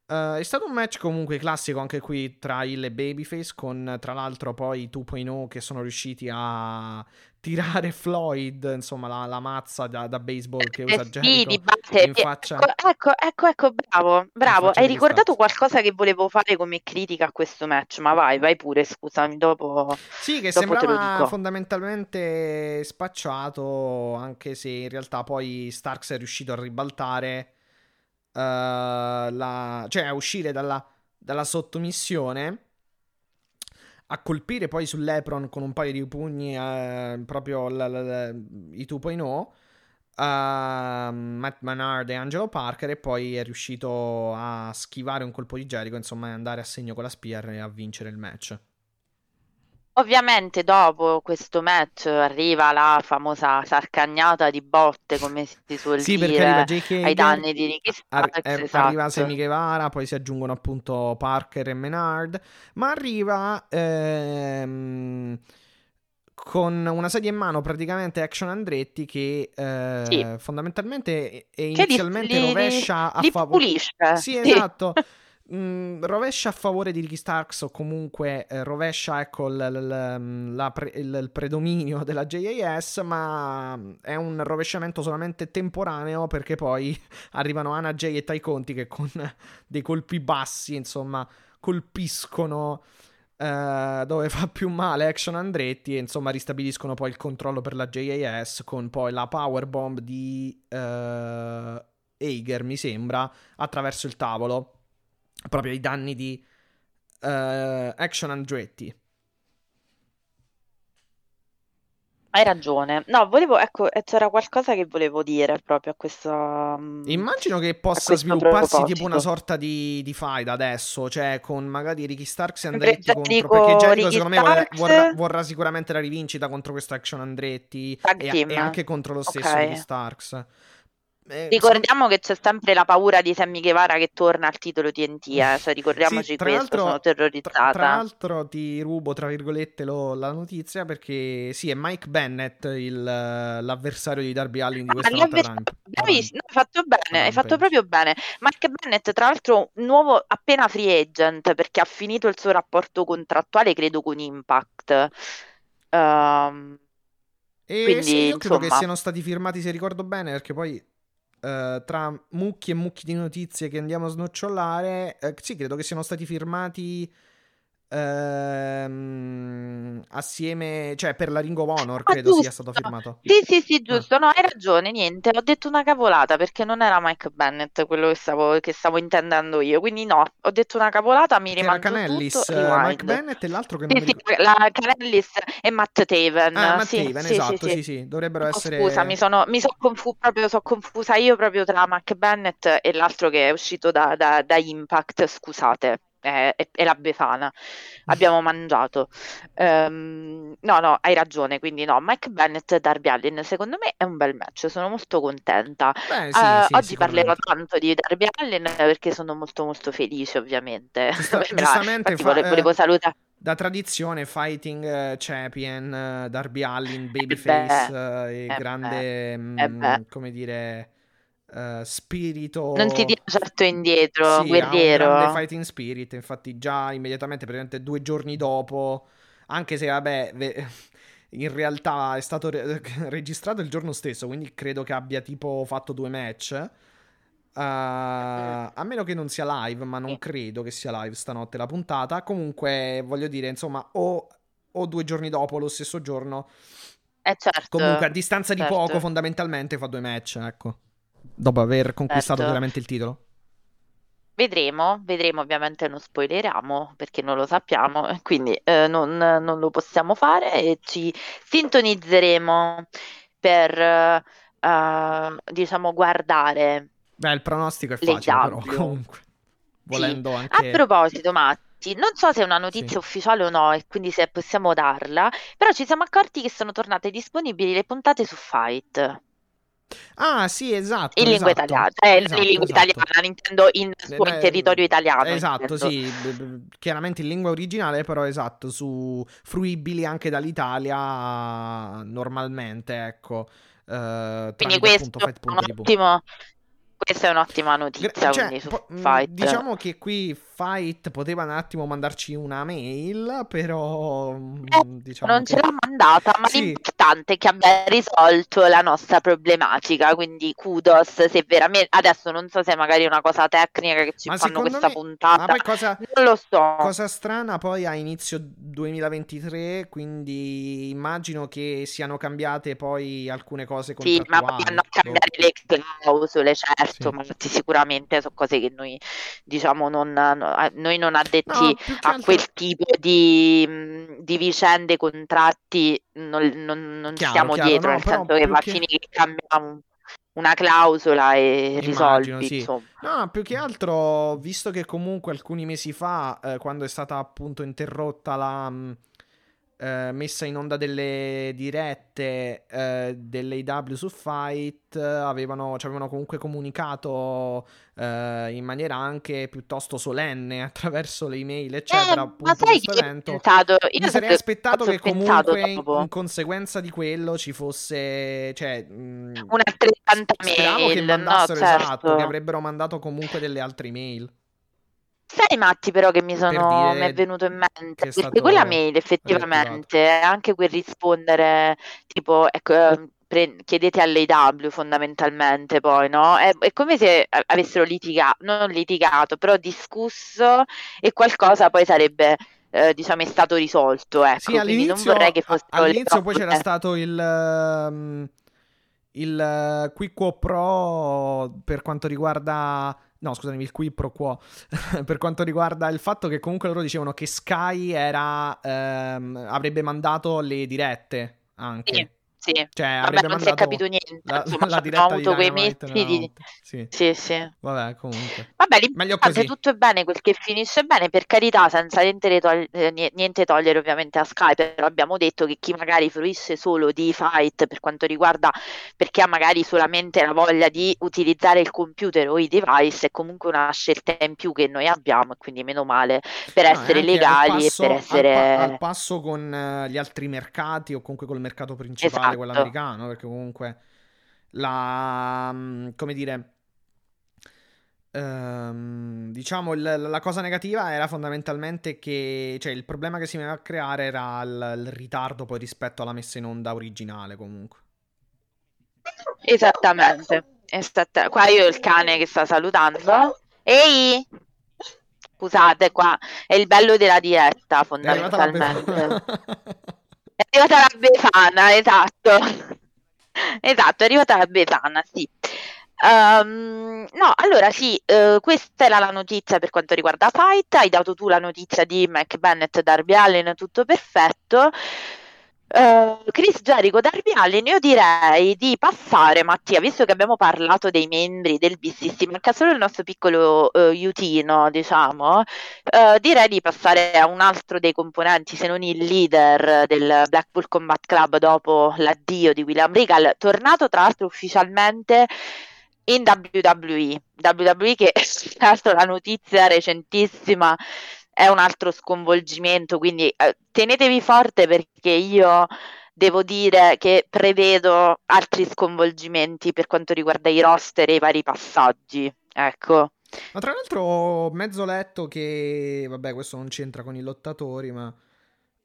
Uh, è stato un match comunque classico anche qui tra e Babyface, con tra l'altro poi 2.0 che sono riusciti a tirare Floyd, insomma la, la mazza da, da, baseball che usa eh, Jericho sì, in faccia. Ecco, ecco, ecco, ecco bravo, bravo. Hai ricordato qualcosa che volevo fare come critica a questo match, ma vai, vai pure, scusami, dopo Sì, che dopo sembrava fondamentalmente spacciato, anche se in realtà poi Starks è riuscito a ribaltare la, cioè a uscire dalla, dalla sottomissione a colpire poi sull'Epron con un paio di pugni eh, proprio la, la, la, i 2.0 Matt Manard e Angelo Parker e poi è riuscito a schivare un colpo di Jericho, insomma, andare a segno con la Spear e a vincere il match. Ovviamente dopo questo match arriva la famosa sarcagnata di botte, come si suol sì, dire, arriva Jake ai danni di Ricky Starks. Ar- esatto. Arriva Semi Guevara, poi si aggiungono appunto Parker e Menard, ma arriva ehm, con una sedia in mano praticamente Action Andretti che eh, sì. fondamentalmente e inizialmente li, rovescia li, a favore... Sì, esatto. <laughs> Mm, rovescia a favore di Ricky Starks o comunque eh, rovescia ecco, l- l- la pre- il predominio della JAS, ma è un rovesciamento solamente temporaneo perché poi <laughs> arrivano Anna Jay e Tai Conti che con <laughs> dei colpi bassi, insomma, colpiscono Uh, dove fa più male Action Andretti e insomma ristabiliscono poi il controllo per la JAS con poi la powerbomb di uh, Eiger mi sembra attraverso il tavolo proprio ai danni di uh, Action Andretti. Hai ragione. No, volevo, ecco, c'era qualcosa che volevo dire proprio a questo. Mm, Immagino che possa svilupparsi proposito. tipo una sorta di, di fight adesso, cioè con magari Ricky Starks e Andretti contro. Perché Jericho, secondo me, vorrà, vorrà, vorrà, sicuramente la rivincita contro questo Action Andretti e, e, anche contro lo stesso okay. Ricky Starks. Eh, ricordiamo so... che c'è sempre la paura di Sammy Guevara che torna al titolo TNT, eh? cioè, ricordiamoci sì, questo, sono terrorizzata. Tra, tra, l'altro ti rubo, tra virgolette, lo, la notizia perché sì, è Mike Bennett il, l'avversario di Darby Allin di questa notte ramp. Bravissimo, hai fatto bene, hai fatto proprio bene. Mike Bennett, tra l'altro, nuovo appena free agent perché ha finito il suo rapporto contrattuale, credo, con Impact. Um, e quindi, sì, io credo insomma... che siano stati firmati, se ricordo bene, perché poi Uh, tra mucchi e mucchi di notizie che andiamo a snocciolare, uh, sì, credo che siano stati firmati Ehm, assieme, cioè per la Ring of Honor ah, credo giusto. sia stato firmato. Sì, sì, sì, giusto. Ah. No, hai ragione. Niente, ho detto una cavolata perché non era Mike Bennett quello che stavo, che stavo intendendo io. Quindi, no, ho detto una cavolata. Mi rimane Canellis, tutto, Mike Bennett e l'altro che non sì, mi sì, la Canellis e Matt Taven. Ah, Matt sì, Taven, sì, esatto. Sì, sì, sì. dovrebbero oh, essere. Scusa, mi sono, mi sono confu- proprio, so confusa io proprio tra Mike Bennett e l'altro che è uscito da, da, da Impact. Scusate è, è, è la Befana. Abbiamo mangiato. Um, no, no, hai ragione. Quindi, no, Mike Bennett e Darby Allin, secondo me è un bel match. Sono molto contenta. Beh, sì, uh, sì, oggi parlerò tanto di Darby Allin perché sono molto, molto felice, ovviamente. Giusta, <laughs> giustamente, fa, volevo, volevo salutare. Da tradizione, Fighting uh, Champion, uh, Darby Allin, Babyface, eh e grande, beh, mh, come dire, uh, spirito. Non ti tira certo indietro, sì, guerriero. Ha un fighting spirit. Infatti, già immediatamente, praticamente due giorni dopo, anche se vabbè. Ve- <laughs> in realtà è stato re- <laughs> registrato il giorno stesso, quindi credo che abbia tipo fatto due match. Uh, a meno che non sia live, ma non credo che sia live stanotte la puntata. Comunque, voglio dire, insomma, o, o due giorni dopo, lo stesso giorno. Eh certo, Comunque, a distanza certo. di poco, fondamentalmente fa due match, ecco dopo aver conquistato certo. veramente il titolo? Vedremo, vedremo, ovviamente non spoileriamo perché non lo sappiamo, <laughs> quindi eh, non, non, lo possiamo fare e ci sintonizzeremo per, uh, diciamo, guardare. Beh, il pronostico è facile però, <laughs> comunque. Volendo sì. anche... A proposito, Matti, non so se è una notizia sì. ufficiale o no e quindi se possiamo darla, però ci siamo accorti che sono tornate disponibili le puntate su Fight. Ah, sì, esatto. In lingua esatto, italiana, eh, esatto, in lingua esatto. italiana, intendo in, su, in territorio italiano. Esatto, intendo. sì, chiaramente in lingua originale, però esatto, su fruibili anche dall'Italia normalmente, ecco. Uh, Quindi questo è un ottimo, questa è un'ottima notizia. Cioè, po- diciamo che qui Fight poteva un attimo mandarci una mail, però eh, diciamo non che... ce l'ha mandata, ma sì. L'importante è che abbia risolto la nostra problematica. Quindi kudos se veramente adesso non so se magari è una cosa tecnica che ci ma fanno questa me... puntata. Ma cosa... Non lo so. Cosa strana poi a inizio 2023, quindi immagino che siano cambiate poi alcune cose Sì, ma poi hanno a cambiare le clausole, certo, sì. ma sicuramente sono cose che noi diciamo non noi non addetti no, a altro... quel tipo di, di vicende, contratti, non, non, non chiaro, stiamo chiaro, dietro, no, nel senso che va a finire che cambiamo una clausola e Immagino, risolvi. Sì. No, più che altro, visto che comunque alcuni mesi fa, eh, quando è stata appunto interrotta la mm, eh, messa in onda delle dirette eh, dell'AW su Fight avevano, ci avevano comunque comunicato eh, in maniera anche piuttosto solenne <laughs> attraverso le email eccetera eh, ma sai questo evento. pensato, io mi sarei aspettato che comunque in, in, conseguenza di quello ci fosse cioè mh, un'altra mail che mandassero no, certo. esatto che avrebbero mandato comunque delle altre mail Sai Matti però che mi sono mi è venuto in mente, perché quella mail effettivamente, anche quel rispondere tipo ecco, ehm, pre- chiedete all'AW fondamentalmente poi, no? È, è come se avessero litigato, non litigato, però discusso e qualcosa poi sarebbe eh, diciamo è stato risolto, ecco. Sì, all'inizio, non vorrei che fosse all'inizio poi c'era stato il um, il uh, Quick Pro per quanto riguarda No, scusami, il qui pro quo. <laughs> per quanto riguarda il fatto che comunque loro dicevano che Sky era, ehm, avrebbe mandato le dirette anche. Sì. Sì, cioè, Vabbè, non si è capito niente. La, Insomma, <laughs> la diretta avuto quei mesi di... Sì. sì, sì. Vabbè, comunque. Vabbè, l'importante tutto è bene, quel che finisce bene, per carità, senza niente, togli- eh, niente togliere ovviamente a Sky, però abbiamo detto che chi magari fruisce solo di fight per quanto riguarda, perché ha magari solamente la voglia di utilizzare il computer o i device, è comunque una scelta in più che noi abbiamo e quindi meno male per no, essere legali passo, e per essere... Al, pa- al passo con uh, gli altri mercati o comunque col mercato principale. Esatto quello americano, perché comunque la... Mm, come dire... Um, diciamo il, la cosa negativa era fondamentalmente che cioè il problema che si veniva a creare era il, il ritardo poi rispetto alla messa in onda originale comunque. Esattamente Esatta- qua io ho il cane che sta salutando. Ehi! Scusate qua è il bello della diretta fondamentalmente <laughs> È arrivata la Befana, esatto. Esatto, è arrivata la Befana, sì. Um, no, allora sì, uh, questa era la notizia per quanto riguarda Fight. Hai dato tu la notizia di Mac Bennett, Darby Allen, tutto perfetto. Uh, Chris Jericho, Darby Allin, io direi di passare, Mattia, visto che abbiamo parlato dei membri del BCC, manca solo il nostro piccolo uh, Utino, diciamo, uh, direi di passare a un altro dei componenti, se non il leader del Blackpool Combat Club dopo l'addio di William Regal, tornato tra l'altro ufficialmente in WWE, WWE che <laughs> tra l'altro la notizia recentissima è un altro sconvolgimento, quindi eh, tenetevi forte perché io devo dire che prevedo altri sconvolgimenti per quanto riguarda i roster e i vari passaggi. Ecco. Ma tra l'altro ho mezzo letto che, vabbè, questo non c'entra con i lottatori, ma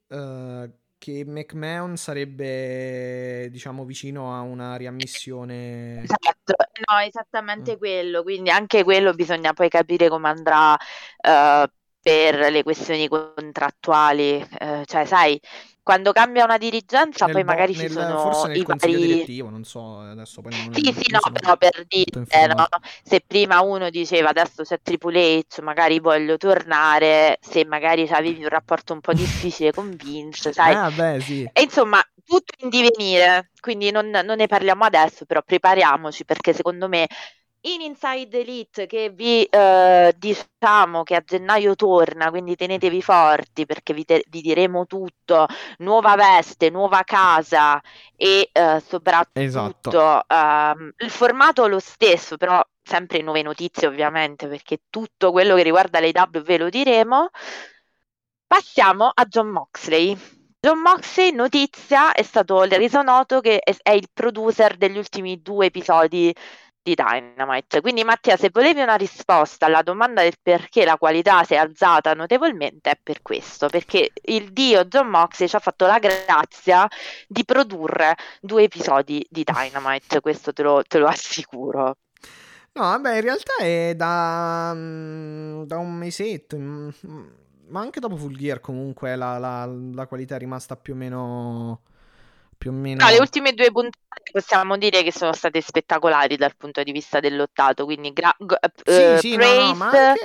uh, che McMahon sarebbe, diciamo, vicino a una riammissione. Esatto, no, esattamente mm. quello. Quindi anche quello bisogna poi capire come andrà. Uh, per le questioni contrattuali, eh, cioè sai, quando cambia una dirigenza nel poi magari bo- ci sono forse nel i consiglio vari... direttivo, non so, adesso poi non Sì, sì, no, però per dire, no? se prima uno diceva adesso c'è Triple H, magari voglio tornare, se magari avevi un rapporto un po' difficile con Vince, <laughs> sai? Ah, beh, sì. E insomma, tutto in divenire, quindi non, non ne parliamo adesso, però prepariamoci perché secondo me in Inside Elite che vi eh, diciamo che a gennaio torna, quindi tenetevi forti perché vi, te- vi diremo tutto, nuova veste, nuova casa e eh, soprattutto esatto. ehm, il formato lo stesso, però sempre nuove notizie ovviamente perché tutto quello che riguarda le W ve lo diremo. Passiamo a John Moxley. John Moxley, notizia, è stato reso noto che è, è il producer degli ultimi due episodi di Dynamite. Quindi Mattia, se volevi una risposta alla domanda del perché la qualità si è alzata notevolmente è per questo, perché il dio John Moxley ci ha fatto la grazia di produrre due episodi di Dynamite, questo te lo, te lo assicuro. No, vabbè, in realtà è da, mm, da un mesetto, mm, ma anche dopo Full Gear comunque la, la, la qualità è rimasta più o meno più o meno. No, le ultime due puntate possiamo dire che sono state spettacolari dal punto di vista del lottato, quindi gra- g- Sì, eh, sì, no, praise, no, ma anche,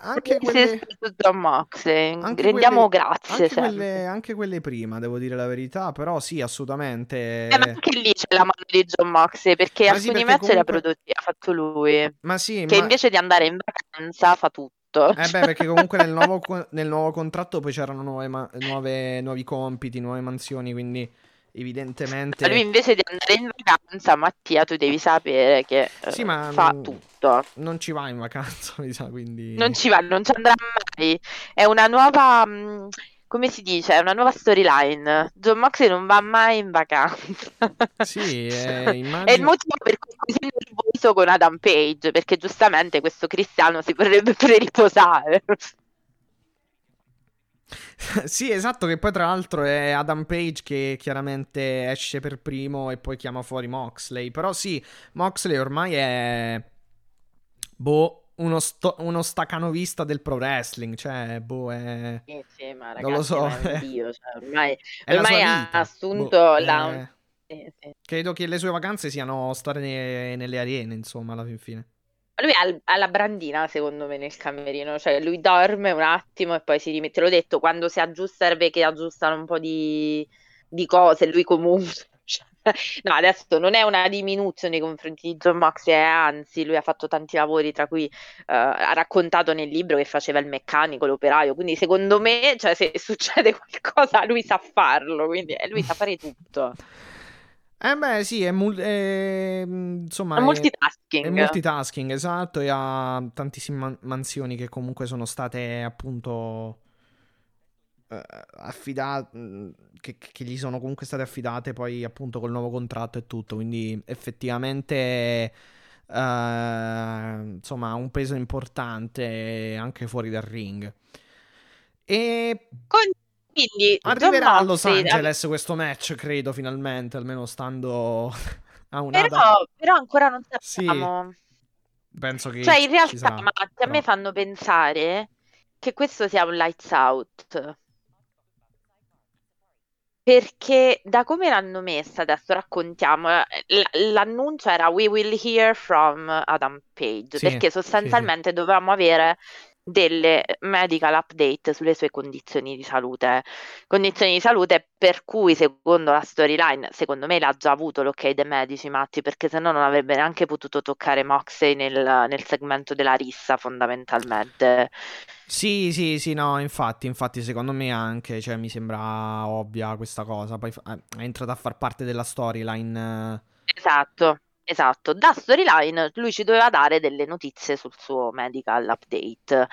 anche quelle, John Moxley. anche Rendiamo quelle, grazie anche quelle, anche quelle prima, devo dire la verità, però sì, assolutamente. Eh, ma anche lì c'è la mano di John Moxley perché Ma sì, alcuni perché match comunque. prodotti, ha fatto lui, Ma sì, che ma. invece di andare in vacanza fa tutto. Eh beh, perché comunque nel nuovo, <laughs> nel nuovo contratto poi c'erano nuove, nuove- nuovi compiti, nuove mansioni, quindi Lui evidentemente... invece di andare in vacanza, Mattia, tu devi sapere che Sì, eh, ma fa mm, tutto. non ci va in vacanza, <laughs> mi sa, Non quindi... ci va, non ci andrà mai. È una nuova, mh, come si dice, è una nuova storyline. John Moxley non va mai in vacanza. <laughs> Sì, eh, È il immagino... motivo per cui è così nervoso con Adam Page, perché giustamente questo cristiano si vorrebbe pure riposare. <laughs> Sì, esatto, che poi tra l'altro è Adam Page che chiaramente esce per primo e poi chiama fuori Moxley. Però sì, Moxley ormai è... Boh, uno, sto- uno stacanovista del pro wrestling, cioè, boh, è... Sì, sì, ma Non lo ragazzi, so, <laughs> è dio, cioè, ormai, ormai ha assunto Boh, la... è- sì, sì. Credo che le sue vacanze siano stare ne- nelle arene, insomma, alla fin fine. Lui ha, ha la brandina, secondo me, nel camerino, cioè lui dorme un attimo e poi si rimette. L'ho detto, quando si aggiusta, serve che aggiustano un po' di, di cose, lui comunque. <laughs> cioè, No, adesso non è una diminuzione nei confronti di John Moxley, eh, anzi, lui ha fatto tanti lavori, tra cui eh, ha raccontato nel libro che faceva il meccanico, l'operaio, quindi secondo me, cioè, se succede <laughs> qualcosa, lui sa farlo, quindi eh, lui sa fare tutto. Eh beh, sì, è, mul- è- insomma, È è, è multitasking. multitasking, esatto, e ha tantissime man- mansioni che comunque sono state appunto affidate, che, che gli sono comunque state affidate poi appunto col nuovo contratto e tutto, quindi effettivamente eh, insomma ha un peso importante anche fuori dal ring. E Con- Quindi arriverà a Los Angeles questo match, credo, finalmente, almeno stando <laughs> a una data. Però, però ancora non Sì, sappiamo. penso che Cioè, in realtà, sarà, Matti, a me però. fanno pensare che questo sia un lights out. Perché da come l'hanno messa, adesso raccontiamo, l- l'annuncio era We will hear from Adam Page, Sì, perché sì, sì. sostanzialmente dovevamo avere delle medical update sulle sue condizioni di salute. Condizioni di salute per cui, secondo la storyline, secondo me l'ha già avuto l'ok dei medici, Matti, perché sennò non avrebbe neanche potuto toccare Moxley nel, nel segmento della rissa, fondamentalmente. Sì, sì, sì, no, infatti, infatti, secondo me anche, cioè, mi sembra ovvia questa cosa. Poi fa- è entrata a far parte della storyline. eh. Esatto, esatto. Da storyline lui ci doveva dare delle notizie sul suo medical update,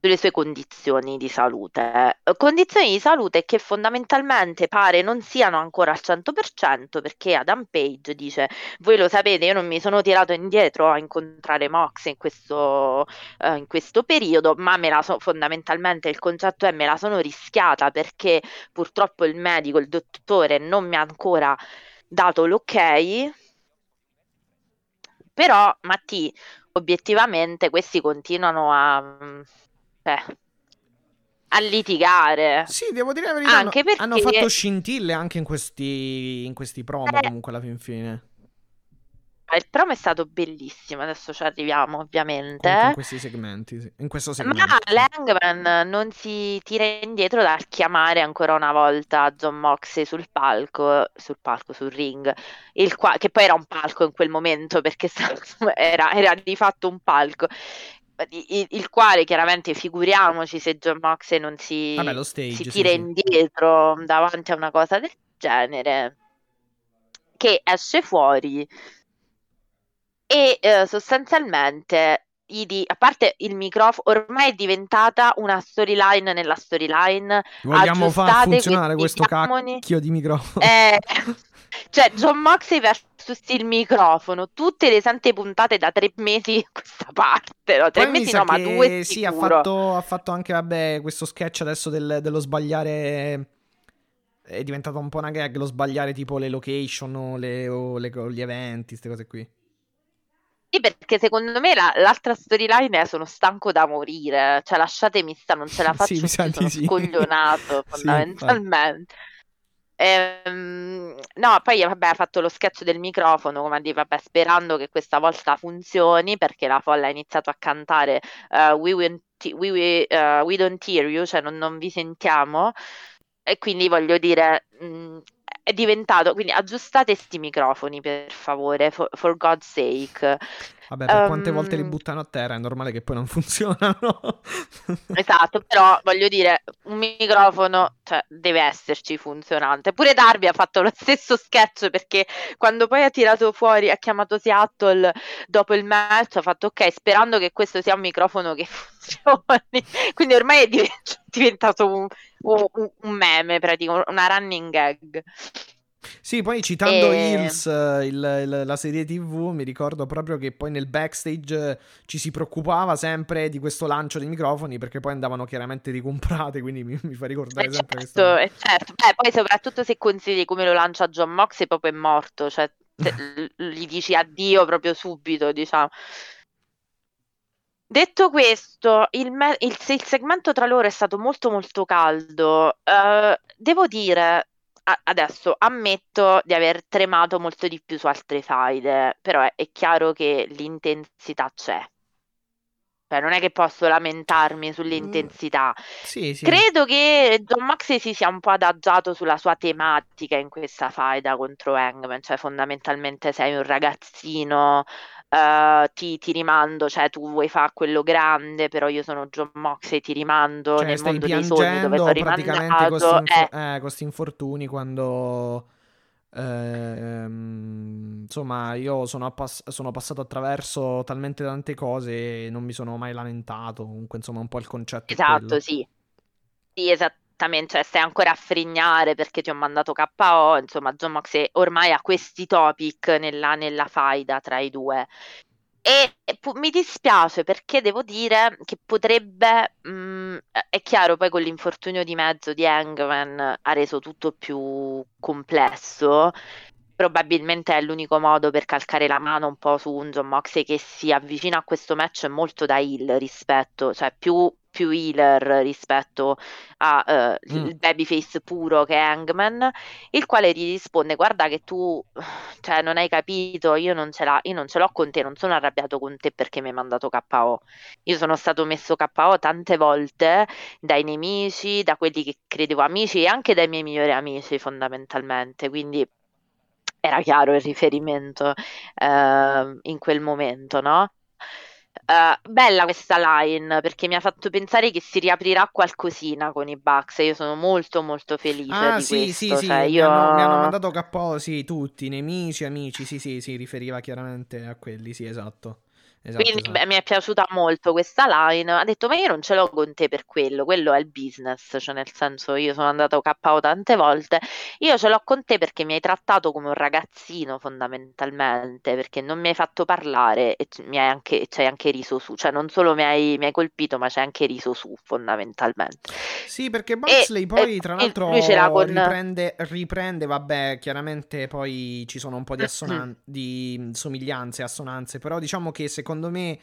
sulle sue condizioni di salute. Condizioni di salute che fondamentalmente pare non siano ancora al 100% perché Adam Page dice, voi lo sapete, io non mi sono tirato indietro a incontrare Mox in questo, eh, in questo periodo, ma me la so- fondamentalmente il concetto è me la sono rischiata perché purtroppo il medico, il dottore non mi ha ancora dato l'ok, però Matti, obiettivamente questi continuano a, mm, cioè, a litigare, Sì, devo dire la verità, hanno, anche hanno perché fatto scintille anche in questi, in questi promo, eh, comunque, alla fin fine. Il promo è stato bellissimo, adesso ci arriviamo Comunque in ovviamente, questi segmenti, sì. In questo ma segmento, sì. Langman non si tira indietro dal chiamare ancora una volta John Moxley sul palco, sul palco, sul ring, il qua- che poi era un palco in quel momento perché <laughs> era, era di fatto un palco. Il, il quale chiaramente figuriamoci se John Moxley non si, Vabbè, si stage, sì, tira sì. indietro davanti a una cosa del genere, che esce fuori e eh, sostanzialmente gli di- a parte il microfono, ormai è diventata una storyline nella storyline. Vogliamo far funzionare questo diamoni. cacchio di microfono. Eh, <laughs> cioè, John Moxley versus il microfono, tutte le sante puntate da tre mesi a <laughs> questa parte, no? Tre Poi mesi no, ma due sì, ha fatto, ha fatto anche, vabbè, questo sketch adesso del- dello sbagliare. È diventato un po' una gag lo sbagliare tipo le location o, le- o le- gli eventi, queste cose qui. Sì, perché secondo me la- l'altra storyline è sono stanco da morire, cioè lasciatemi stare, non ce la Sì, faccio mi più, sono sì. scoglionato <laughs> Sì, fondamentalmente. Ehm, no, poi vabbè, ha fatto lo sketch del microfono, come a dire, vabbè, sperando che questa volta funzioni, perché la folla ha iniziato a cantare uh, we, we, we, uh, we, don't hear you, cioè non, non, vi sentiamo. E quindi voglio dire, mh, mm, è diventato, quindi aggiustate sti microfoni per favore, for, for God's sake. Vabbè, per um, quante volte li ehm, buttano a terra è normale che poi non <laughs> funzionano. esatto, però voglio dire, un microfono cioè, deve esserci funzionante. Pure Darby ha fatto lo stesso sketch perché quando poi ha tirato fuori, ha chiamato Seattle dopo il match, ha fatto ok, sperando che questo sia un microfono che <laughs> funzioni. Quindi ormai è <laughs> diventato un, un, un meme, praticamente, una running gag. Sì, poi citando e... Hills, il, il, la serie TV, mi ricordo proprio che poi nel backstage ci si preoccupava sempre di questo lancio dei microfoni perché poi andavano chiaramente ricomprate, quindi mi, mi fa ricordare eh sempre certo, questo. Eh certo, Beh, poi soprattutto se consideri come lo lancia John Mox, proprio è morto, cioè <laughs> gli dici addio proprio subito, diciamo. Detto questo, il, me- il, il, segmento tra loro è stato molto molto caldo. Uh, devo dire, adesso ammetto di aver tremato molto di più su altre faide, però è, è chiaro che l'intensità c'è. Cioè, non è che posso lamentarmi sull'intensità. Mm, sì, sì. Credo che John Maxey si sia un po' adagiato sulla sua tematica in questa faida contro Hangman, cioè fondamentalmente sei un ragazzino uh, ti, ti, rimando, cioè tu vuoi fare quello grande, però io sono John Moxley, ti rimando cioè, nel mondo dei sogni dove sono praticamente questi, infor- eh. Eh, infortuni quando... Ehm, insomma, io sono, appass- sono, passato attraverso talmente tante cose e non mi sono mai lamentato. Comunque, insomma, un po' il concetto. Esatto, sì. Sì, esattamente. Cioè, stai ancora a frignare perché ti ho mandato KO. Insomma, John Moxley ormai ha questi topic nella, nella faida tra i due. E mi dispiace perché devo dire che potrebbe, mh, mm, è chiaro, poi con l'infortunio di mezzo di Hangman ha reso tutto più complesso. Probabilmente è l'unico modo per calcare la mano un po' su un John Moxley che si avvicina a questo match molto da heel rispetto, cioè più più healer rispetto al uh, mm. babyface puro che è Hangman, il quale gli risponde guarda che tu <sighs> cioè, non hai capito, io non, ce l'ho, io non ce l'ho con te, non sono arrabbiato con te perché mi hai mandato KO, io sono stato messo KO tante volte dai nemici, da quelli che credevo amici e anche dai miei migliori amici fondamentalmente, quindi era chiaro il riferimento uh, in quel momento, no? Uh, bella questa line perché mi ha fatto pensare che si riaprirà qualcosina con i Bucks e io sono molto molto felice ah, di sì, questo. Sì, sì, cioè, io... mi, hanno, mi, hanno, mandato KO, sì, tutti, nemici, amici, sì, sì, si riferiva chiaramente a quelli, sì, esatto. Esatto, Quindi esatto. Beh, mi è piaciuta molto questa line. Ha detto: Ma io non ce l'ho con te per quello, quello è il business. Cioè, nel senso, io sono andato KO tante volte. Io ce l'ho con te perché mi hai trattato come un ragazzino, fondamentalmente. Perché non mi hai fatto parlare e mi hai anche, ci hai anche riso su. Cioè, non solo mi hai, mi hai colpito, ma hai anche riso su, fondamentalmente. Sì, perché Boxley e, poi, e, tra l'altro, con... riprende, riprende, vabbè, chiaramente poi ci sono un po' di, assonan- di somiglianze, assonanze. Però diciamo che secondo secondo me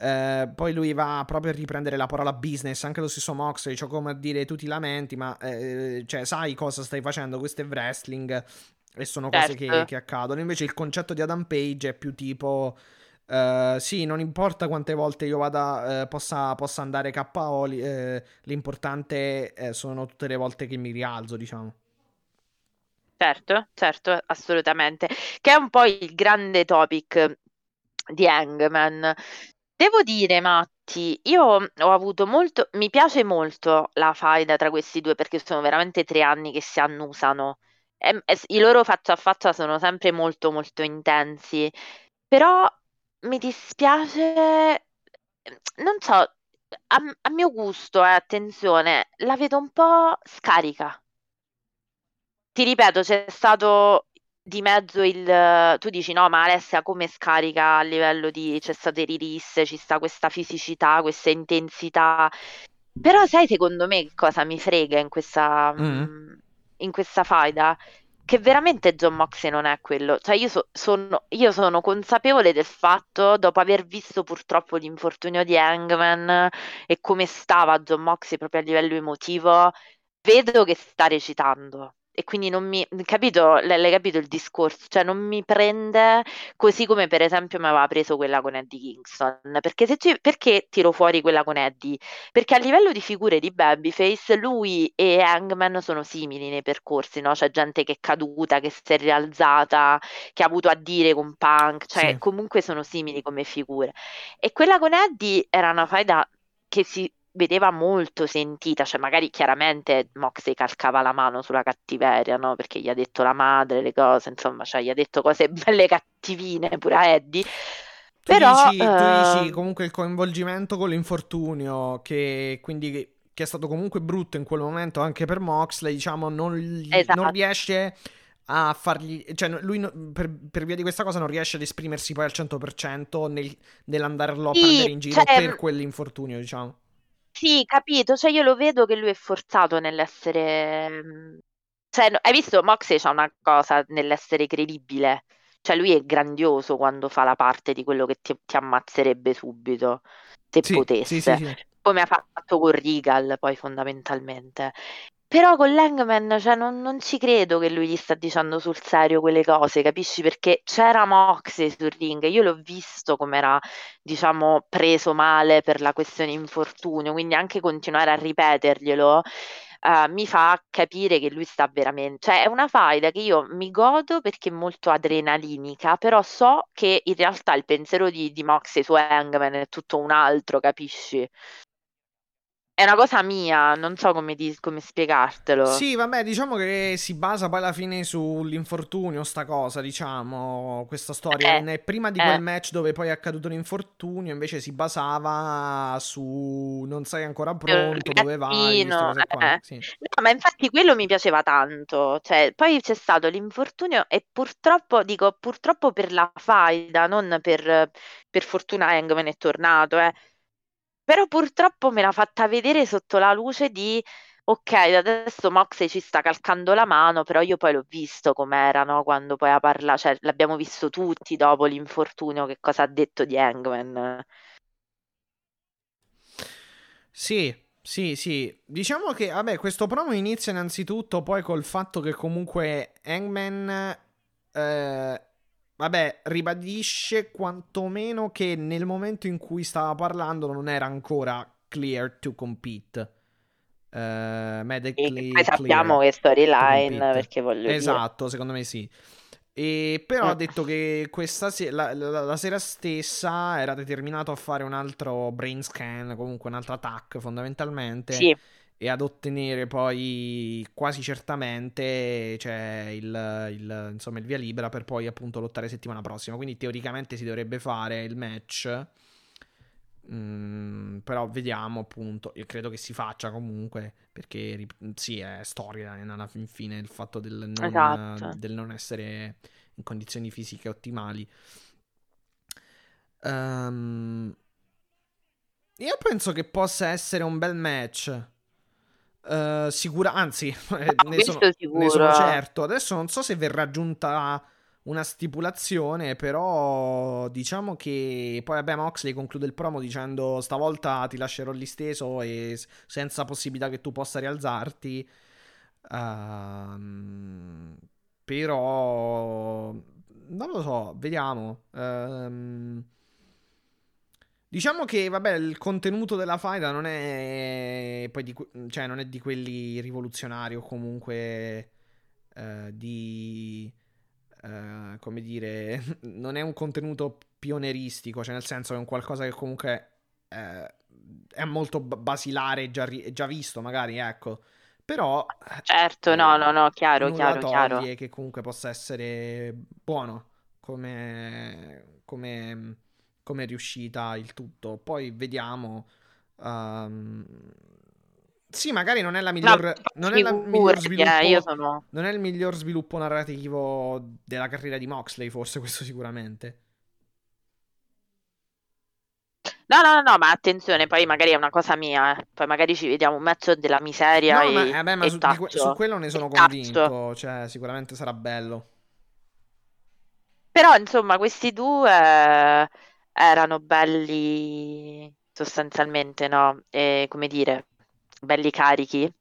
eh, poi lui va proprio a riprendere la parola business, anche lo stesso Moxley, cioè come a dire tu ti lamenti, ma eh, cioè, sai cosa stai facendo, questo è wrestling e sono cose che, certo. che, accadono. Invece il concetto di Adam Page è più tipo... Uh, sì, non importa quante volte io vada, uh, possa, possa, andare KO, uh, l'importante sono tutte le volte che mi rialzo, diciamo. Certo, certo, assolutamente. Che è un po' il grande topic di Hangman. Devo dire, Matti, io ho avuto molto, mi piace molto la faida tra questi due perché sono veramente tre anni che si annusano. E, e, I loro faccia a faccia sono sempre molto molto intensi, però mi dispiace, non so, a, a mio gusto, eh, attenzione, la vedo un po' scarica. Ti ripeto, c'è stato di mezzo il... Tu dici no, ma Alessia come scarica a livello di... c'è stato release, ci sta questa fisicità, questa intensità. Però sai secondo me cosa mi frega in questa, mm. in questa faida? Che veramente John Moxley non è quello. Cioè io, so, sono, io sono consapevole del fatto, dopo aver visto purtroppo l'infortunio di Hangman e come stava John Moxley proprio a livello emotivo, vedo che sta recitando e quindi non mi, capito, l'hai capito il discorso? Cioè non mi prende così come per esempio mi aveva preso quella con Eddie Kingston, perché, se ci, perché tiro fuori quella con Eddie? Perché a livello di figure di Babyface lui e Hangman sono simili nei percorsi, no? C'è gente che è caduta, che si è rialzata, che ha avuto a dire con Punk, cioè sì. comunque sono simili come figure. E quella con Eddie era una faida che si vedeva molto sentita, cioè magari chiaramente Moxley calcava la mano sulla cattiveria, no? Perché gli ha detto la madre, le cose, insomma, cioè gli ha detto cose <laughs> belle cattivine pure a Eddie. Tu Però, dici, uh... tu dici comunque il coinvolgimento con l'infortunio, che quindi che è stato comunque brutto in quel momento anche per Moxley, diciamo, non, gli, esatto. non riesce a fargli. Cioè, lui per, per, via di questa cosa non riesce ad esprimersi poi al 100% nel, nell'andarlo a sì, prendere in giro cioè, per quell'infortunio, diciamo. Sì, capito, cioè io lo vedo che lui è forzato nell'essere... Mm, cioè, hai visto, Moxley c'ha una cosa nell'essere credibile, cioè lui è grandioso quando fa la parte di quello che ti, ti ammazzerebbe subito, se sì, potesse, sì, sì, come ha fatto con Regal poi fondamentalmente. Però con Langman, cioè, non, non ci credo che lui gli sta dicendo sul serio quelle cose, capisci? Perché c'era Moxie sul ring, io l'ho visto come era, diciamo, preso male per la questione infortunio, quindi anche continuare a ripeterglielo uh, mi fa capire che lui sta veramente, cioè è una faida che io mi godo perché è molto adrenalinica, però so che in realtà il pensiero di, di Moxie su Hangman è tutto un altro, capisci? È una cosa mia, non so come, di, come, spiegartelo. Sì, vabbè, diciamo che si basa poi alla fine sull'infortunio, sta cosa, diciamo, questa storia. Eh, prima di eh. quel match dove poi è accaduto l'infortunio, invece si basava su non sei ancora pronto, dove vai, eh. sì. No, ma infatti quello mi piaceva tanto. Cioè, poi c'è stato l'infortunio e purtroppo, dico, purtroppo per la faida, non per, per fortuna Hangman è tornato, eh però purtroppo me l'ha fatta vedere sotto la luce di ok, adesso Moxley ci sta calcando la mano, però io poi l'ho visto com'era, no? Quando poi ha parlato, cioè l'abbiamo visto tutti dopo l'infortunio, che cosa ha detto di Hangman. Sì, sì, sì. Diciamo che, vabbè, questo promo inizia innanzitutto poi col fatto che comunque Hangman eh, Vabbè, ribadisce quantomeno che nel momento in cui stava parlando non era ancora clear to compete. Uh, medically e sappiamo che storyline perché voglio esatto, dire. secondo me sì. E però ha detto che questa se- la, la, la, sera stessa era determinato a fare un altro brain scan, comunque un altro attack fondamentalmente. Sì e ad ottenere poi quasi certamente cioè, il, il, insomma, il via libera per poi appunto lottare settimana prossima. Quindi teoricamente si dovrebbe fare il match. Mm, però vediamo appunto. Io credo che si faccia comunque perché sì, è storia alla fine il fatto del non, esatto. del non essere in condizioni fisiche ottimali. Um, io penso che possa essere un bel match. Uh, sicura, anzi, no, <laughs> ne, sono, ne, sono, certo. Adesso non so se verrà aggiunta una stipulazione, però diciamo che poi vabbè Moxley conclude il promo dicendo stavolta ti lascerò lì steso e senza possibilità che tu possa rialzarti. Uh, però non lo so, vediamo. Uh, Diciamo che, vabbè, il contenuto della faida non è, poi di, cioè, non è di quelli rivoluzionari o comunque eh, di, eh, come dire, <laughs> non è un contenuto pioneristico, cioè nel senso è un qualcosa che comunque eh, è molto basilare, già, già visto magari, ecco. Però... Certo, no, no, no, chiaro, chiaro, chiaro. che comunque possa essere buono come... come come è riuscita il tutto. Poi vediamo. Um... Sì, magari non è la miglior, no, non è la miglior sviluppo, eh, sono... non è il miglior sviluppo narrativo della carriera di Moxley, forse <laughs> questo sicuramente. No, no, no, ma attenzione, poi magari è una cosa mia, eh. poi magari ci vediamo un match della miseria no, e, ma, vabbè, ma su, que- su, quello ne sono convinto, cioè sicuramente sarà bello. Però, insomma, questi due erano belli sostanzialmente, no? E, come dire, belli carichi.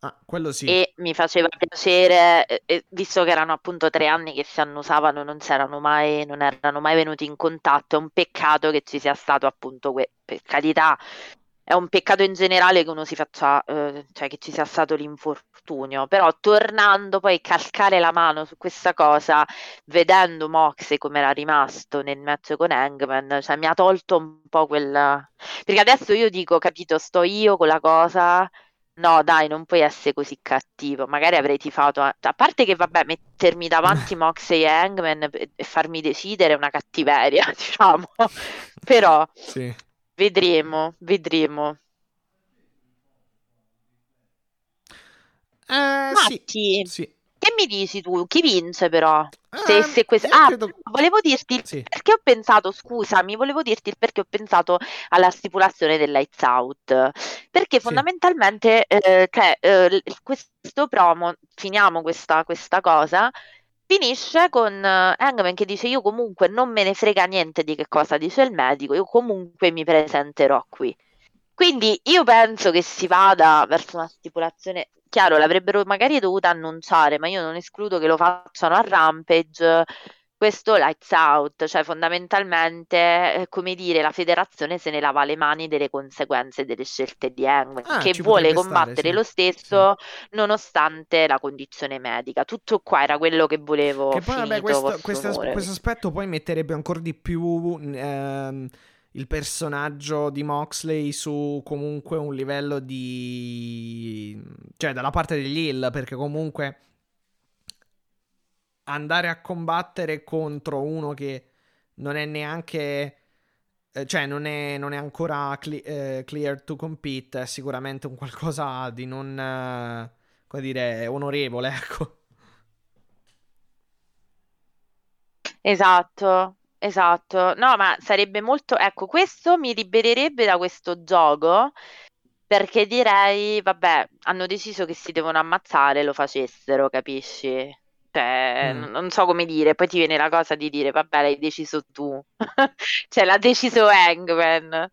Ah, quello sì. E mi faceva piacere, eh, visto che erano appunto tre anni che si annusavano, non erano mai, non erano mai venuti in contatto. È un peccato che ci sia stato appunto, que- per carità, è un peccato in generale che uno si faccia, eh, cioè che ci sia stato l'infortunio, però tornando poi a calcare la mano su questa cosa, vedendo Moxley come era rimasto nel match con Hangman, cioè mi ha tolto un po' quel... Perché adesso io dico, capito, sto io con la cosa... No, dai, non puoi essere così cattivo. Magari avrei tifato. A, a parte che, vabbè, mettermi davanti <laughs> Moxley e Hangman e farmi decidere è una cattiveria, <laughs> diciamo. Però sì. Vedremo, vedremo. Eh, Matti, sì, sì. che mi dici tu? Chi vince però? Se, eh, se questo... Ah, credo... volevo dirti sì. perché ho pensato, scusami, volevo dirti il perché ho pensato alla stipulazione del Lights Out. Perché fondamentalmente eh, cioè, eh, questo promo, finiamo questa, questa cosa, Finisce con uh, Hangman che dice io comunque non me ne frega niente di che cosa dice il medico, io comunque mi presenterò qui. Quindi io penso che si vada verso una stipulazione, chiaro, l'avrebbero magari dovuta annunciare, ma io non escludo che lo facciano a Rampage questo lights out, cioè fondamentalmente, eh, come dire, la federazione se ne lava le mani delle conseguenze delle scelte di Hangman, ah, che vuole combattere stare, sì. lo stesso sì. nonostante la condizione medica. Tutto qua era quello che volevo. Che poi, vabbè, questo, questo, questo, aspetto poi metterebbe ancora di più ehm, il personaggio di Moxley su comunque un livello di... cioè dalla parte degli Hill, perché comunque andare a combattere contro uno che non è neanche. Eh, cioè, non è, non è ancora cli- eh, clear to compete. È sicuramente un qualcosa di non. Eh, come dire, onorevole, <laughs> ecco. Esatto, esatto. No, ma sarebbe molto. Ecco, questo mi libererebbe da questo gioco. Perché direi, vabbè, hanno deciso che si devono ammazzare, lo facessero, capisci? Cioè, mm. non so come dire, poi ti viene la cosa di dire, vabbè, l'hai deciso tu. <laughs> cioè, l'ha deciso Hangman.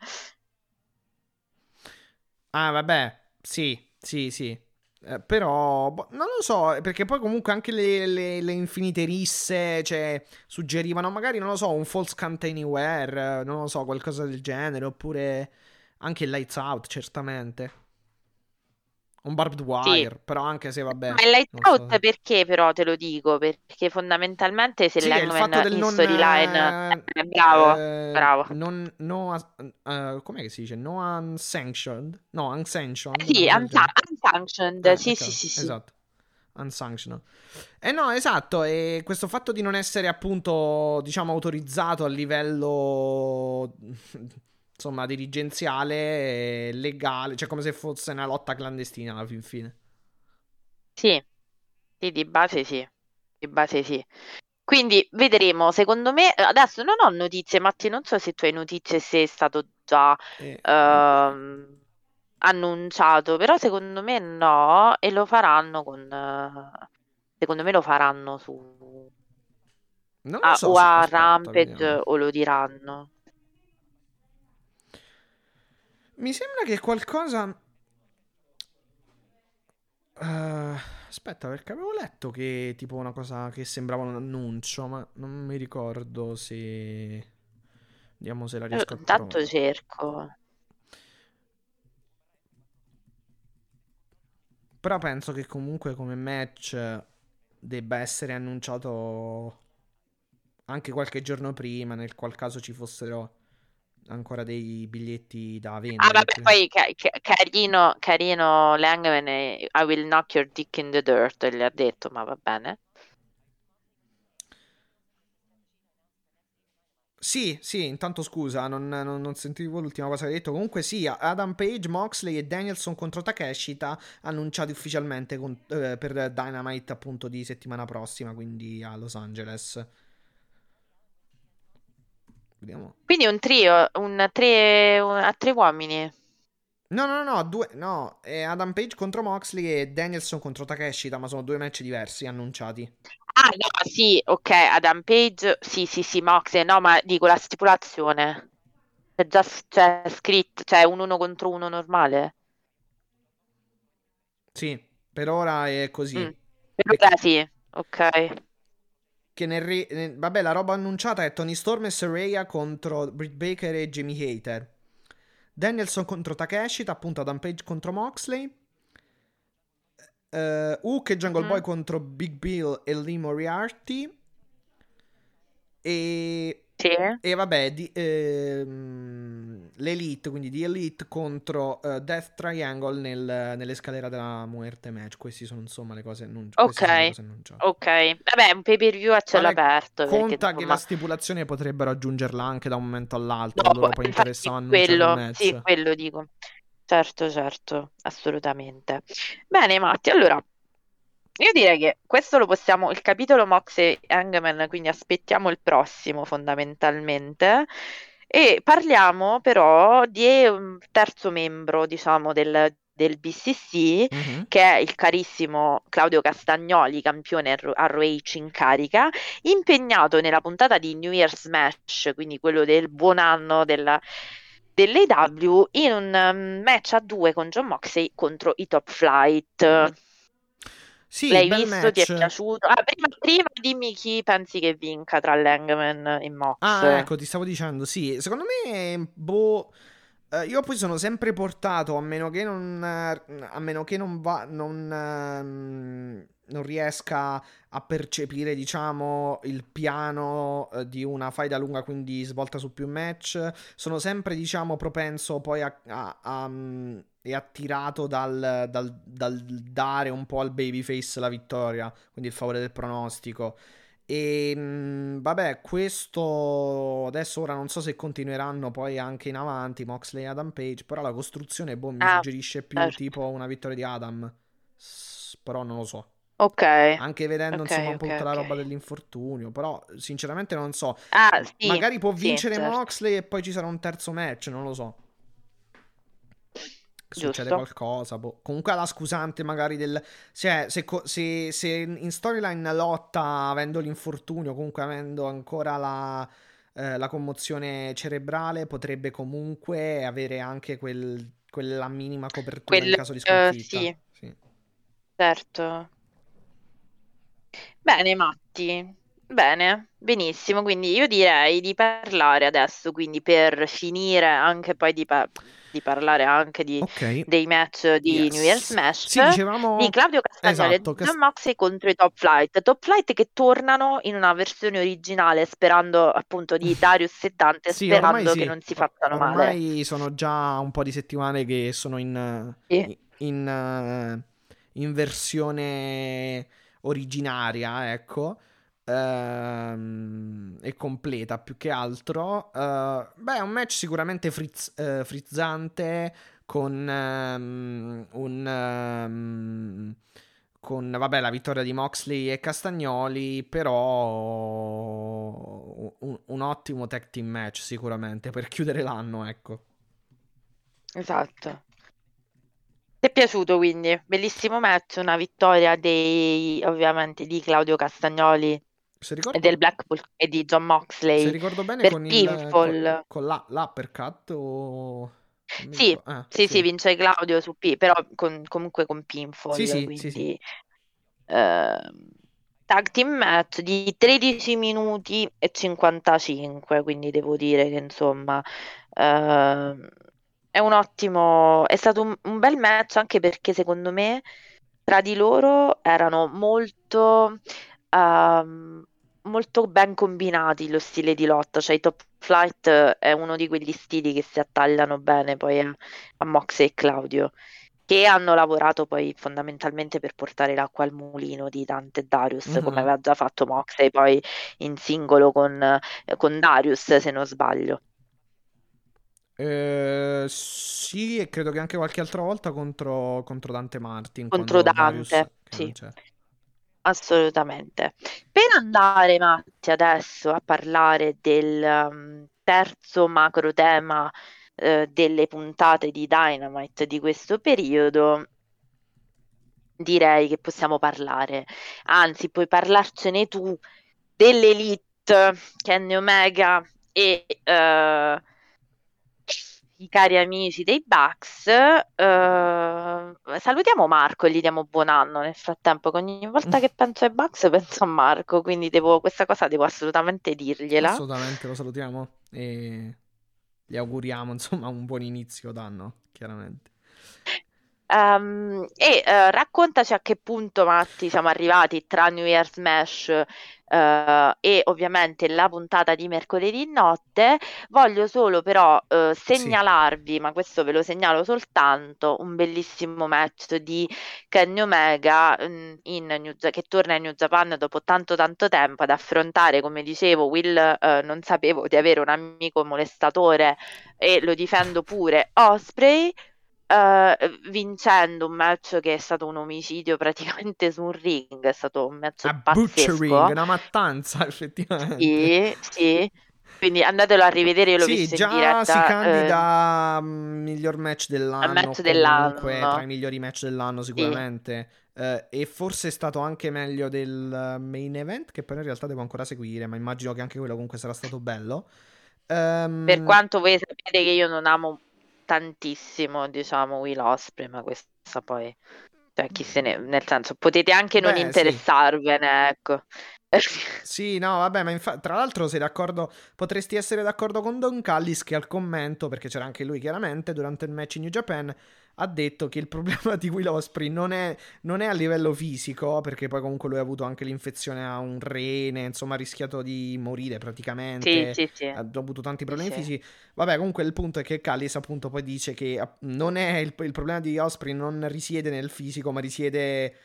Ah, vabbè, sì, sì, sì. Eh, però, boh, non lo so, perché poi comunque anche le, le, le, infinite risse, cioè, suggerivano magari, non lo so, un false count anywhere, non lo so, qualcosa del genere, oppure anche il lights out, certamente. Un barbed wire, sì. però anche se vabbè. Ma il light out so. perché però te lo dico? Perché fondamentalmente se sì, l'Hangman in non, storyline... Eh, bravo, eh, bravo. Non, no, uh, com'è che si dice? No unsanctioned? No, unsanctioned. Sì, unsanctioned, eh, sì, sì, sì, sì. Esatto. Unsanctioned. Eh no, esatto, e questo fatto di non essere appunto, diciamo, autorizzato a livello insomma, dirigenziale, legale, cioè come se fosse una lotta clandestina alla fin fine. Sì, sì, di base sì, di base sì. Quindi vedremo, secondo me, adesso non ho notizie, Matti, non so se tu hai notizie se è stato già eh, uh, annunciato, però secondo me no, e lo faranno con... Secondo me lo faranno su... Non lo so, o a Rampage o lo diranno. Mi sembra che qualcosa... Uh, aspetta, perché avevo letto che tipo una cosa che sembrava un annuncio, ma non mi ricordo se... Vediamo se la riesco a trovare. Tanto cerco. Però penso che comunque come match debba essere annunciato anche qualche giorno prima, nel qual caso ci fossero ancora dei biglietti da vendere. Ah, vabbè, poi ca- ca- carino, carino Langman I will knock your dick in the dirt, gli ha detto, ma va bene. Sì, sì, intanto scusa, non, non, non, sentivo l'ultima cosa che hai detto. Comunque sì, Adam Page, Moxley e Danielson contro Takeshita annunciati ufficialmente con, eh, per Dynamite appunto di settimana prossima, quindi a Los Angeles. Vediamo. Quindi un trio, un tre, un, a tre uomini. No, no, no, due, no, è Adam Page contro Moxley e Danielson contro Takeshita, ma sono due match diversi annunciati. Ah, no, sì, ok, Adam Page, sì, sì, sì, Moxley, no, ma dico la stipulazione. È già c'è scritto, cioè un uno contro uno normale? Sì, Per ora è così. Mm. Per ora e... sì, ok. Che nel re... nel... Vabbè, la roba annunciata è Tony Storm e Saraya contro Britt Baker e Jamie Hater. Danielson contro Takeshi, appunto Adam Page contro Moxley. Uh, Hook e Jungle mm. Boy contro Big Bill e Lee Moriarty. E sì. E vabbè, di, ehm, l'Elite, quindi di Elite contro uh, Death Triangle nel, nell'escalera della Muerte match. Queste sono insomma le cose non Ok, ok. Vabbè, un pay per view a cielo vale, aperto. Conta che insomma... la stipulazione potrebbero aggiungerla anche da un momento all'altro. No, loro poi interessavano quello, Sì, quello dico. Certo, certo, assolutamente. Bene, Matti, allora io direi che questo lo possiamo, il capitolo Mox e Hangman, quindi aspettiamo il prossimo fondamentalmente. E parliamo però di un terzo membro, diciamo, del, del BCC, mm-hmm. che è il carissimo Claudio Castagnoli, campione ROH in carica, impegnato nella puntata di New Year's Match, quindi quello del buon anno della, dell'AW, in un um, match a due con John Moxley contro i Top Flight. Mm-hmm. Sì, L'hai visto? match. Ti è piaciuto? Ah, prima, prima, dimmi chi pensi che vinca tra Langman e Mox. Ah, ecco, ti stavo dicendo, sì. Secondo me, boh... Uh, io poi sono sempre portato, a meno che non, a meno che non, va, non, uh, non riesca a percepire, diciamo, il piano uh, di una faida lunga, quindi svolta su più match. Sono sempre, diciamo, propenso poi a, a, a um, è attirato dal, dal, dal, dare un po' al babyface la vittoria, quindi il favore del pronostico. E mh, vabbè, questo adesso ora non so se continueranno poi anche in avanti Moxley e Adam Page, però la costruzione boh, mi ah, suggerisce più certo. tipo una vittoria di Adam. S- però non lo so. Ok. Anche vedendo okay, insomma un okay, po' tutta okay. la roba dell'infortunio, però sinceramente non so. Ah, sì, Magari può vincere sì, certo. Moxley e poi ci sarà un terzo match, non lo so succede Giusto. qualcosa. Boh. Comunque la scusante magari del... Cioè, se, se, se in storyline lotta avendo l'infortunio, comunque avendo ancora la, eh, la commozione cerebrale, potrebbe comunque avere anche quel, quella minima copertura quel, in caso di sconfitta. Uh, sì. sì. Certo. Bene, Matti. Bene, benissimo. Quindi io direi di parlare adesso, quindi per finire anche poi di... Pa- di parlare anche di, okay. dei match di yes. New Year's Smash sì, dicevamo... di Claudio Castagnoli esatto, e John Moxley contro i Top Flight Top Flight che tornano in una versione originale sperando appunto di <laughs> Darius e Dante sì, sperando sì. che non si facciano ormai male ormai sono già un po' di settimane che sono in, in, in, in versione originaria ecco ehm, e completa più che altro. Uh, beh, è un match sicuramente frizz, uh, frizzante con um, un... Um, con vabbè, la vittoria di Moxley e Castagnoli, però un, un, ottimo tag team match sicuramente per chiudere l'anno, ecco. Esatto. Ti è piaciuto quindi? Bellissimo match, una vittoria dei, ovviamente di Claudio Castagnoli ricordo, del Blackpool e di John Moxley. Se ricordo bene con, il, con, con la, l'uppercut o... Sì, ah, sì, sì, sì, vince Claudio su P, però con, comunque con pinfall. Sì, sì, quindi, sì, eh, tag team match di 13 minuti e 55, quindi devo dire che insomma eh, è un ottimo, è stato un, un bel match anche perché secondo me tra di loro erano molto um, molto ben combinati lo stile di lotta, cioè i Top Flight è uno di quegli stili che si attagliano bene poi a, a Moxie e Claudio, che hanno lavorato poi fondamentalmente per portare l'acqua al mulino di Dante e Darius, mm-hmm. come aveva già fatto Moxley poi in singolo con, con Darius, se non sbaglio. Eh, sì, e credo che anche qualche altra volta contro, contro Dante Martin. Contro Dante, Darius, sì. Assolutamente. Per andare, Matti, adesso a parlare del um, terzo macro tema eh, delle puntate di Dynamite di questo periodo, direi che possiamo parlare, anzi, puoi parlarcene tu dell'Elite, Kenny Omega e uh, i cari amici dei Bucks. Uh, salutiamo Marco e gli diamo buon anno nel frattempo. Ogni volta che penso ai Bucks penso a Marco, quindi devo, questa cosa devo assolutamente dirgliela. Assolutamente, lo salutiamo e gli auguriamo insomma un buon inizio d'anno, chiaramente. Um, e uh, raccontaci a che punto, Matti, siamo arrivati tra New Year's Smash uh, e ovviamente la puntata di mercoledì notte. Voglio solo però uh, segnalarvi, sì. ma questo ve lo segnalo soltanto, un bellissimo match di Kenny Omega um, New, che torna in New Japan dopo tanto tanto tempo ad affrontare, come dicevo, Will non sapevo di avere un amico molestatore e lo difendo pure, Osprey uh, vincendo un match che è stato un omicidio praticamente su un ring, è stato un match a pazzesco. Butchering, una mattanza <laughs> effettivamente. Sì, sì. Quindi andatelo a rivedere, io l'ho sì, visto già in diretta. si candida eh, miglior match dell'anno, match dell'anno. tra i migliori match dell'anno sicuramente. Sì. Uh, e forse è stato anche meglio del main event, che poi in realtà devo ancora seguire, ma immagino che anche quello comunque sarà stato bello. Um... Per quanto voi sapete che io non amo tantissimo, diciamo, Will Osprey, ma questa poi, cioè, chi se ne... nel senso, potete anche non Beh, interessarvene, sì. ecco. Sì, no, vabbè, ma infa- tra l'altro sei d'accordo, potresti essere d'accordo con Don Callis che al commento, perché c'era anche lui chiaramente durante il match in New Japan, ha detto che il <laughs> problema di Will Osprey non è, non è, a livello fisico, perché poi comunque lui ha avuto anche l'infezione a un rene, insomma ha rischiato di morire praticamente, sì, sì, sì. ha avuto tanti problemi fisici. Vabbè, comunque il punto è che Callis appunto poi dice che non è il, il problema di Osprey non risiede nel fisico, ma risiede...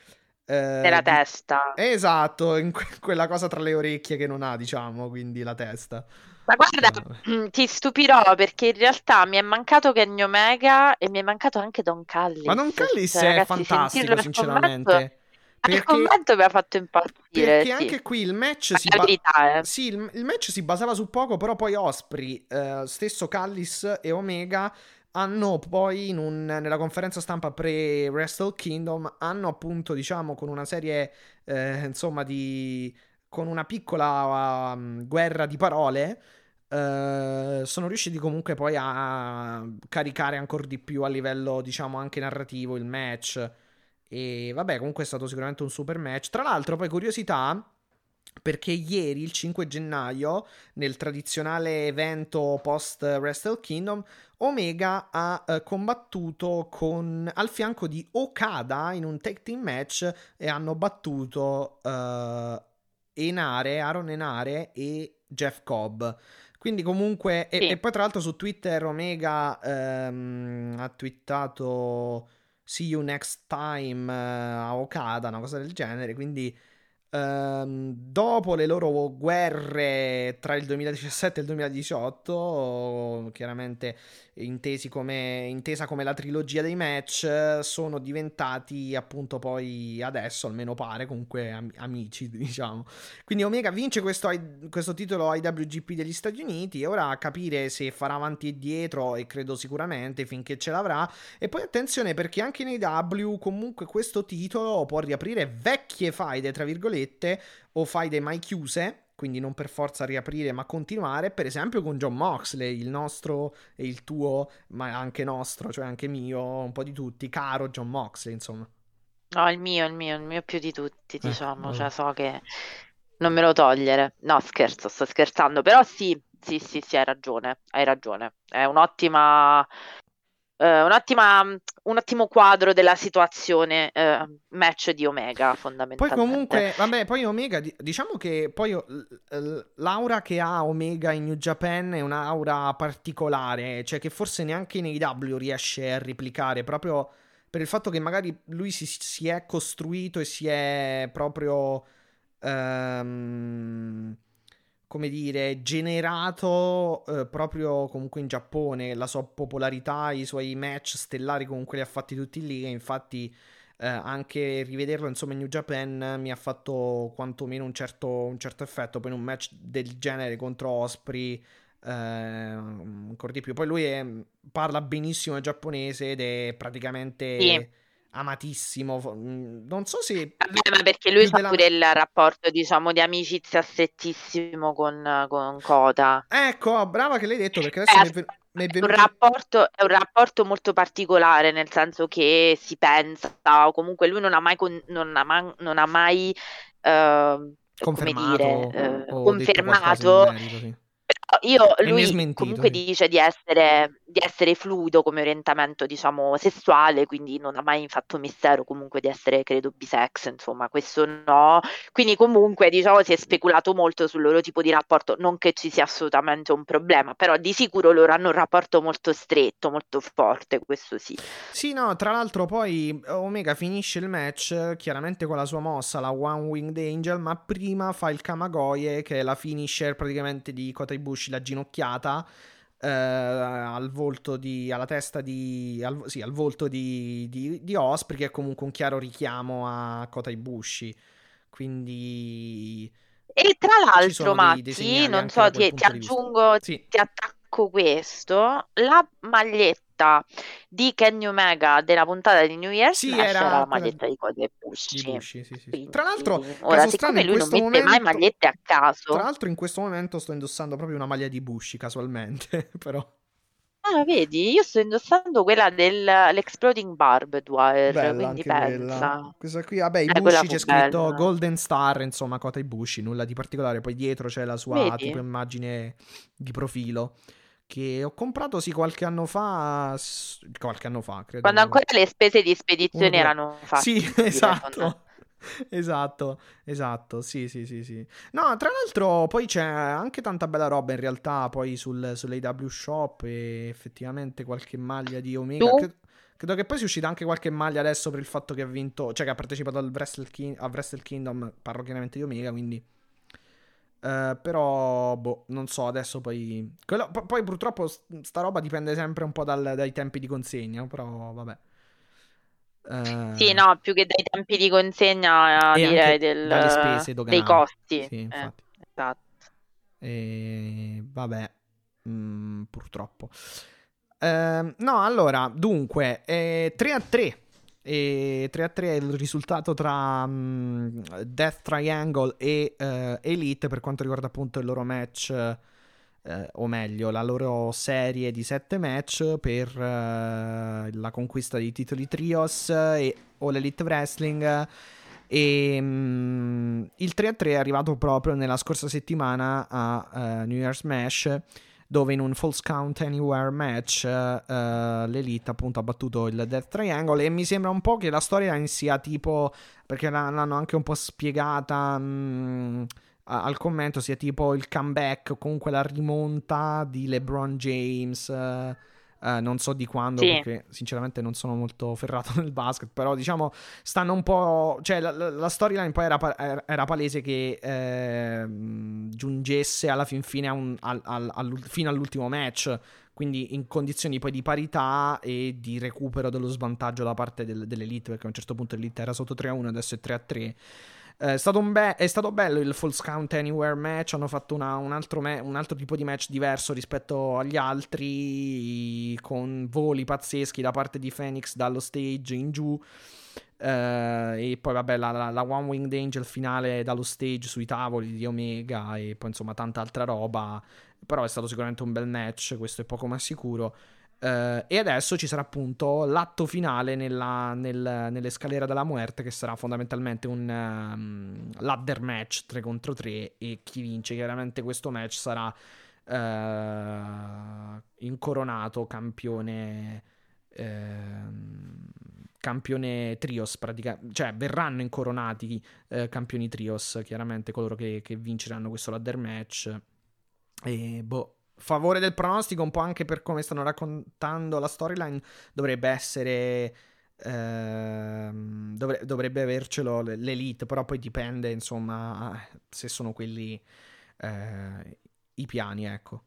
Eh, nella testa. Esatto, in que- <laughs> quella cosa tra le orecchie che non ha, diciamo, quindi la testa. Ma guarda, mm, ti stupirò perché in realtà mi è mancato Kenny Omega e mi è mancato anche Don Callis. Ma Don Callis cioè, è ragazzi, fantastico, sinceramente. Commento, perché... Il commento mi ha fatto impazzire. Perché sì. anche qui il match, si, ba- verità, eh. sì, il, il match si basava su poco, però poi Osprey, eh, stesso Callis e Omega hanno poi un, nella conferenza stampa pre-Wrestle Kingdom hanno appunto diciamo con una serie eh, insomma di con una piccola um, guerra di parole, uh, sono riusciti comunque poi a caricare ancora di più a livello, diciamo, anche narrativo il match. E vabbè, comunque è stato sicuramente un super match. Tra l'altro, poi curiosità, perché ieri, il 5 gennaio, nel tradizionale evento post Wrestle Kingdom, Omega ha uh, combattuto con, al fianco di Okada in un tag team match e hanno battuto uh, Enare, Aaron Enare e Jeff Cobb. Quindi comunque, sì. e, e, poi tra l'altro su Twitter Omega ehm, ha twittato See you next time uh, a Okada, una cosa del genere, quindi Um, dopo le loro guerre tra il 2017 e il 2018, chiaramente come, intesa come la trilogia dei match, sono diventati appunto poi adesso, almeno pare, comunque am- amici, <laughs> diciamo. Quindi Omega vince questo, questo titolo IWGP degli Stati Uniti e ora a capire se farà avanti e dietro, e credo sicuramente finché ce l'avrà. E poi attenzione perché anche nei W comunque questo titolo può riaprire vecchie faide, tra virgolette virgolette, o faide mai chiuse, quindi non per forza riaprire ma continuare, per esempio con John Moxley, il nostro e il tuo, ma anche nostro, cioè anche mio, un po' di tutti, caro John Moxley, insomma. No, il mio, il mio, il mio più di tutti, eh, diciamo, eh, cioè so che non me lo togliere. No, scherzo, sto scherzando, però sì, sì, sì, sì, hai ragione, hai ragione. È un'ottima un'ottima, un ottimo quadro della situazione eh, match di Omega fondamentalmente. Poi comunque, vabbè, poi Omega, diciamo che poi l'aura che ha Omega in New Japan è un'aura particolare, cioè che forse neanche in AEW riesce a replicare proprio per il fatto che magari lui si, si è costruito e si è proprio... Um, come dire, generato eh, proprio comunque in Giappone, la sua popolarità, i suoi match stellari comunque li ha fatti tutti lì e infatti eh, anche rivederlo insomma in New Japan mi ha fatto quantomeno un certo, un certo effetto, poi in un match del genere contro Osprey eh, ancora di più, poi lui è, parla benissimo giapponese ed è praticamente... Sì amatissimo. Mm, non so se. Vabbè, ma perché lui fa della... pure il rapporto, diciamo, di amicizia strettissimo con, con Kota. Ecco, brava che l'hai detto perché adesso. Eh, mi... è, venuto... un rapporto, è un rapporto molto particolare, nel senso che si pensa, o comunque lui non ha mai, con, non ha mai, non ha mai uh, confermato, dire, uh, confermato merito, sì. Io, lui comunque dice di essere, di essere fluido come orientamento, diciamo, sessuale, quindi non ha mai fatto mistero comunque di essere, credo, bisex, insomma, questo no. Quindi comunque, diciamo, si è speculato molto sul loro tipo di rapporto, non che ci sia assolutamente un problema, però di sicuro loro hanno un rapporto molto stretto, molto forte, questo sì. Sì, no, tra l'altro poi Omega finisce il match chiaramente con la sua mossa, la One Winged Angel, ma prima fa il Kamagoye, che è la finisher praticamente di Kota Ibushi Ibushi la ginocchiata eh, al volto di, alla testa di, al, sì, al volto di, di, di Osprey, che è comunque un chiaro richiamo a Kota Ibushi. Quindi... E tra l'altro, Matti, non so, ti, ti aggiungo, sì. ti attacco questo, la maglietta maglietta di Kenny Omega della puntata di New Year's sì, era, era la maglietta di Cody Bushi. Di Bushi sì, sì. Tra l'altro, ora siccome lui non mette momento, mai magliette a caso. Tra l'altro in questo momento sto indossando proprio una maglia di Bushi casualmente, <laughs> però Ah, vedi, io sto indossando quella dell'Exploding Barbed Wire, bella, quindi pensa. Questa qui, vabbè, i eh, Bushi c'è scritto bella. Golden Star, insomma, Kota i Bushi, nulla di particolare. Poi dietro c'è la sua vedi? tipo immagine di profilo che ho comprato sì qualche anno fa, qualche anno fa, credo. Quando ancora le spese di spedizione Uno... erano fatte. Sì, esatto. <laughs> Esatto, esatto, sì, sì, sì, sì. No, tra l'altro poi c'è anche tanta bella roba in realtà poi sul, sull'AW Shop e effettivamente qualche maglia di Omega. Credo, credo, che poi sia uscita anche qualche maglia adesso per il fatto che ha vinto, cioè che ha partecipato al Wrestle, King, a Wrestle Kingdom, parlo chiaramente di Omega, quindi Uh, però, boh, non so, adesso poi... Quello, p- poi purtroppo sta roba dipende sempre un po' dal, dai tempi di consegna, però vabbè. Uh, sì, no, più che dai tempi di consegna, direi del, spese doganali. dei costi. Sì, eh, esatto. E vabbè, mm, purtroppo. Uh, no, allora, dunque, eh, 3 a 3 e 3 a 3 è il risultato tra um, Death Triangle e uh, Elite per quanto riguarda appunto il loro match, uh, o meglio, la loro serie di 7 match per uh, la conquista dei titoli Trios e All Elite Wrestling. E um, il 3 a 3 è arrivato proprio nella scorsa settimana a New Year's Smash dove in un false count anywhere match uh, l'Elite appunto ha battuto il Death Triangle e mi sembra un po' che la storia sia tipo perché l'hanno anche un po' spiegata mh, mm, al commento sia tipo il comeback o comunque la rimonta di LeBron James Uh, non so di quando, sì. perché sinceramente non sono molto ferrato <laughs> nel basket, però diciamo stanno un po'... cioè la, la storyline poi era, era palese che eh, giungesse alla fin fine un, al, al, al, fino all'ultimo match, quindi in condizioni poi di parità e di recupero dello svantaggio da parte del, dell'Elite, perché a un certo punto l'Elite era sotto 3-1, adesso è 3-3. Eh, è, stato be- è, stato bello il False Count Anywhere match. Hanno fatto una, un, altro me- un, altro tipo di match diverso rispetto agli altri, con voli pazzeschi da parte di Phoenix dallo stage in giù. Uh, e poi vabbè la, la, la, One Winged Angel finale dallo stage sui tavoli di Omega e poi insomma tanta altra roba però è stato sicuramente un bel match questo è poco ma sicuro Uh, e adesso ci sarà appunto l'atto finale nella, nel, nell'escalera della muerte, che sarà fondamentalmente un um, ladder match 3 contro 3. E chi vince chiaramente questo match sarà uh, incoronato campione. Uh, campione trios praticamente cioè verranno incoronati eh, campioni trios chiaramente coloro che, che vinceranno questo ladder match e boh favore del pronostico, un po' anche per come stanno raccontando la storyline, dovrebbe essere. Ehm, dovre- dovrebbe avercelo l'elite, però poi dipende, insomma, se sono quelli eh, i piani, ecco.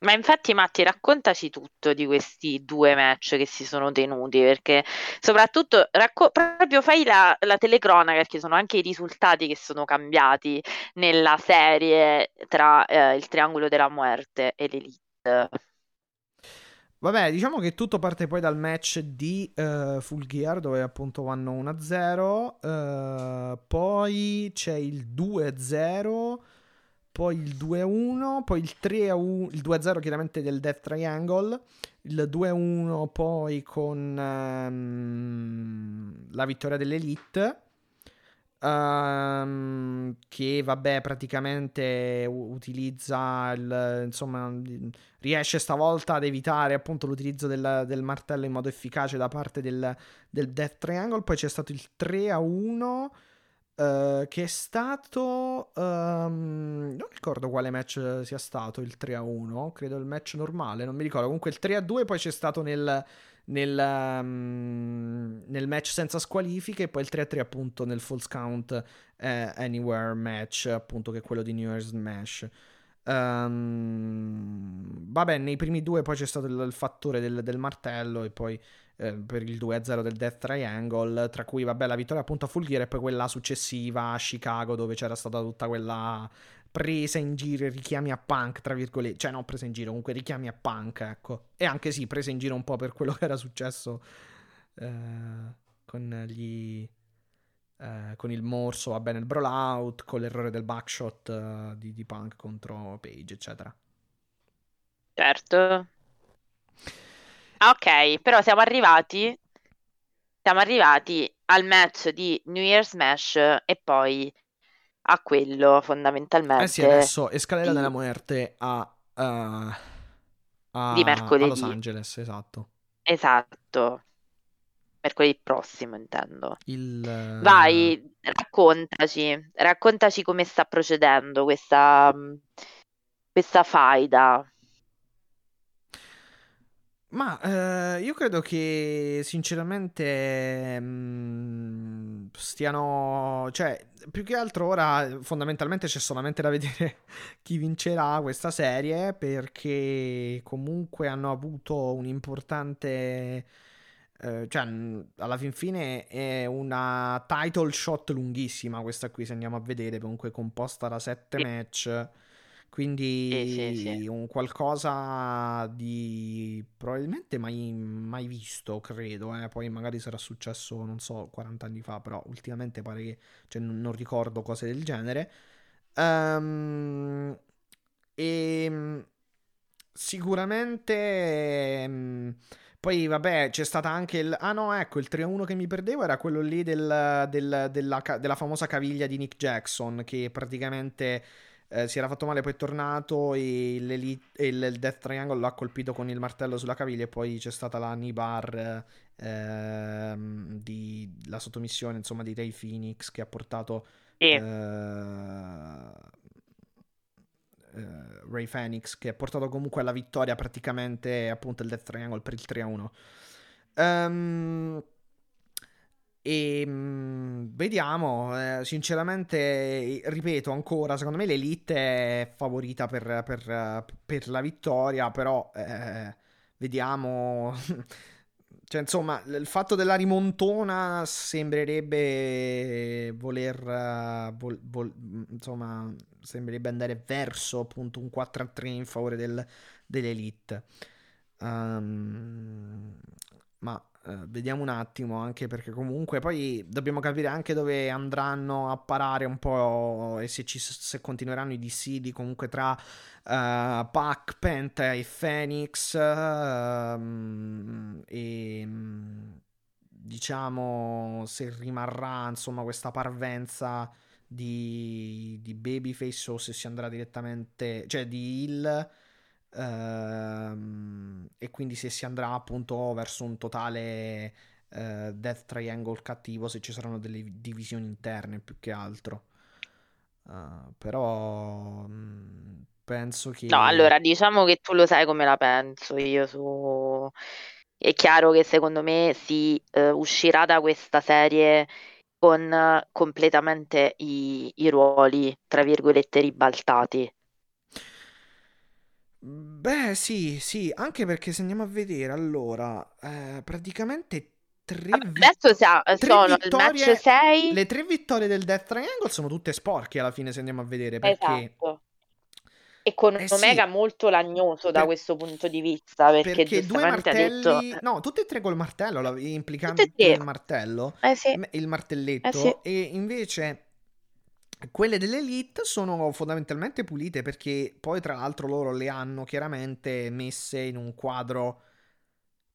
Ma infatti, Matti, raccontaci tutto di questi due match che si sono tenuti, perché soprattutto racco- proprio fai la, la telecronaca, perché sono anche i risultati che sono cambiati nella serie tra eh, il Triangolo della Muerte e l'Elite. Vabbè, diciamo che tutto parte poi dal match di uh, Full Gear, dove appunto vanno 1-0, uh, eh, poi c'è il 2-0 poi il 2-1, poi il 3-1, il 2-0 chiaramente del Death Triangle, il 2-1 poi con um, la vittoria dell'Elite. Um, che vabbè praticamente utilizza il, insomma riesce stavolta ad evitare appunto l'utilizzo del, del martello in modo efficace da parte del, del Death Triangle poi c'è stato il 3 a 1 Uh, che è stato. Um, non ricordo quale match sia stato il 3 a 1. Credo il match normale, non mi ricordo. Comunque il 3 a 2 poi c'è stato nel, nel, um, nel match senza squalifiche. E poi il 3 a 3 appunto nel false count eh, anywhere match, appunto che è quello di New Year's Smash. Um, vabbè, nei primi due poi c'è stato il, il fattore del, del martello e poi eh, per il 2-0 del Death Triangle, tra cui vabbè la vittoria appunto a Full Gear e poi quella successiva a Chicago dove c'era stata tutta quella presa in giro, richiami a punk, tra virgolette, cioè no presa in giro, comunque richiami a punk, ecco. E anche sì, presa in giro un po' per quello che era successo eh, con gli... Eh, con il morso, va bene, il brawlout, con l'errore del backshot uh, di, di Punk contro Page, eccetera. Certo, Ok, però siamo arrivati, siamo arrivati al match di New Year's Smash e poi a quello fondamentalmente. Eh sì, adesso Escalera di... della Muerte a, uh, a, di mercoledì. a Los Angeles, esatto. Esatto. Mercoledì prossimo, intendo. Il... Vai, raccontaci, raccontaci come sta procedendo questa, questa faida. Ma eh, io credo che sinceramente mh, mm, stiano, cioè, più che altro ora fondamentalmente c'è solamente da vedere <laughs> chi vincerà questa serie perché comunque hanno avuto un importante, eh, cioè alla fin fine è una title shot lunghissima questa qui se andiamo a vedere, comunque composta da sette match. Quindi sì, sì, sì. un qualcosa di probabilmente mai, mai visto, credo. Eh. Poi magari sarà successo, non so, 40 anni fa, però ultimamente pare che cioè, non, non, ricordo cose del genere. Um, e sicuramente. Um, poi vabbè, c'è stata anche il... Ah no, ecco, il 3-1 che mi perdevo era quello lì del, del, della, della famosa caviglia di Nick Jackson, che praticamente eh, si era fatto male, poi è tornato e, il, il Death Triangle l'ha colpito con il martello sulla caviglia e poi c'è stata la Nibar, eh, di, la sottomissione insomma di Ray Phoenix che ha portato... Sì. Eh, Ray Phoenix che ha portato comunque alla vittoria praticamente appunto il Death Triangle per il 3-1. Um, ehm, e mh, mm, vediamo, eh, sinceramente, ripeto ancora, secondo me l'Elite è favorita per, per, per la vittoria, però eh, vediamo. <laughs> cioè, insomma, il fatto della rimontona sembrerebbe voler, vol, vol, insomma, sembrerebbe andare verso appunto un 4-3 in favore del, dell'Elite. Um, ma Uh, vediamo un attimo, anche perché comunque poi dobbiamo capire anche dove andranno a parare un po' e se, ci, se continueranno i dissidi comunque tra uh, Pac, Penta e Phoenix uh, e diciamo se rimarrà insomma questa parvenza di, di Babyface o se si andrà direttamente, cioè di Hill Ehm, e quindi se si andrà appunto verso un totale uh, Death Triangle cattivo, se ci saranno delle divisioni interne più che altro. Uh, però mh, mm, penso che... No, allora diciamo che tu lo sai come la penso io su... È chiaro che secondo me si uh, uscirà da questa serie con completamente i, i ruoli, tra virgolette, ribaltati. Beh, sì, sì, anche perché se andiamo a vedere, allora, eh, praticamente tre, vi- Adesso sia- tre sono il match vittorie, 6. le tre vittorie del Death Triangle sono tutte sporche alla fine se andiamo a vedere, perché, Esatto. E con eh un sì, Omega molto lagnoso da per- questo punto di vista, perché perché due giustamente ha detto martelli, no, tutte e tre col martello, la- tutte e tre. il martello, Eh sì, il eh sì. martelletto, e invece quelle dell'Elite sono fondamentalmente pulite perché poi tra l'altro loro le hanno chiaramente messe in un quadro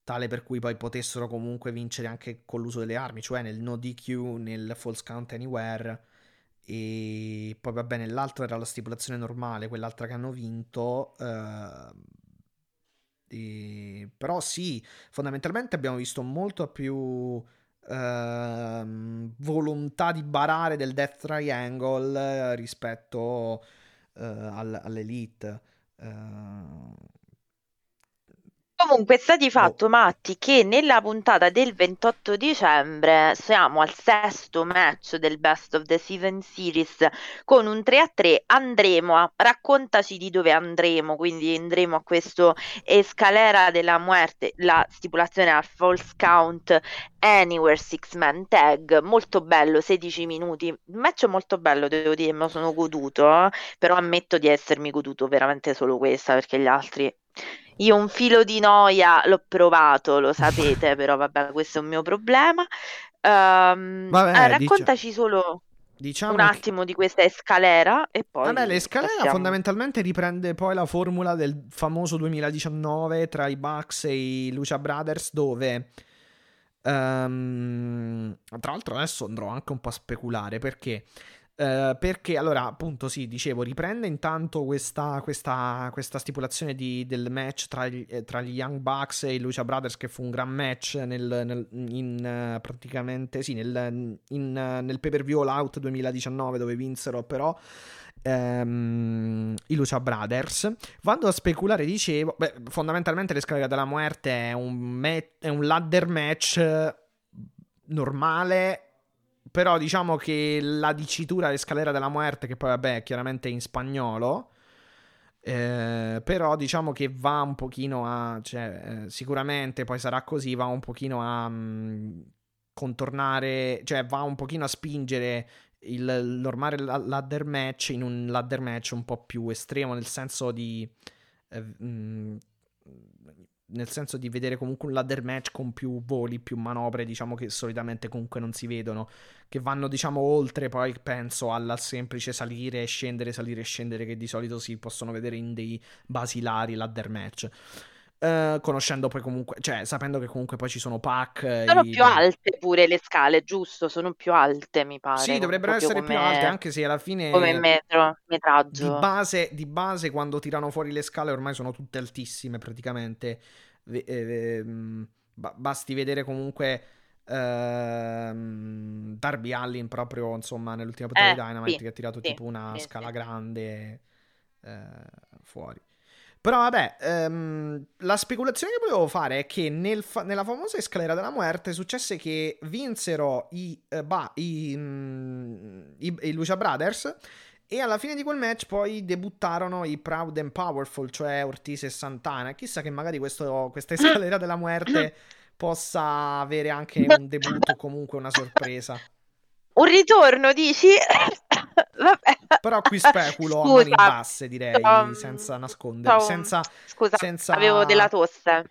tale per cui poi potessero comunque vincere anche con l'uso delle armi, cioè nel no DQ, nel false count anywhere e poi va bene, l'altro era la stipulazione normale, quell'altra che hanno vinto. Eh, e... Però sì, fondamentalmente abbiamo visto molto più eh, volontà di barare del Death Triangle rispetto eh, all'Elite. Uh, Comunque sta di fatto, oh. Matti, che nella puntata del 28 dicembre siamo al sesto match del Best of the Seven Series con un 3 a 3. Andremo a raccontaci di dove andremo. Quindi andremo a questo Escalera della Muerte, la stipulazione al false count Anywhere Six Man Tag. Molto bello, 16 minuti. Un match molto bello, devo dire, me lo sono goduto. Eh? Però ammetto di essermi goduto veramente solo questa perché gli altri io un filo di noia l'ho provato, lo sapete, <laughs> però vabbè, questo è un mio problema. Um, vabbè, eh, raccontaci dici... solo diciamo un attimo che... di questa escalera e poi Vabbè, l'escalera passiamo. fondamentalmente riprende poi la formula del famoso 2019 tra i Bucks e i Lucia Brothers dove um, tra l'altro adesso andrò anche un po' a speculare perché Uh, perché allora appunto sì dicevo riprende intanto questa, questa, questa stipulazione di, del match tra, gli, eh, tra gli Young Bucks e i Lucia Brothers che fu un gran match nel, nel, in praticamente sì nel, in, nel pay per view All Out 2019 dove vinsero però um, i Lucia Brothers. Vado a speculare dicevo beh, fondamentalmente l'escalera della muerte è un, met- è un ladder match normale però diciamo che la dicitura di Scalera della Muerte, che poi vabbè è chiaramente in spagnolo, eh, però diciamo che va un pochino a... Cioè, eh, sicuramente poi sarà così, va un pochino a mh, mm, contornare, cioè va un pochino a spingere il, il normale ladder match in un ladder match un po' più estremo, nel senso di... Eh, mh, mm, nel senso di vedere comunque un ladder match con più voli, più manovre, diciamo che solitamente comunque non si vedono, che vanno diciamo oltre poi penso al semplice salire e scendere, salire e scendere che di solito si possono vedere in dei basilari ladder match. Uh, conoscendo poi comunque, cioè sapendo che comunque poi ci sono pack. Sono i... più alte pure le scale, giusto? Sono più alte, mi pare. Sì, dovrebbero essere come... più alte, anche se alla fine. Come metro, metraggio. Di base, di base, quando tirano fuori le scale, ormai sono tutte altissime praticamente. Eh, eh, basti vedere comunque. Uh, Darby Allin proprio insomma nell'ultima puntata eh, di Dynamite sì, che ha tirato sì, tipo una sì, scala grande uh, fuori però vabbè, um, la speculazione che volevo fare è che nel fa- nella famosa escalera della muerte successe che vinsero i, uh, bah, i, um, i, i Lucia Brothers e alla fine di quel match poi debuttarono i Proud and Powerful, cioè Ortiz e Santana. Chissà che magari questo, questa escalera della muerte possa avere anche un debutto o comunque una sorpresa. Un ritorno, dici? Vabbè. Però qui speculo <laughs> Scusa, a mani basse, direi, um, senza nascondere. Senza, Scusa, senza... avevo della tosse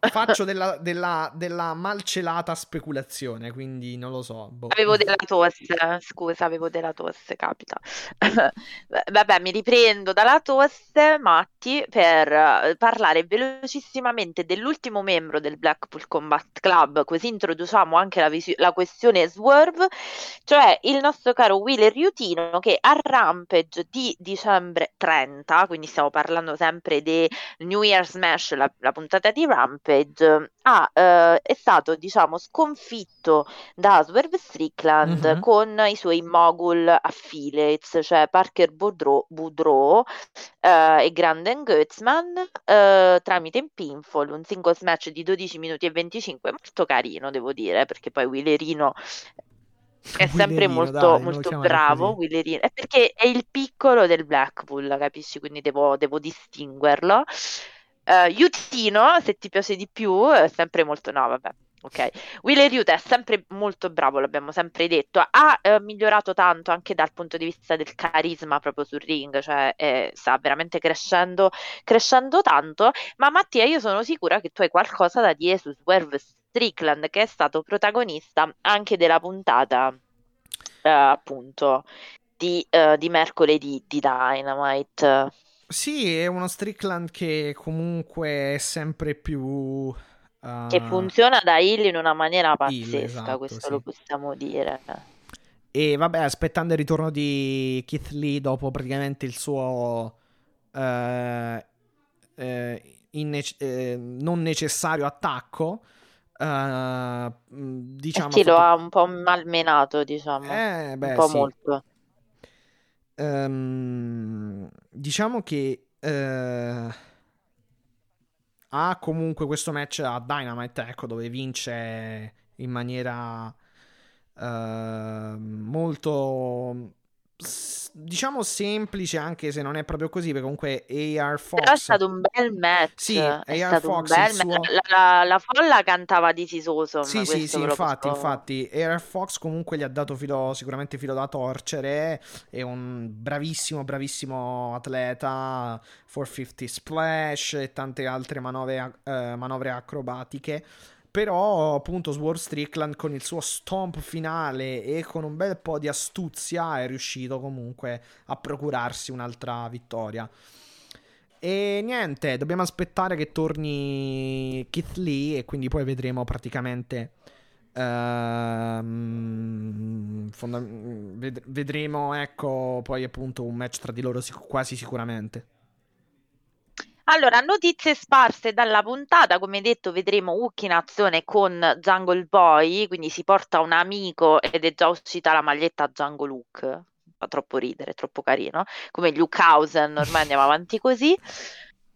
faccio della, della, della, malcelata speculazione, quindi non lo so. Boh. Avevo della tosse, scusa, avevo della tosse, capita. <laughs> Vabbè, mi riprendo dalla tosse, Matti, per eh, parlare velocissimamente dell'ultimo membro del Blackpool Combat Club, così introduciamo anche la, vis- la questione Swerve, cioè il nostro caro Wheeler Riutino che a Rampage di dicembre 30, quindi stiamo parlando sempre di New Year's Smash, la, la puntata di Rampage, Rampage ha, eh, è stato diciamo sconfitto da Swerve Strickland mm-hmm. con i suoi mogul affiliates, cioè Parker Boudreau, Boudreau eh, e Granden Goetzman eh, tramite in pinfall, un singles match di 12 minuti e 25, molto carino devo dire, perché poi Willerino è sempre molto, dai, molto bravo Willerino, è perché è il piccolo del Blackpool, capisci? Quindi devo, devo distinguerlo. Uh, Yutino, se ti piace di più, è sempre molto... No, vabbè. Ok, Wheeler Yuta è sempre molto bravo, l'abbiamo sempre detto, ha eh, migliorato tanto anche dal punto di vista del carisma proprio sul ring, cioè eh, sta veramente crescendo, crescendo tanto, ma Mattia io sono sicura che tu hai qualcosa da dire su Swerve Strickland che è stato protagonista anche della puntata eh, appunto di, uh, di mercoledì di Dynamite. Sì, è uno Strickland che comunque è sempre più... Uh... Che funziona da Hill in una maniera pazzesca, Hill, esatto, questo sì. lo possiamo dire. E vabbè, aspettando il ritorno di Keith Lee dopo praticamente il suo... Uh, uh, innece- eh, non necessario attacco, Uh, diciamo, sì, lo ha un po' malmenato, diciamo. Eh, beh, un po' sì. molto. Um, diciamo che uh, ha comunque questo match a Dynamite, ecco, dove vince in maniera uh, molto diciamo semplice anche se non è proprio così perché comunque AR Fox però è stato un bel match. Sì, AR Fox suo... la, la, la, folla cantava di Sisoso sì sì sì infatti posso... infatti. AR Fox comunque gli ha dato filo, sicuramente filo da torcere. È un bravissimo bravissimo atleta 450 splash e tante altre manovre, eh, manovre acrobatiche però appunto Sword Strickland con il suo stomp finale e con un bel po' di astuzia è riuscito comunque a procurarsi un'altra vittoria. E niente, dobbiamo aspettare che torni Keith Lee e quindi poi vedremo praticamente... Uh, fonda- ved- vedremo ecco poi appunto un match tra di loro sic- quasi sicuramente. Allora, notizie sparse dalla puntata, come detto vedremo Hook in azione con Jungle Boy, quindi si porta un amico ed è già uscita la maglietta Jungle Hook, fa troppo ridere, troppo carino, come Luke Hausen, ormai andiamo avanti così.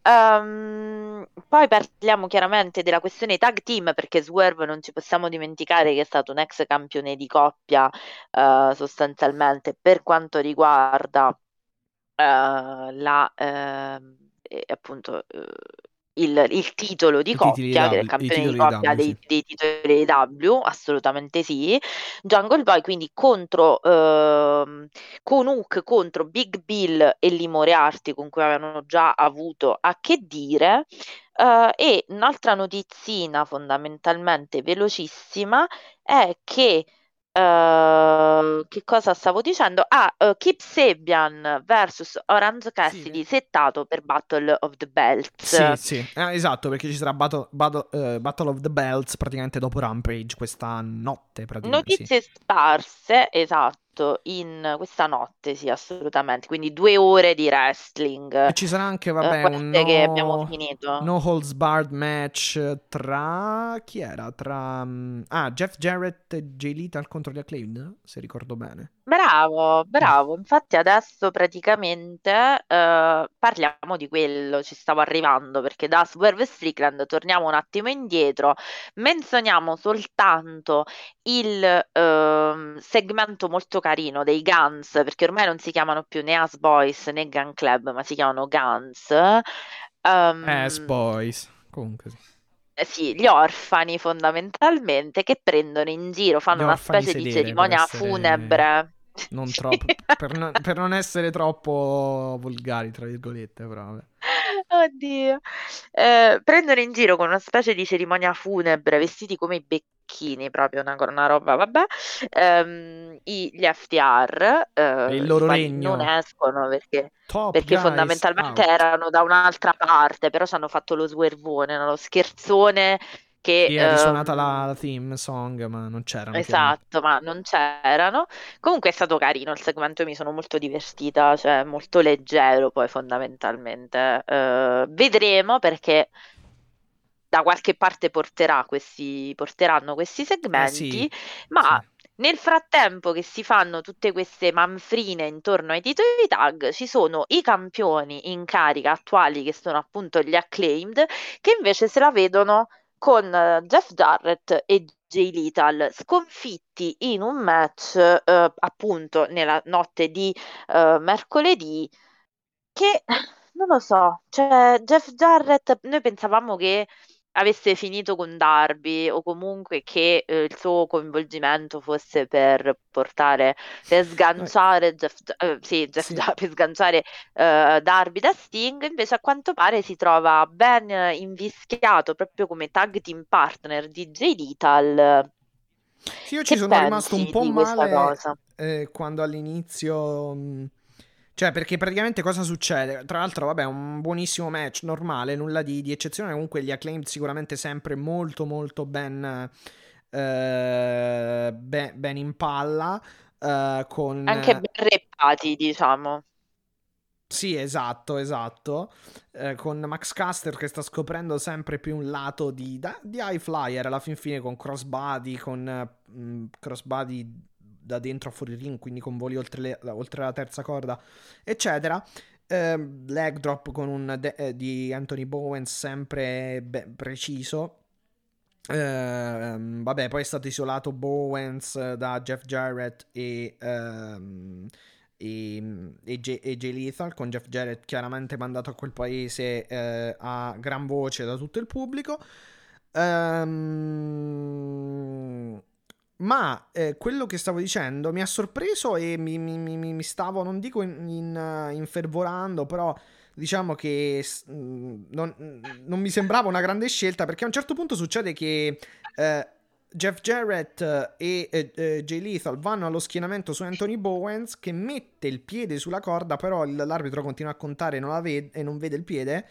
Um, poi parliamo chiaramente della questione tag team perché Swerve non ci possiamo dimenticare che è stato un ex campione di coppia uh, sostanzialmente per quanto riguarda uh, la, uh, eh, appunto eh, il, il, titolo di I coppia, è il campione di coppia dei, sì. dei, titoli W, assolutamente sì. Jungle Boy quindi contro eh, con Hook contro Big Bill e Lee Moriarty con cui avevano già avuto a che dire. Uh, e un'altra notizina fondamentalmente velocissima è che Uh, che cosa stavo dicendo? Ah, uh, Kip Sabian vs Orange Cassidy sì. settato per Battle of the Belts. Sì, sì, eh, esatto, perché ci sarà Battle, Battle, uh, Battle, of the Belts praticamente dopo Rampage questa notte. Notizie sì. sparse, esatto fatto in questa notte, sì, assolutamente. Quindi due ore di wrestling. E ci sarà anche, vabbè, uh, un no, che abbiamo finito. No holds barred match tra chi era? Tra mm, ah, Jeff Jarrett e Jay Lethal contro gli Acclaimed, se ricordo bene. Bravo, bravo. <laughs> Infatti adesso praticamente uh, parliamo di quello, ci stavo arrivando perché da Swerve Strickland torniamo un attimo indietro, menzioniamo soltanto il uh, segmento molto carino dei Guns, perché ormai non si chiamano più né As Boys né Gun Club, ma si chiamano Guns. Um, As Boys, comunque sì. Eh sì, gli orfani fondamentalmente che prendono in giro, fanno una specie di cerimonia essere... funebre. Non troppo, per, non, per, non, essere troppo volgari, tra virgolette, però. Oddio. Eh, prendono in giro con una specie di cerimonia funebre, vestiti come i becchini, proprio una, una roba, vabbè. Ehm, gli FTR eh, il loro regno. non escono perché, perché fondamentalmente out. erano da un'altra parte, però ci hanno fatto lo swervone, no? lo scherzone che sì, è risuonata um, la, la, theme song, ma non c'erano. Esatto, ma non c'erano. Comunque è stato carino il segmento, mi sono molto divertita, cioè molto leggero poi fondamentalmente. Uh, vedremo perché da qualche parte porterà questi, porteranno questi segmenti, eh sì, ma sì. Nel frattempo che si fanno tutte queste manfrine intorno ai titoli tag, ci sono i campioni in carica attuali che sono appunto gli acclaimed, che invece se la vedono con eh, Jeff Jarrett e Jay Lethal sconfitti in un match eh, appunto nella notte di eh, mercoledì che <laughs> non lo so, cioè Jeff Jarrett noi pensavamo che avesse finito con Darby o comunque che eh, il suo coinvolgimento fosse per portare per sganciare Jeff, eh, sì, Jeff sì. <laughs> per sganciare uh, Darby da Sting invece a quanto pare si trova ben invischiato proprio come tag team partner di Jay Lethal. Sì, io ci che sono rimasto un po' male eh, quando all'inizio... Mh, mm, cioè, perché praticamente cosa succede? Tra l'altro, vabbè, un buonissimo match, normale, nulla di, di eccezione. Comunque gli acclaimed sicuramente sempre molto, molto ben, eh, ben, ben in palla. Eh, con... Anche ben reppati, diciamo. Sì, esatto, esatto. Eh, con Max Caster che sta scoprendo sempre più un lato di, di high flyer alla fin fine con crossbody, con uh, crossbody da dentro a fuori ring, quindi con voli oltre, le, oltre la terza corda, eccetera. Eh, leg drop con un de- eh, di Anthony Bowen sempre be- preciso. Eh, vabbè, poi è stato isolato Bowens da Jeff Jarrett e, ehm, e, e, J- e Jay Lethal, con Jeff Jarrett chiaramente mandato a quel paese eh, a gran voce da tutto il pubblico. Um, ma eh, quello che stavo dicendo mi ha sorpreso e mi, mi, mi, mi stavo, non dico in, in, uh, infervorando, però diciamo che mm, non, non, mi sembrava una grande scelta perché a un certo punto succede che eh, Jeff Jarrett e eh, eh, Jay Lethal vanno allo schienamento su Anthony Bowens che mette il piede sulla corda, però l'arbitro continua a contare e non, vede, e non vede il piede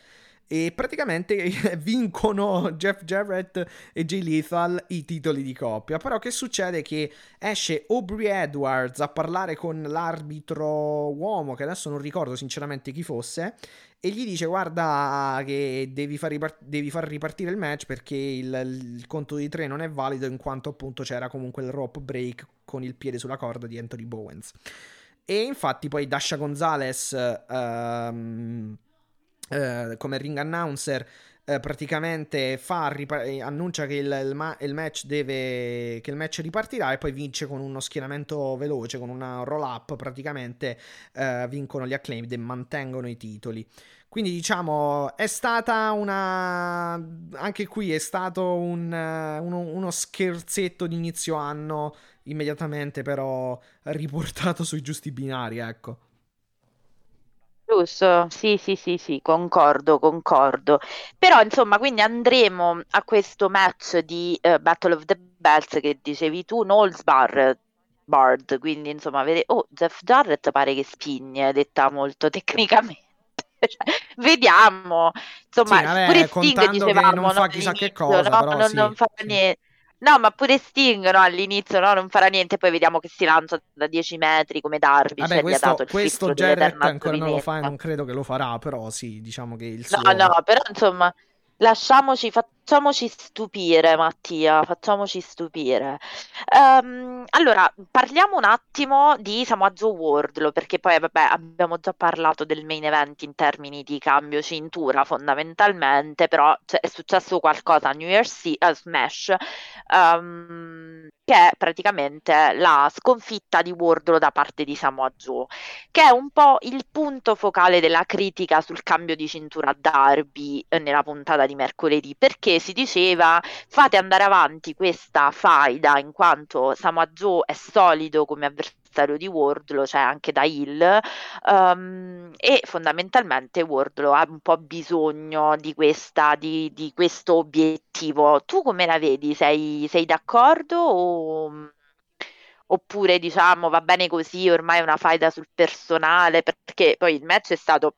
e praticamente <laughs> vincono Jeff Jarrett e Jay Lethal i titoli di coppia. Però che succede? Che esce Aubrey Edwards a parlare con l'arbitro uomo, che adesso non ricordo sinceramente chi fosse, e gli dice guarda che devi far, ripart- devi far ripartire il match perché il, il, conto di tre non è valido in quanto appunto c'era comunque il rope break con il piede sulla corda di Anthony Bowens. E infatti poi Dasha Gonzalez... Um, eh, come ring announcer eh, praticamente fa, eh, annuncia che il, il, il, match deve che il match ripartirà e poi vince con uno schienamento veloce con una roll up praticamente eh, vincono gli acclaimed e mantengono i titoli. Quindi diciamo è stata una anche qui è stato un, uno, uno scherzetto di inizio anno immediatamente però riportato sui giusti binari ecco Giusto, sì, sì, sì, sì, concordo, concordo. Però, insomma, quindi andremo a questo match di eh, Battle of the Bells che dicevi tu, Knowles Bar, Bard, quindi insomma, vede... oh, Jeff Jarrett pare che spigne, detta molto <laughs> tecnicamente. Cioè, vediamo, insomma, sì, vabbè, pure Sting dicevamo, non fa chissà che cosa, no, però non, sì, non fa sì. niente. No, ma pure Sting no, all'inizio no, non farà niente, poi vediamo che si lancia da 10 metri come Darby. Vabbè, questo, questo Jarrett ancora non lo fa e non credo che lo farà, però sì, diciamo che il suo... No, no, però insomma, lasciamoci, facciamoci stupire, Mattia, facciamoci stupire. Um, allora, parliamo un attimo di Samoa Joe Wardlow, perché poi, vabbè, abbiamo già parlato del main event in termini di cambio cintura, fondamentalmente, però cioè, è successo qualcosa a New Year's uh, Smash, um, che è praticamente la sconfitta di Wardlow da parte di Samoa Joe, che è un po' il punto focale della critica sul cambio di cintura a Darby eh, nella puntata di mercoledì, perché si diceva fate andare avanti questa faida in quanto Samoa Joe è solido come avversario di Wardlow, cioè anche da Hill, um, e fondamentalmente Wardlow ha un po' bisogno di, questa, di, di questo obiettivo. Tu come la vedi? Sei, sei d'accordo o oppure diciamo va bene così, ormai è una faida sul personale, perché poi il match è stato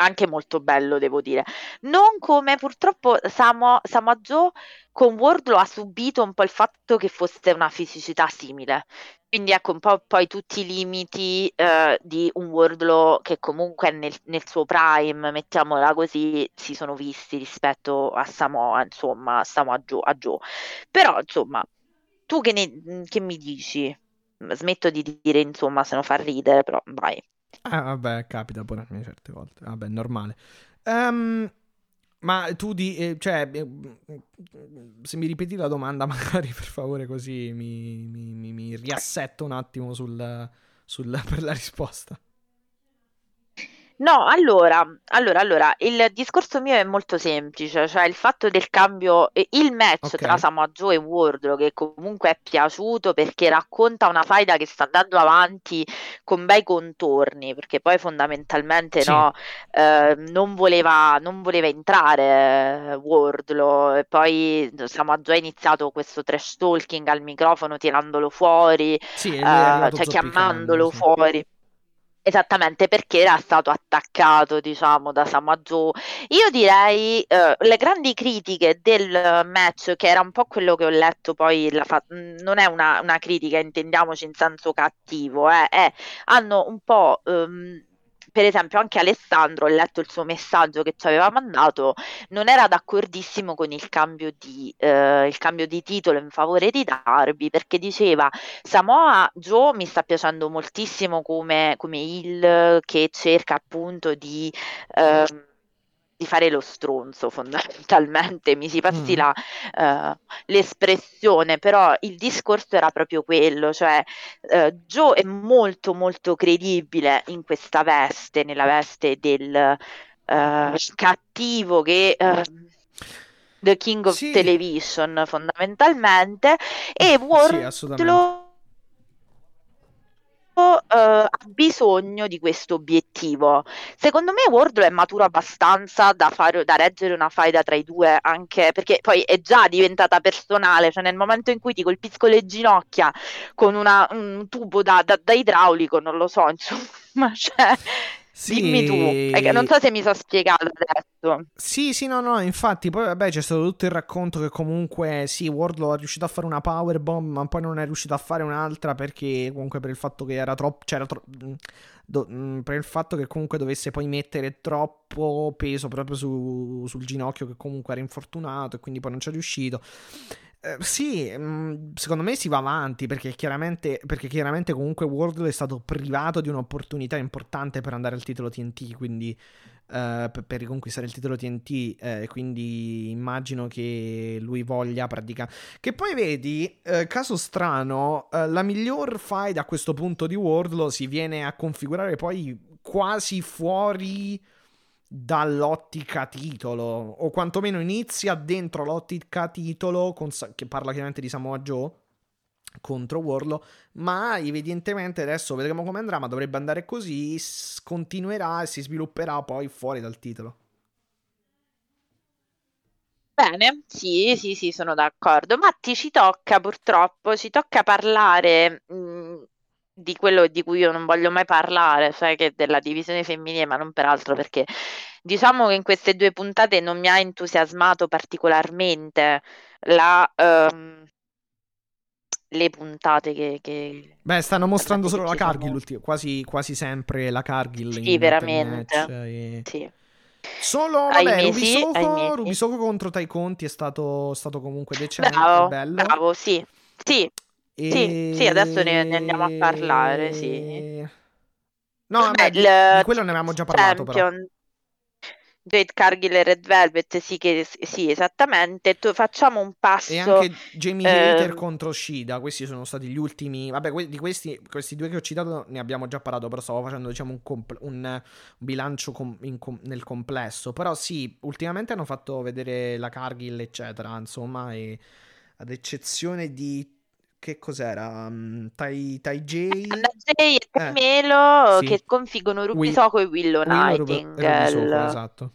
anche molto bello, devo dire. Non come purtroppo Samo, Joe con Wardlow ha subito un po' il fatto che fosse una fisicità simile. Quindi ecco un po' poi tutti i limiti eh, di un Wardlow che comunque nel, nel, suo prime, mettiamola così, si sono visti rispetto a Samoa, insomma, Samoa Joe, a Joe. Però, insomma, tu che, ne, che mi dici? Smetto di dire, insomma, se non fa ridere, però vai. Ah, vabbè, capita pure a me certe volte. Vabbè, normale. Um, ma tu di... Eh, cioè, eh, se mi ripeti la domanda <laughs> magari per favore così mi, mi, mi, mi riassetto un attimo sul, sul, per la risposta. No, allora, allora, allora, il discorso mio è molto semplice, cioè il fatto del cambio, il match tra Ok. Samoa Joe e Wardlow che comunque è piaciuto perché racconta una faida che sta andando avanti con bei contorni, perché poi fondamentalmente Sì. no, eh, non voleva, non voleva entrare eh, Wardlow e poi Samoa Joe ha iniziato questo trash talking al microfono tirandolo fuori, Sì, eh, cioè chiamandolo fuori. Esattamente perché era stato attaccato, diciamo, da Samoa Joe. Io direi eh, le grandi critiche del match, che era un po' quello che ho letto poi, fa- mh, non è una, una critica, intendiamoci in senso cattivo, eh, è- hanno un po', ehm, per esempio, anche Alessandro, ho letto il suo messaggio che ci aveva mandato, non era d'accordissimo con il cambio di, eh, il cambio di titolo in favore di Darby, perché diceva Samoa Joe mi sta piacendo moltissimo come, come heel che cerca appunto di, ehm, di fare lo stronzo fondamentalmente, mi si passi Mm. la, eh, l'espressione, però il discorso era proprio quello, cioè eh, Joe è molto molto credibile in questa veste, nella veste del eh, cattivo che... The King of Sì. Television fondamentalmente e Wardlow ha bisogno di questo obiettivo. Secondo me Wardlow è maturo abbastanza da, fare, da reggere una faida tra i due, anche perché poi è già diventata personale, cioè nel momento in cui ti colpisco le ginocchia con una- un tubo da, da- da idraulico, non lo so, <laughs> insomma, cioè, dimmi tu, È non Sì. so se mi sono spiegato adesso. Sì, sì, no, no, infatti, poi vabbè c'è stato tutto il racconto che comunque sì, Wardlow è riuscito a fare una powerbomb, ma poi non è riuscito a fare un'altra perché comunque per il fatto che era troppo, c'era tro- mh, do- mh, per il fatto che comunque dovesse poi mettere troppo peso proprio su- sul ginocchio che comunque era infortunato e quindi poi non c'è riuscito. Eh, sì, mh, secondo me si va avanti perché chiaramente, perché chiaramente comunque Wardlow è stato privato di un'opportunità importante per andare al titolo TNT, quindi per, per riconquistare il titolo TNT, eh, quindi immagino che lui voglia praticamente... Che poi vedi, eh, caso strano, eh, la miglior fight a questo punto di Wardlow si viene a configurare poi quasi fuori dall'ottica titolo, o quantomeno inizia dentro l'ottica titolo, con che parla chiaramente di Samoa Joe contro Wardlow, ma evidentemente adesso vedremo come andrà, ma dovrebbe andare così, s- continuerà e si svilupperà poi fuori dal titolo. Bene, sì, sì, sì, sono d'accordo. Matti, ci tocca purtroppo, ci tocca parlare mh, di quello di cui io non voglio mai parlare, cioè che della divisione femminile, ma non per altro perché diciamo che in queste due puntate non mi ha entusiasmato particolarmente la, ehm, le puntate che, che Beh, stanno mostrando solo la sono. Cargill, ulti- quasi, quasi sempre la Cargill Sì, veramente. match, e- Sì. Solo, vabbè, Rubisoko, ahimè sì. Rubisoko contro Tai Conti è stato, stato comunque decente, Bravo, bello. bravo, sì, sì, sì, sì, adesso ne, ne andiamo a parlare, sì. E... No, Vabbè, vabbè, di, il di quello ne avevamo già parlato, però. Champion Jade Cargill e Red Velvet, sì, che, sì, esattamente. Tu, facciamo un passo. E anche Jamie Hater ehm, contro Shida, questi sono stati gli ultimi. Vabbè, que- di questi, questi due che ho citato ne abbiamo già parlato, però stavo facendo, diciamo, un, compl- un, bilancio com- com- nel complesso. Però sì, ultimamente hanno fatto vedere la Cargill, eccetera, insomma, e ad eccezione di... Che cos'era? Um, Tai, tai J... Anna Jay e Eh, Carmelo sì. che sconfiggono Wi- Rubisoko e Willow Willow Rub- Nightingale. Rubisoko, esatto.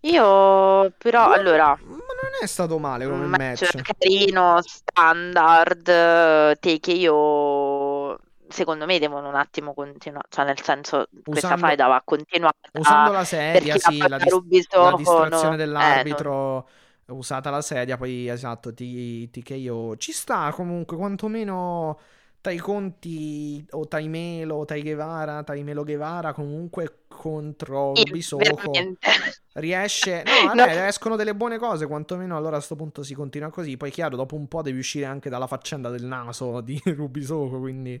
Io però, Non- allora, Ma non è stato male come un match. match carino, standard, eh, te che io secondo me devono un attimo continuare, cioè nel senso questa Usando- faida va continuata Usando la perché sì, la la, fatta dis- Rubisoko la no- distrazione eh, dell'arbitro, usata la sedia, poi esatto, ti, TKO. Ci sta comunque, quantomeno Tai Conti o Tai Melo, Tai Guevara, Tai Melo Guevara comunque contro veramente. riesce... No, <laughs> No. vabbè, escono delle buone cose, quantomeno allora a sto punto si continua così. Poi chiaro, dopo un po' devi uscire anche dalla faccenda del naso di <laughs> Rubisoko, quindi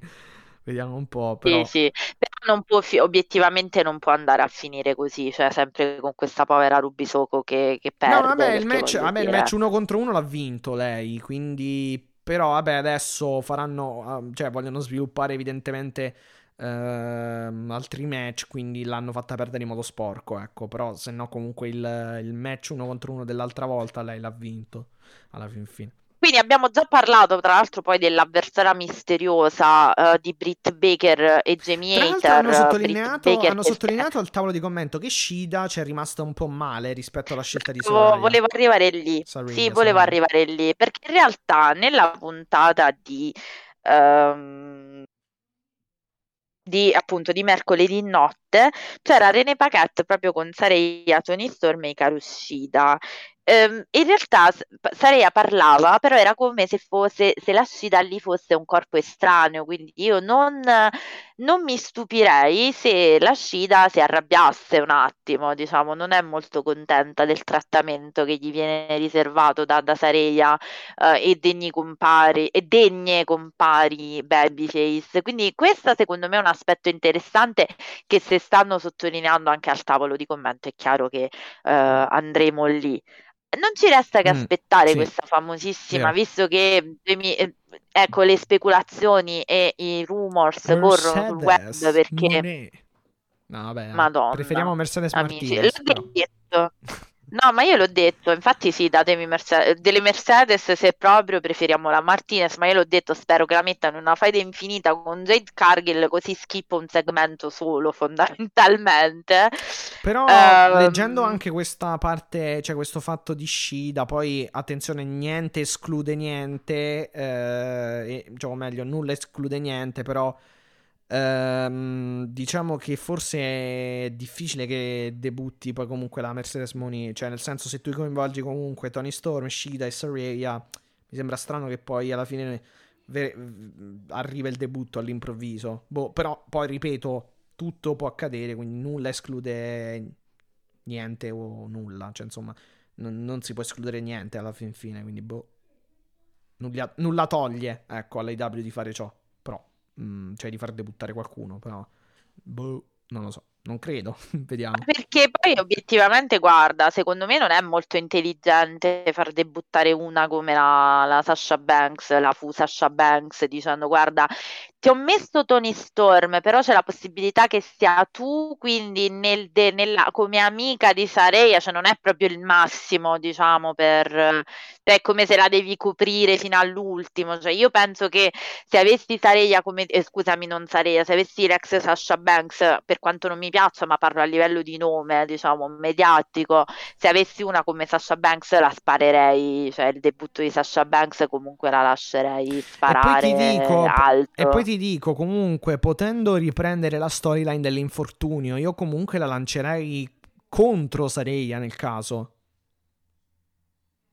vediamo un po', però... Sì, sì, però non può fi- obiettivamente non può andare a finire così, cioè sempre con questa povera Rubisoko che, che perde. No, vabbè, il match, vabbè, il dire- match uno contro uno l'ha vinto lei, quindi... Però, vabbè, adesso faranno... ah, cioè, vogliono sviluppare evidentemente ehm, altri match, quindi l'hanno fatta perdere in modo sporco, ecco, però se no comunque il, il match uno contro uno dell'altra volta lei l'ha vinto alla fin fine. Quindi abbiamo già parlato, tra l'altro, poi dell'avversaria misteriosa uh, di Britt Baker e Jamie Hater. Hanno sottolineato, hanno sottolineato al tavolo di commento che Shida ci è rimasta un po' male rispetto alla scelta di Soraya. Volevo arrivare lì. Soraya, sì, volevo Soraya. arrivare lì. Perché in realtà nella puntata di... Um, di appunto di mercoledì notte c'era René Paquette proprio con Sareia, Tony Storm e Ikaru Ehm, in realtà Sareia parlava, però era come se fosse, se la Scida lì fosse un corpo estraneo, quindi io non, non mi stupirei se la Scida si arrabbiasse un attimo, diciamo, non è molto contenta del trattamento che gli viene riservato da, da Sareia eh, e degni compari, e degne compari Babyface. Quindi questo secondo me è un aspetto interessante che se stanno sottolineando anche al tavolo di commento è chiaro che eh, andremo lì non ci resta che mm, aspettare sì. questa famosissima, yeah. visto che eh, ecco le speculazioni e i rumors Mercedes corrono sul web perché No, vabbè, Madonna, preferiamo Mercedes amici, Martinez. L'ho detto. <laughs> No, ma io l'ho detto, infatti sì, datemi Mercedes, delle Mercedes se proprio preferiamo la Martinez, ma io l'ho detto, spero che la mettano in una faida infinita con Jade Cargill, così schippo un segmento solo fondamentalmente. Però um... leggendo anche questa parte, cioè questo fatto di Shida, poi attenzione, niente esclude niente, eh, cioè, o meglio, nulla esclude niente, però Ehm, diciamo che forse è difficile che debutti poi comunque la Mercedes Moni, cioè nel senso se tu coinvolgi comunque Tony Storm, Shida e Saraya, mi sembra strano che poi alla fine ve- arriva il debutto all'improvviso. Boh, però poi ripeto, tutto può accadere, quindi nulla esclude niente o nulla, cioè insomma non, non si può escludere niente alla fin fine, quindi boh. Nulla, nulla toglie, ecco, all'AW di fare ciò mm, cioè di far debuttare qualcuno, però boh, non lo so. Non credo, <laughs> vediamo. Perché poi obiettivamente, guarda, secondo me non è molto intelligente far debuttare una come la, la Sasha Banks, la fu Sasha Banks, dicendo guarda, ti ho messo Tony Storm, però c'è la possibilità che sia tu, quindi nel de, nella, come amica di Sareia, cioè non è proprio il massimo, diciamo, per... È come se la devi coprire fino all'ultimo, cioè io penso che se avessi Sareia come... Eh, scusami, non Sareia, se avessi l'ex Sasha Banks, per quanto non mi piaccia, ma parlo a livello di nome, diciamo, mediatico, se avessi una come Sasha Banks la sparerei, cioè il debutto di Sasha Banks comunque la lascerei sparare e poi ti dico, alto. E poi ti dico, comunque, potendo riprendere la storyline dell'infortunio, io comunque la lancerei contro Sareia nel caso.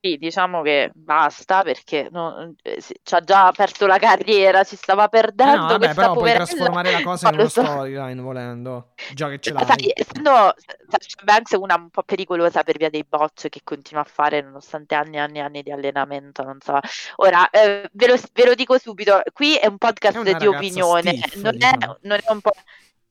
Sì, diciamo che basta perché non, eh, ci ha già perso la carriera, si stava perdendo. Eh no, vabbè, però puoi trasformare la cosa in una storyline volendo, già che ce l'hai. Sai, essendo Sasha Banks una un po' pericolosa per via dei bot che continua a fare nonostante anni e anni e anni di allenamento, non so. Ora, eh, ve, lo, ve, lo, dico subito, qui è un podcast è di opinione, stiff, non, diciamo. è, non è un po'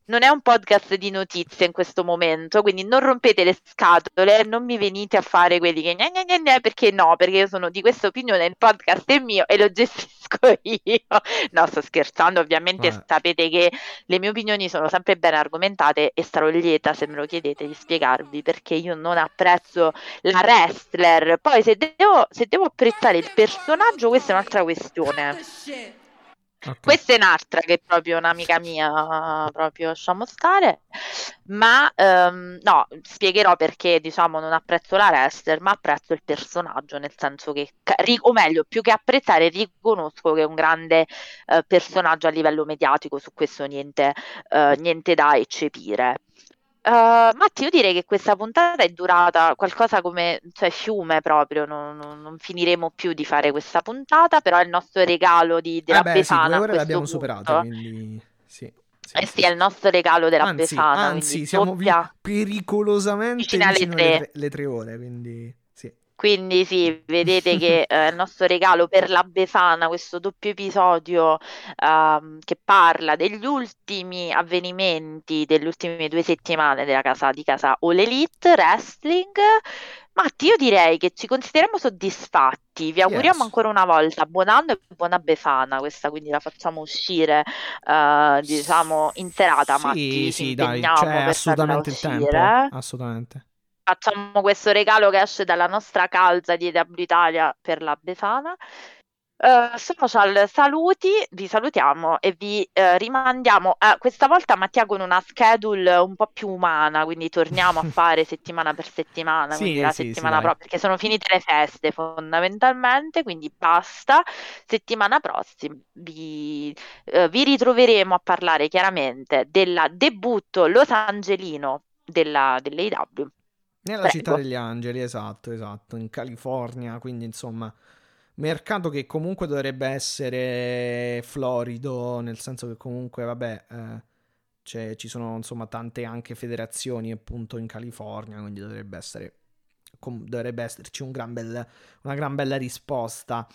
non è un podcast di notizie in questo momento, quindi non rompete le scatole, non mi venite a fare quelli che gne gne gne, perché no, perché io sono di questa opinione, il podcast è mio e lo gestisco <laughs> io. No, sto scherzando, ovviamente eh. sapete che le mie opinioni sono sempre ben argomentate e sarò lieta se me lo chiedete di spiegarvi perché io non apprezzo la wrestler. Poi se devo, se devo apprezzare il personaggio, questa è un'altra questione. Okay. Questa è un'altra che è proprio un'amica mia, proprio lasciamo stare, ma um, no, spiegherò perché diciamo non apprezzo la wrestler, ma apprezzo il personaggio, nel senso che, o meglio, più che apprezzare, riconosco che è un grande uh, personaggio a livello mediatico, su questo niente, uh, niente da eccepire. Uh, Matti, io direi che questa puntata è durata qualcosa come cioè, fiume proprio, non, non, non, finiremo più di fare questa puntata, però è il nostro regalo di, della eh beh, Besana. Sì, l'abbiamo superata, quindi sì. Sì, eh sì, è il nostro regalo della anzi, Besana. Anzi, siamo vi- pericolosamente vicino alle tre. Le, tre ore, quindi... Quindi sì, <laughs> vedete che eh, il nostro regalo per la Befana, questo doppio episodio uh, che parla degli ultimi avvenimenti delle ultime due settimane della casa di casa All Elite Wrestling. Matti, io direi che ci consideriamo soddisfatti. Vi auguriamo Yes. ancora una volta buon anno e buona Befana. Questa quindi la facciamo uscire, eh, diciamo, in serata. Sì, Matti, sì, dai, c'è farla assolutamente il tempo. Assolutamente. Facciamo questo regalo che esce dalla nostra calza di EW Italia per la Befana. Eh, social, saluti, vi salutiamo e vi eh, rimandiamo eh, questa volta Mattia con una schedule un po' più umana, quindi torniamo a <laughs> fare settimana per settimana, Sì, la sì, sì, settimana dai. prossima, perché sono finite le feste fondamentalmente, quindi basta. Settimana prossima vi, eh, vi ritroveremo a parlare chiaramente del debutto Los Angelino della, dell'AEW. Nella Prego. città degli angeli, esatto, esatto, in California, quindi insomma, mercato che comunque dovrebbe essere florido, nel senso che comunque, vabbè, eh, c'è- ci sono insomma tante anche federazioni appunto in California, quindi dovrebbe essere, dovrebbe esserci un gran bel- una gran bella risposta.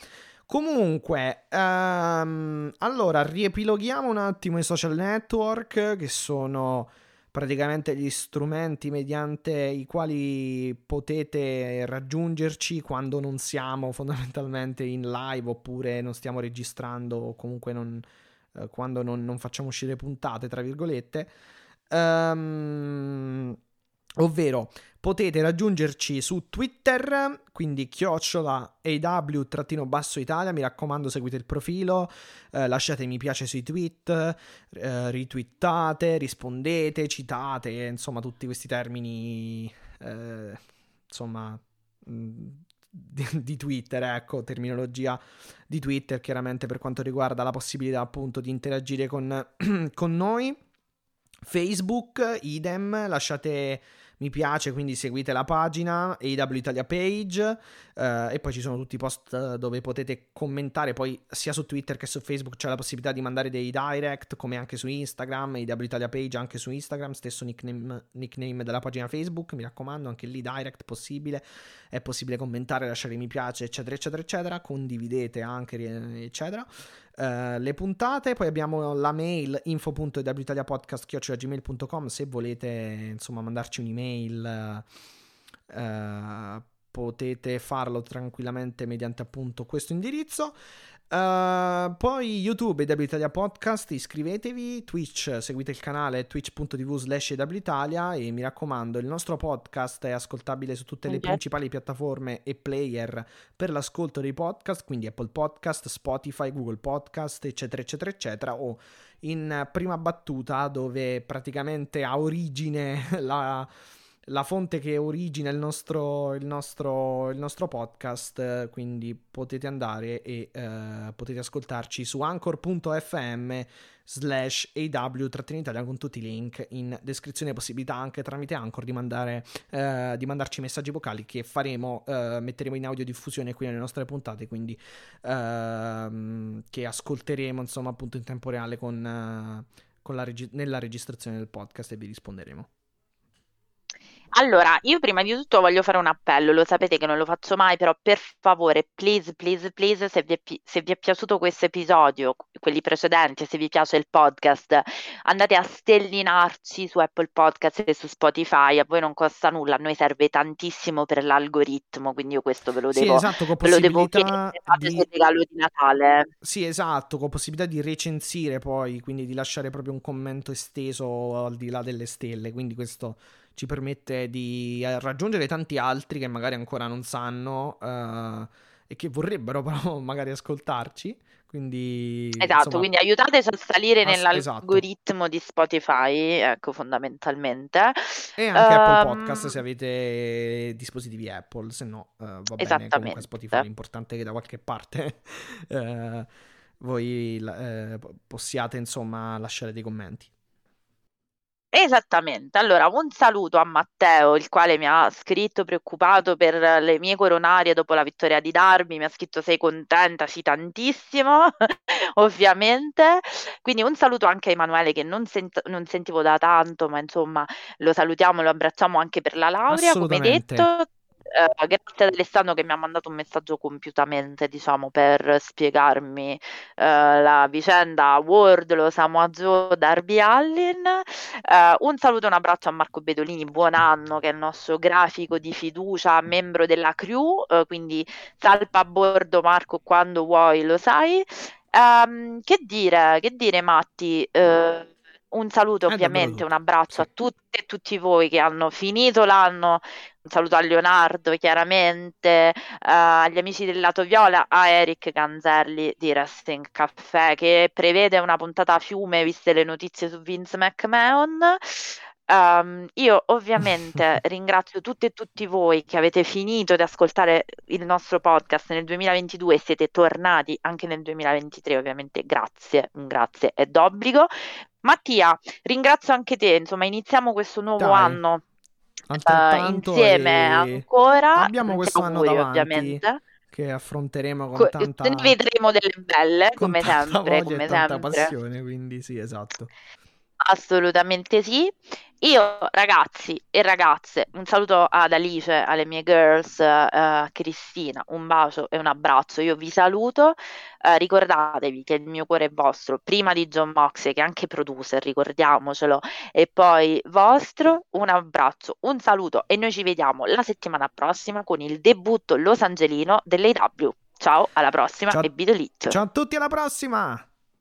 Comunque, ehm, allora, riepiloghiamo un attimo i social network, che sono praticamente gli strumenti mediante i quali potete raggiungerci quando non siamo fondamentalmente in live oppure non stiamo registrando o comunque non, eh, quando non, non facciamo uscire puntate, tra virgolette. Ehm, ovvero potete raggiungerci su Twitter, quindi chiocciola AW-basso Italia, mi raccomando seguite il profilo, eh, lasciate mi piace sui tweet, eh, ritwittate, rispondete, citate, insomma tutti questi termini, eh, insomma, di, <laughs> di Twitter, ecco, terminologia di Twitter chiaramente per quanto riguarda la possibilità appunto di interagire con, <clears throat> con noi. Facebook, idem, lasciate mi piace, quindi seguite la pagina AW Italia Page eh, e poi ci sono tutti i post dove potete commentare, poi sia su Twitter che su Facebook c'è la possibilità di mandare dei direct come anche su Instagram, AW Italia Page anche su Instagram, stesso nickname, nickname della pagina Facebook, mi raccomando, anche lì direct possibile, è possibile commentare, lasciare mi piace, eccetera, eccetera, eccetera, condividete anche, eccetera. Uh, le puntate, poi abbiamo la mail info.witaliapodcast.gmail.com se volete insomma mandarci un'email uh, potete farlo tranquillamente mediante appunto questo indirizzo Uh, poi YouTube EW Italia Podcast, iscrivetevi, Twitch, seguite il canale twitch.tv slash Italia e mi raccomando il nostro podcast è ascoltabile su tutte le principali piattaforme e player per l'ascolto dei podcast, quindi Apple Podcast, Spotify, Google Podcast, eccetera, eccetera, eccetera, o in prima battuta dove praticamente ha origine <laughs> la, la fonte che origina il nostro, il nostro, il nostro podcast, quindi potete andare e eh, potete ascoltarci su anchor.fm slash AW-Italia con tutti i link in descrizione possibilità anche tramite Anchor di, mandare, eh, di mandarci messaggi vocali che faremo, eh, metteremo in audiodiffusione qui nelle nostre puntate, quindi ehm, che ascolteremo insomma appunto in tempo reale con, eh, con regi- nella registrazione del podcast e vi risponderemo. Allora, io prima di tutto voglio fare un appello, lo sapete che non lo faccio mai, però per favore, please, please, please, se vi è, pi- se vi è piaciuto questo episodio, quelli precedenti, se vi piace il podcast, andate a stellinarci su Apple Podcast e su Spotify, a voi non costa nulla, a noi serve tantissimo per l'algoritmo, quindi io questo ve lo Sì, devo, esatto, con ve lo devo chiedere, fate di... il regalo di Natale. Sì, esatto, con possibilità di recensire poi, quindi di lasciare proprio un commento esteso al di là delle stelle, quindi questo ci permette di eh, raggiungere tanti altri che magari ancora non sanno eh, e che vorrebbero <laughs> però magari ascoltarci, quindi Esatto, insomma, quindi aiutateci a salire as- esatto. nell'algoritmo di Spotify, ecco, fondamentalmente. E anche Apple Ehm, Podcast se avete dispositivi Apple, se no eh, va bene, comunque. Spotify l'importante è che da qualche parte <laughs> eh, voi possiate insomma lasciare dei commenti. Esattamente, allora un saluto a Matteo, il quale mi ha scritto preoccupato per le mie coronarie dopo la vittoria di Darby, mi ha scritto sei contenta, sì tantissimo, <laughs> ovviamente, quindi un saluto anche a Emanuele che non, sent- non sentivo da tanto, ma insomma lo salutiamo, lo abbracciamo anche per la laurea, come detto. Uh, grazie ad Alessandro che mi ha mandato un messaggio compiutamente, diciamo, per spiegarmi uh, la vicenda Wardlow, Samoa Joe, Darby Allin. Uh, un saluto e un abbraccio a Marco Bedolini, buon anno, che è il nostro grafico di fiducia, membro della crew, quindi salpa a bordo Marco quando vuoi, lo sai. Um, che dire, che dire Matti? Uh, un saluto ovviamente, un abbraccio a tutte e tutti voi che hanno finito l'anno, un saluto a Leonardo chiaramente, uh, agli amici del Lato Viola, a Eric Ganzelli di Wrestling Caffè che prevede una puntata a fiume viste le notizie su Vince McMahon. Um, io ovviamente <laughs> ringrazio tutte e tutti voi che avete finito di ascoltare il nostro podcast nel 2022 e siete tornati anche nel 2023, ovviamente grazie, grazie è d'obbligo. Mattia, ringrazio anche te, insomma iniziamo questo nuovo Dai. anno uh, insieme ancora. Abbiamo questo anno davanti. Ovviamente che affronteremo con Co- tanta ne vedremo delle belle come sempre, come e sempre. passione, quindi sì, esatto. Assolutamente sì. Io, ragazzi e ragazze, un saluto ad Alice, alle mie girls, a Cristina, un bacio e un abbraccio. Io vi saluto. Eh, ricordatevi che il mio cuore è vostro, prima di John Moxley, che è anche producer, ricordiamocelo, e poi vostro. Un abbraccio, un saluto e noi ci vediamo la settimana prossima con il debutto Los Angelino dell'AW. Ciao, alla prossima ciao, e Beat Ciao a tutti, alla prossima!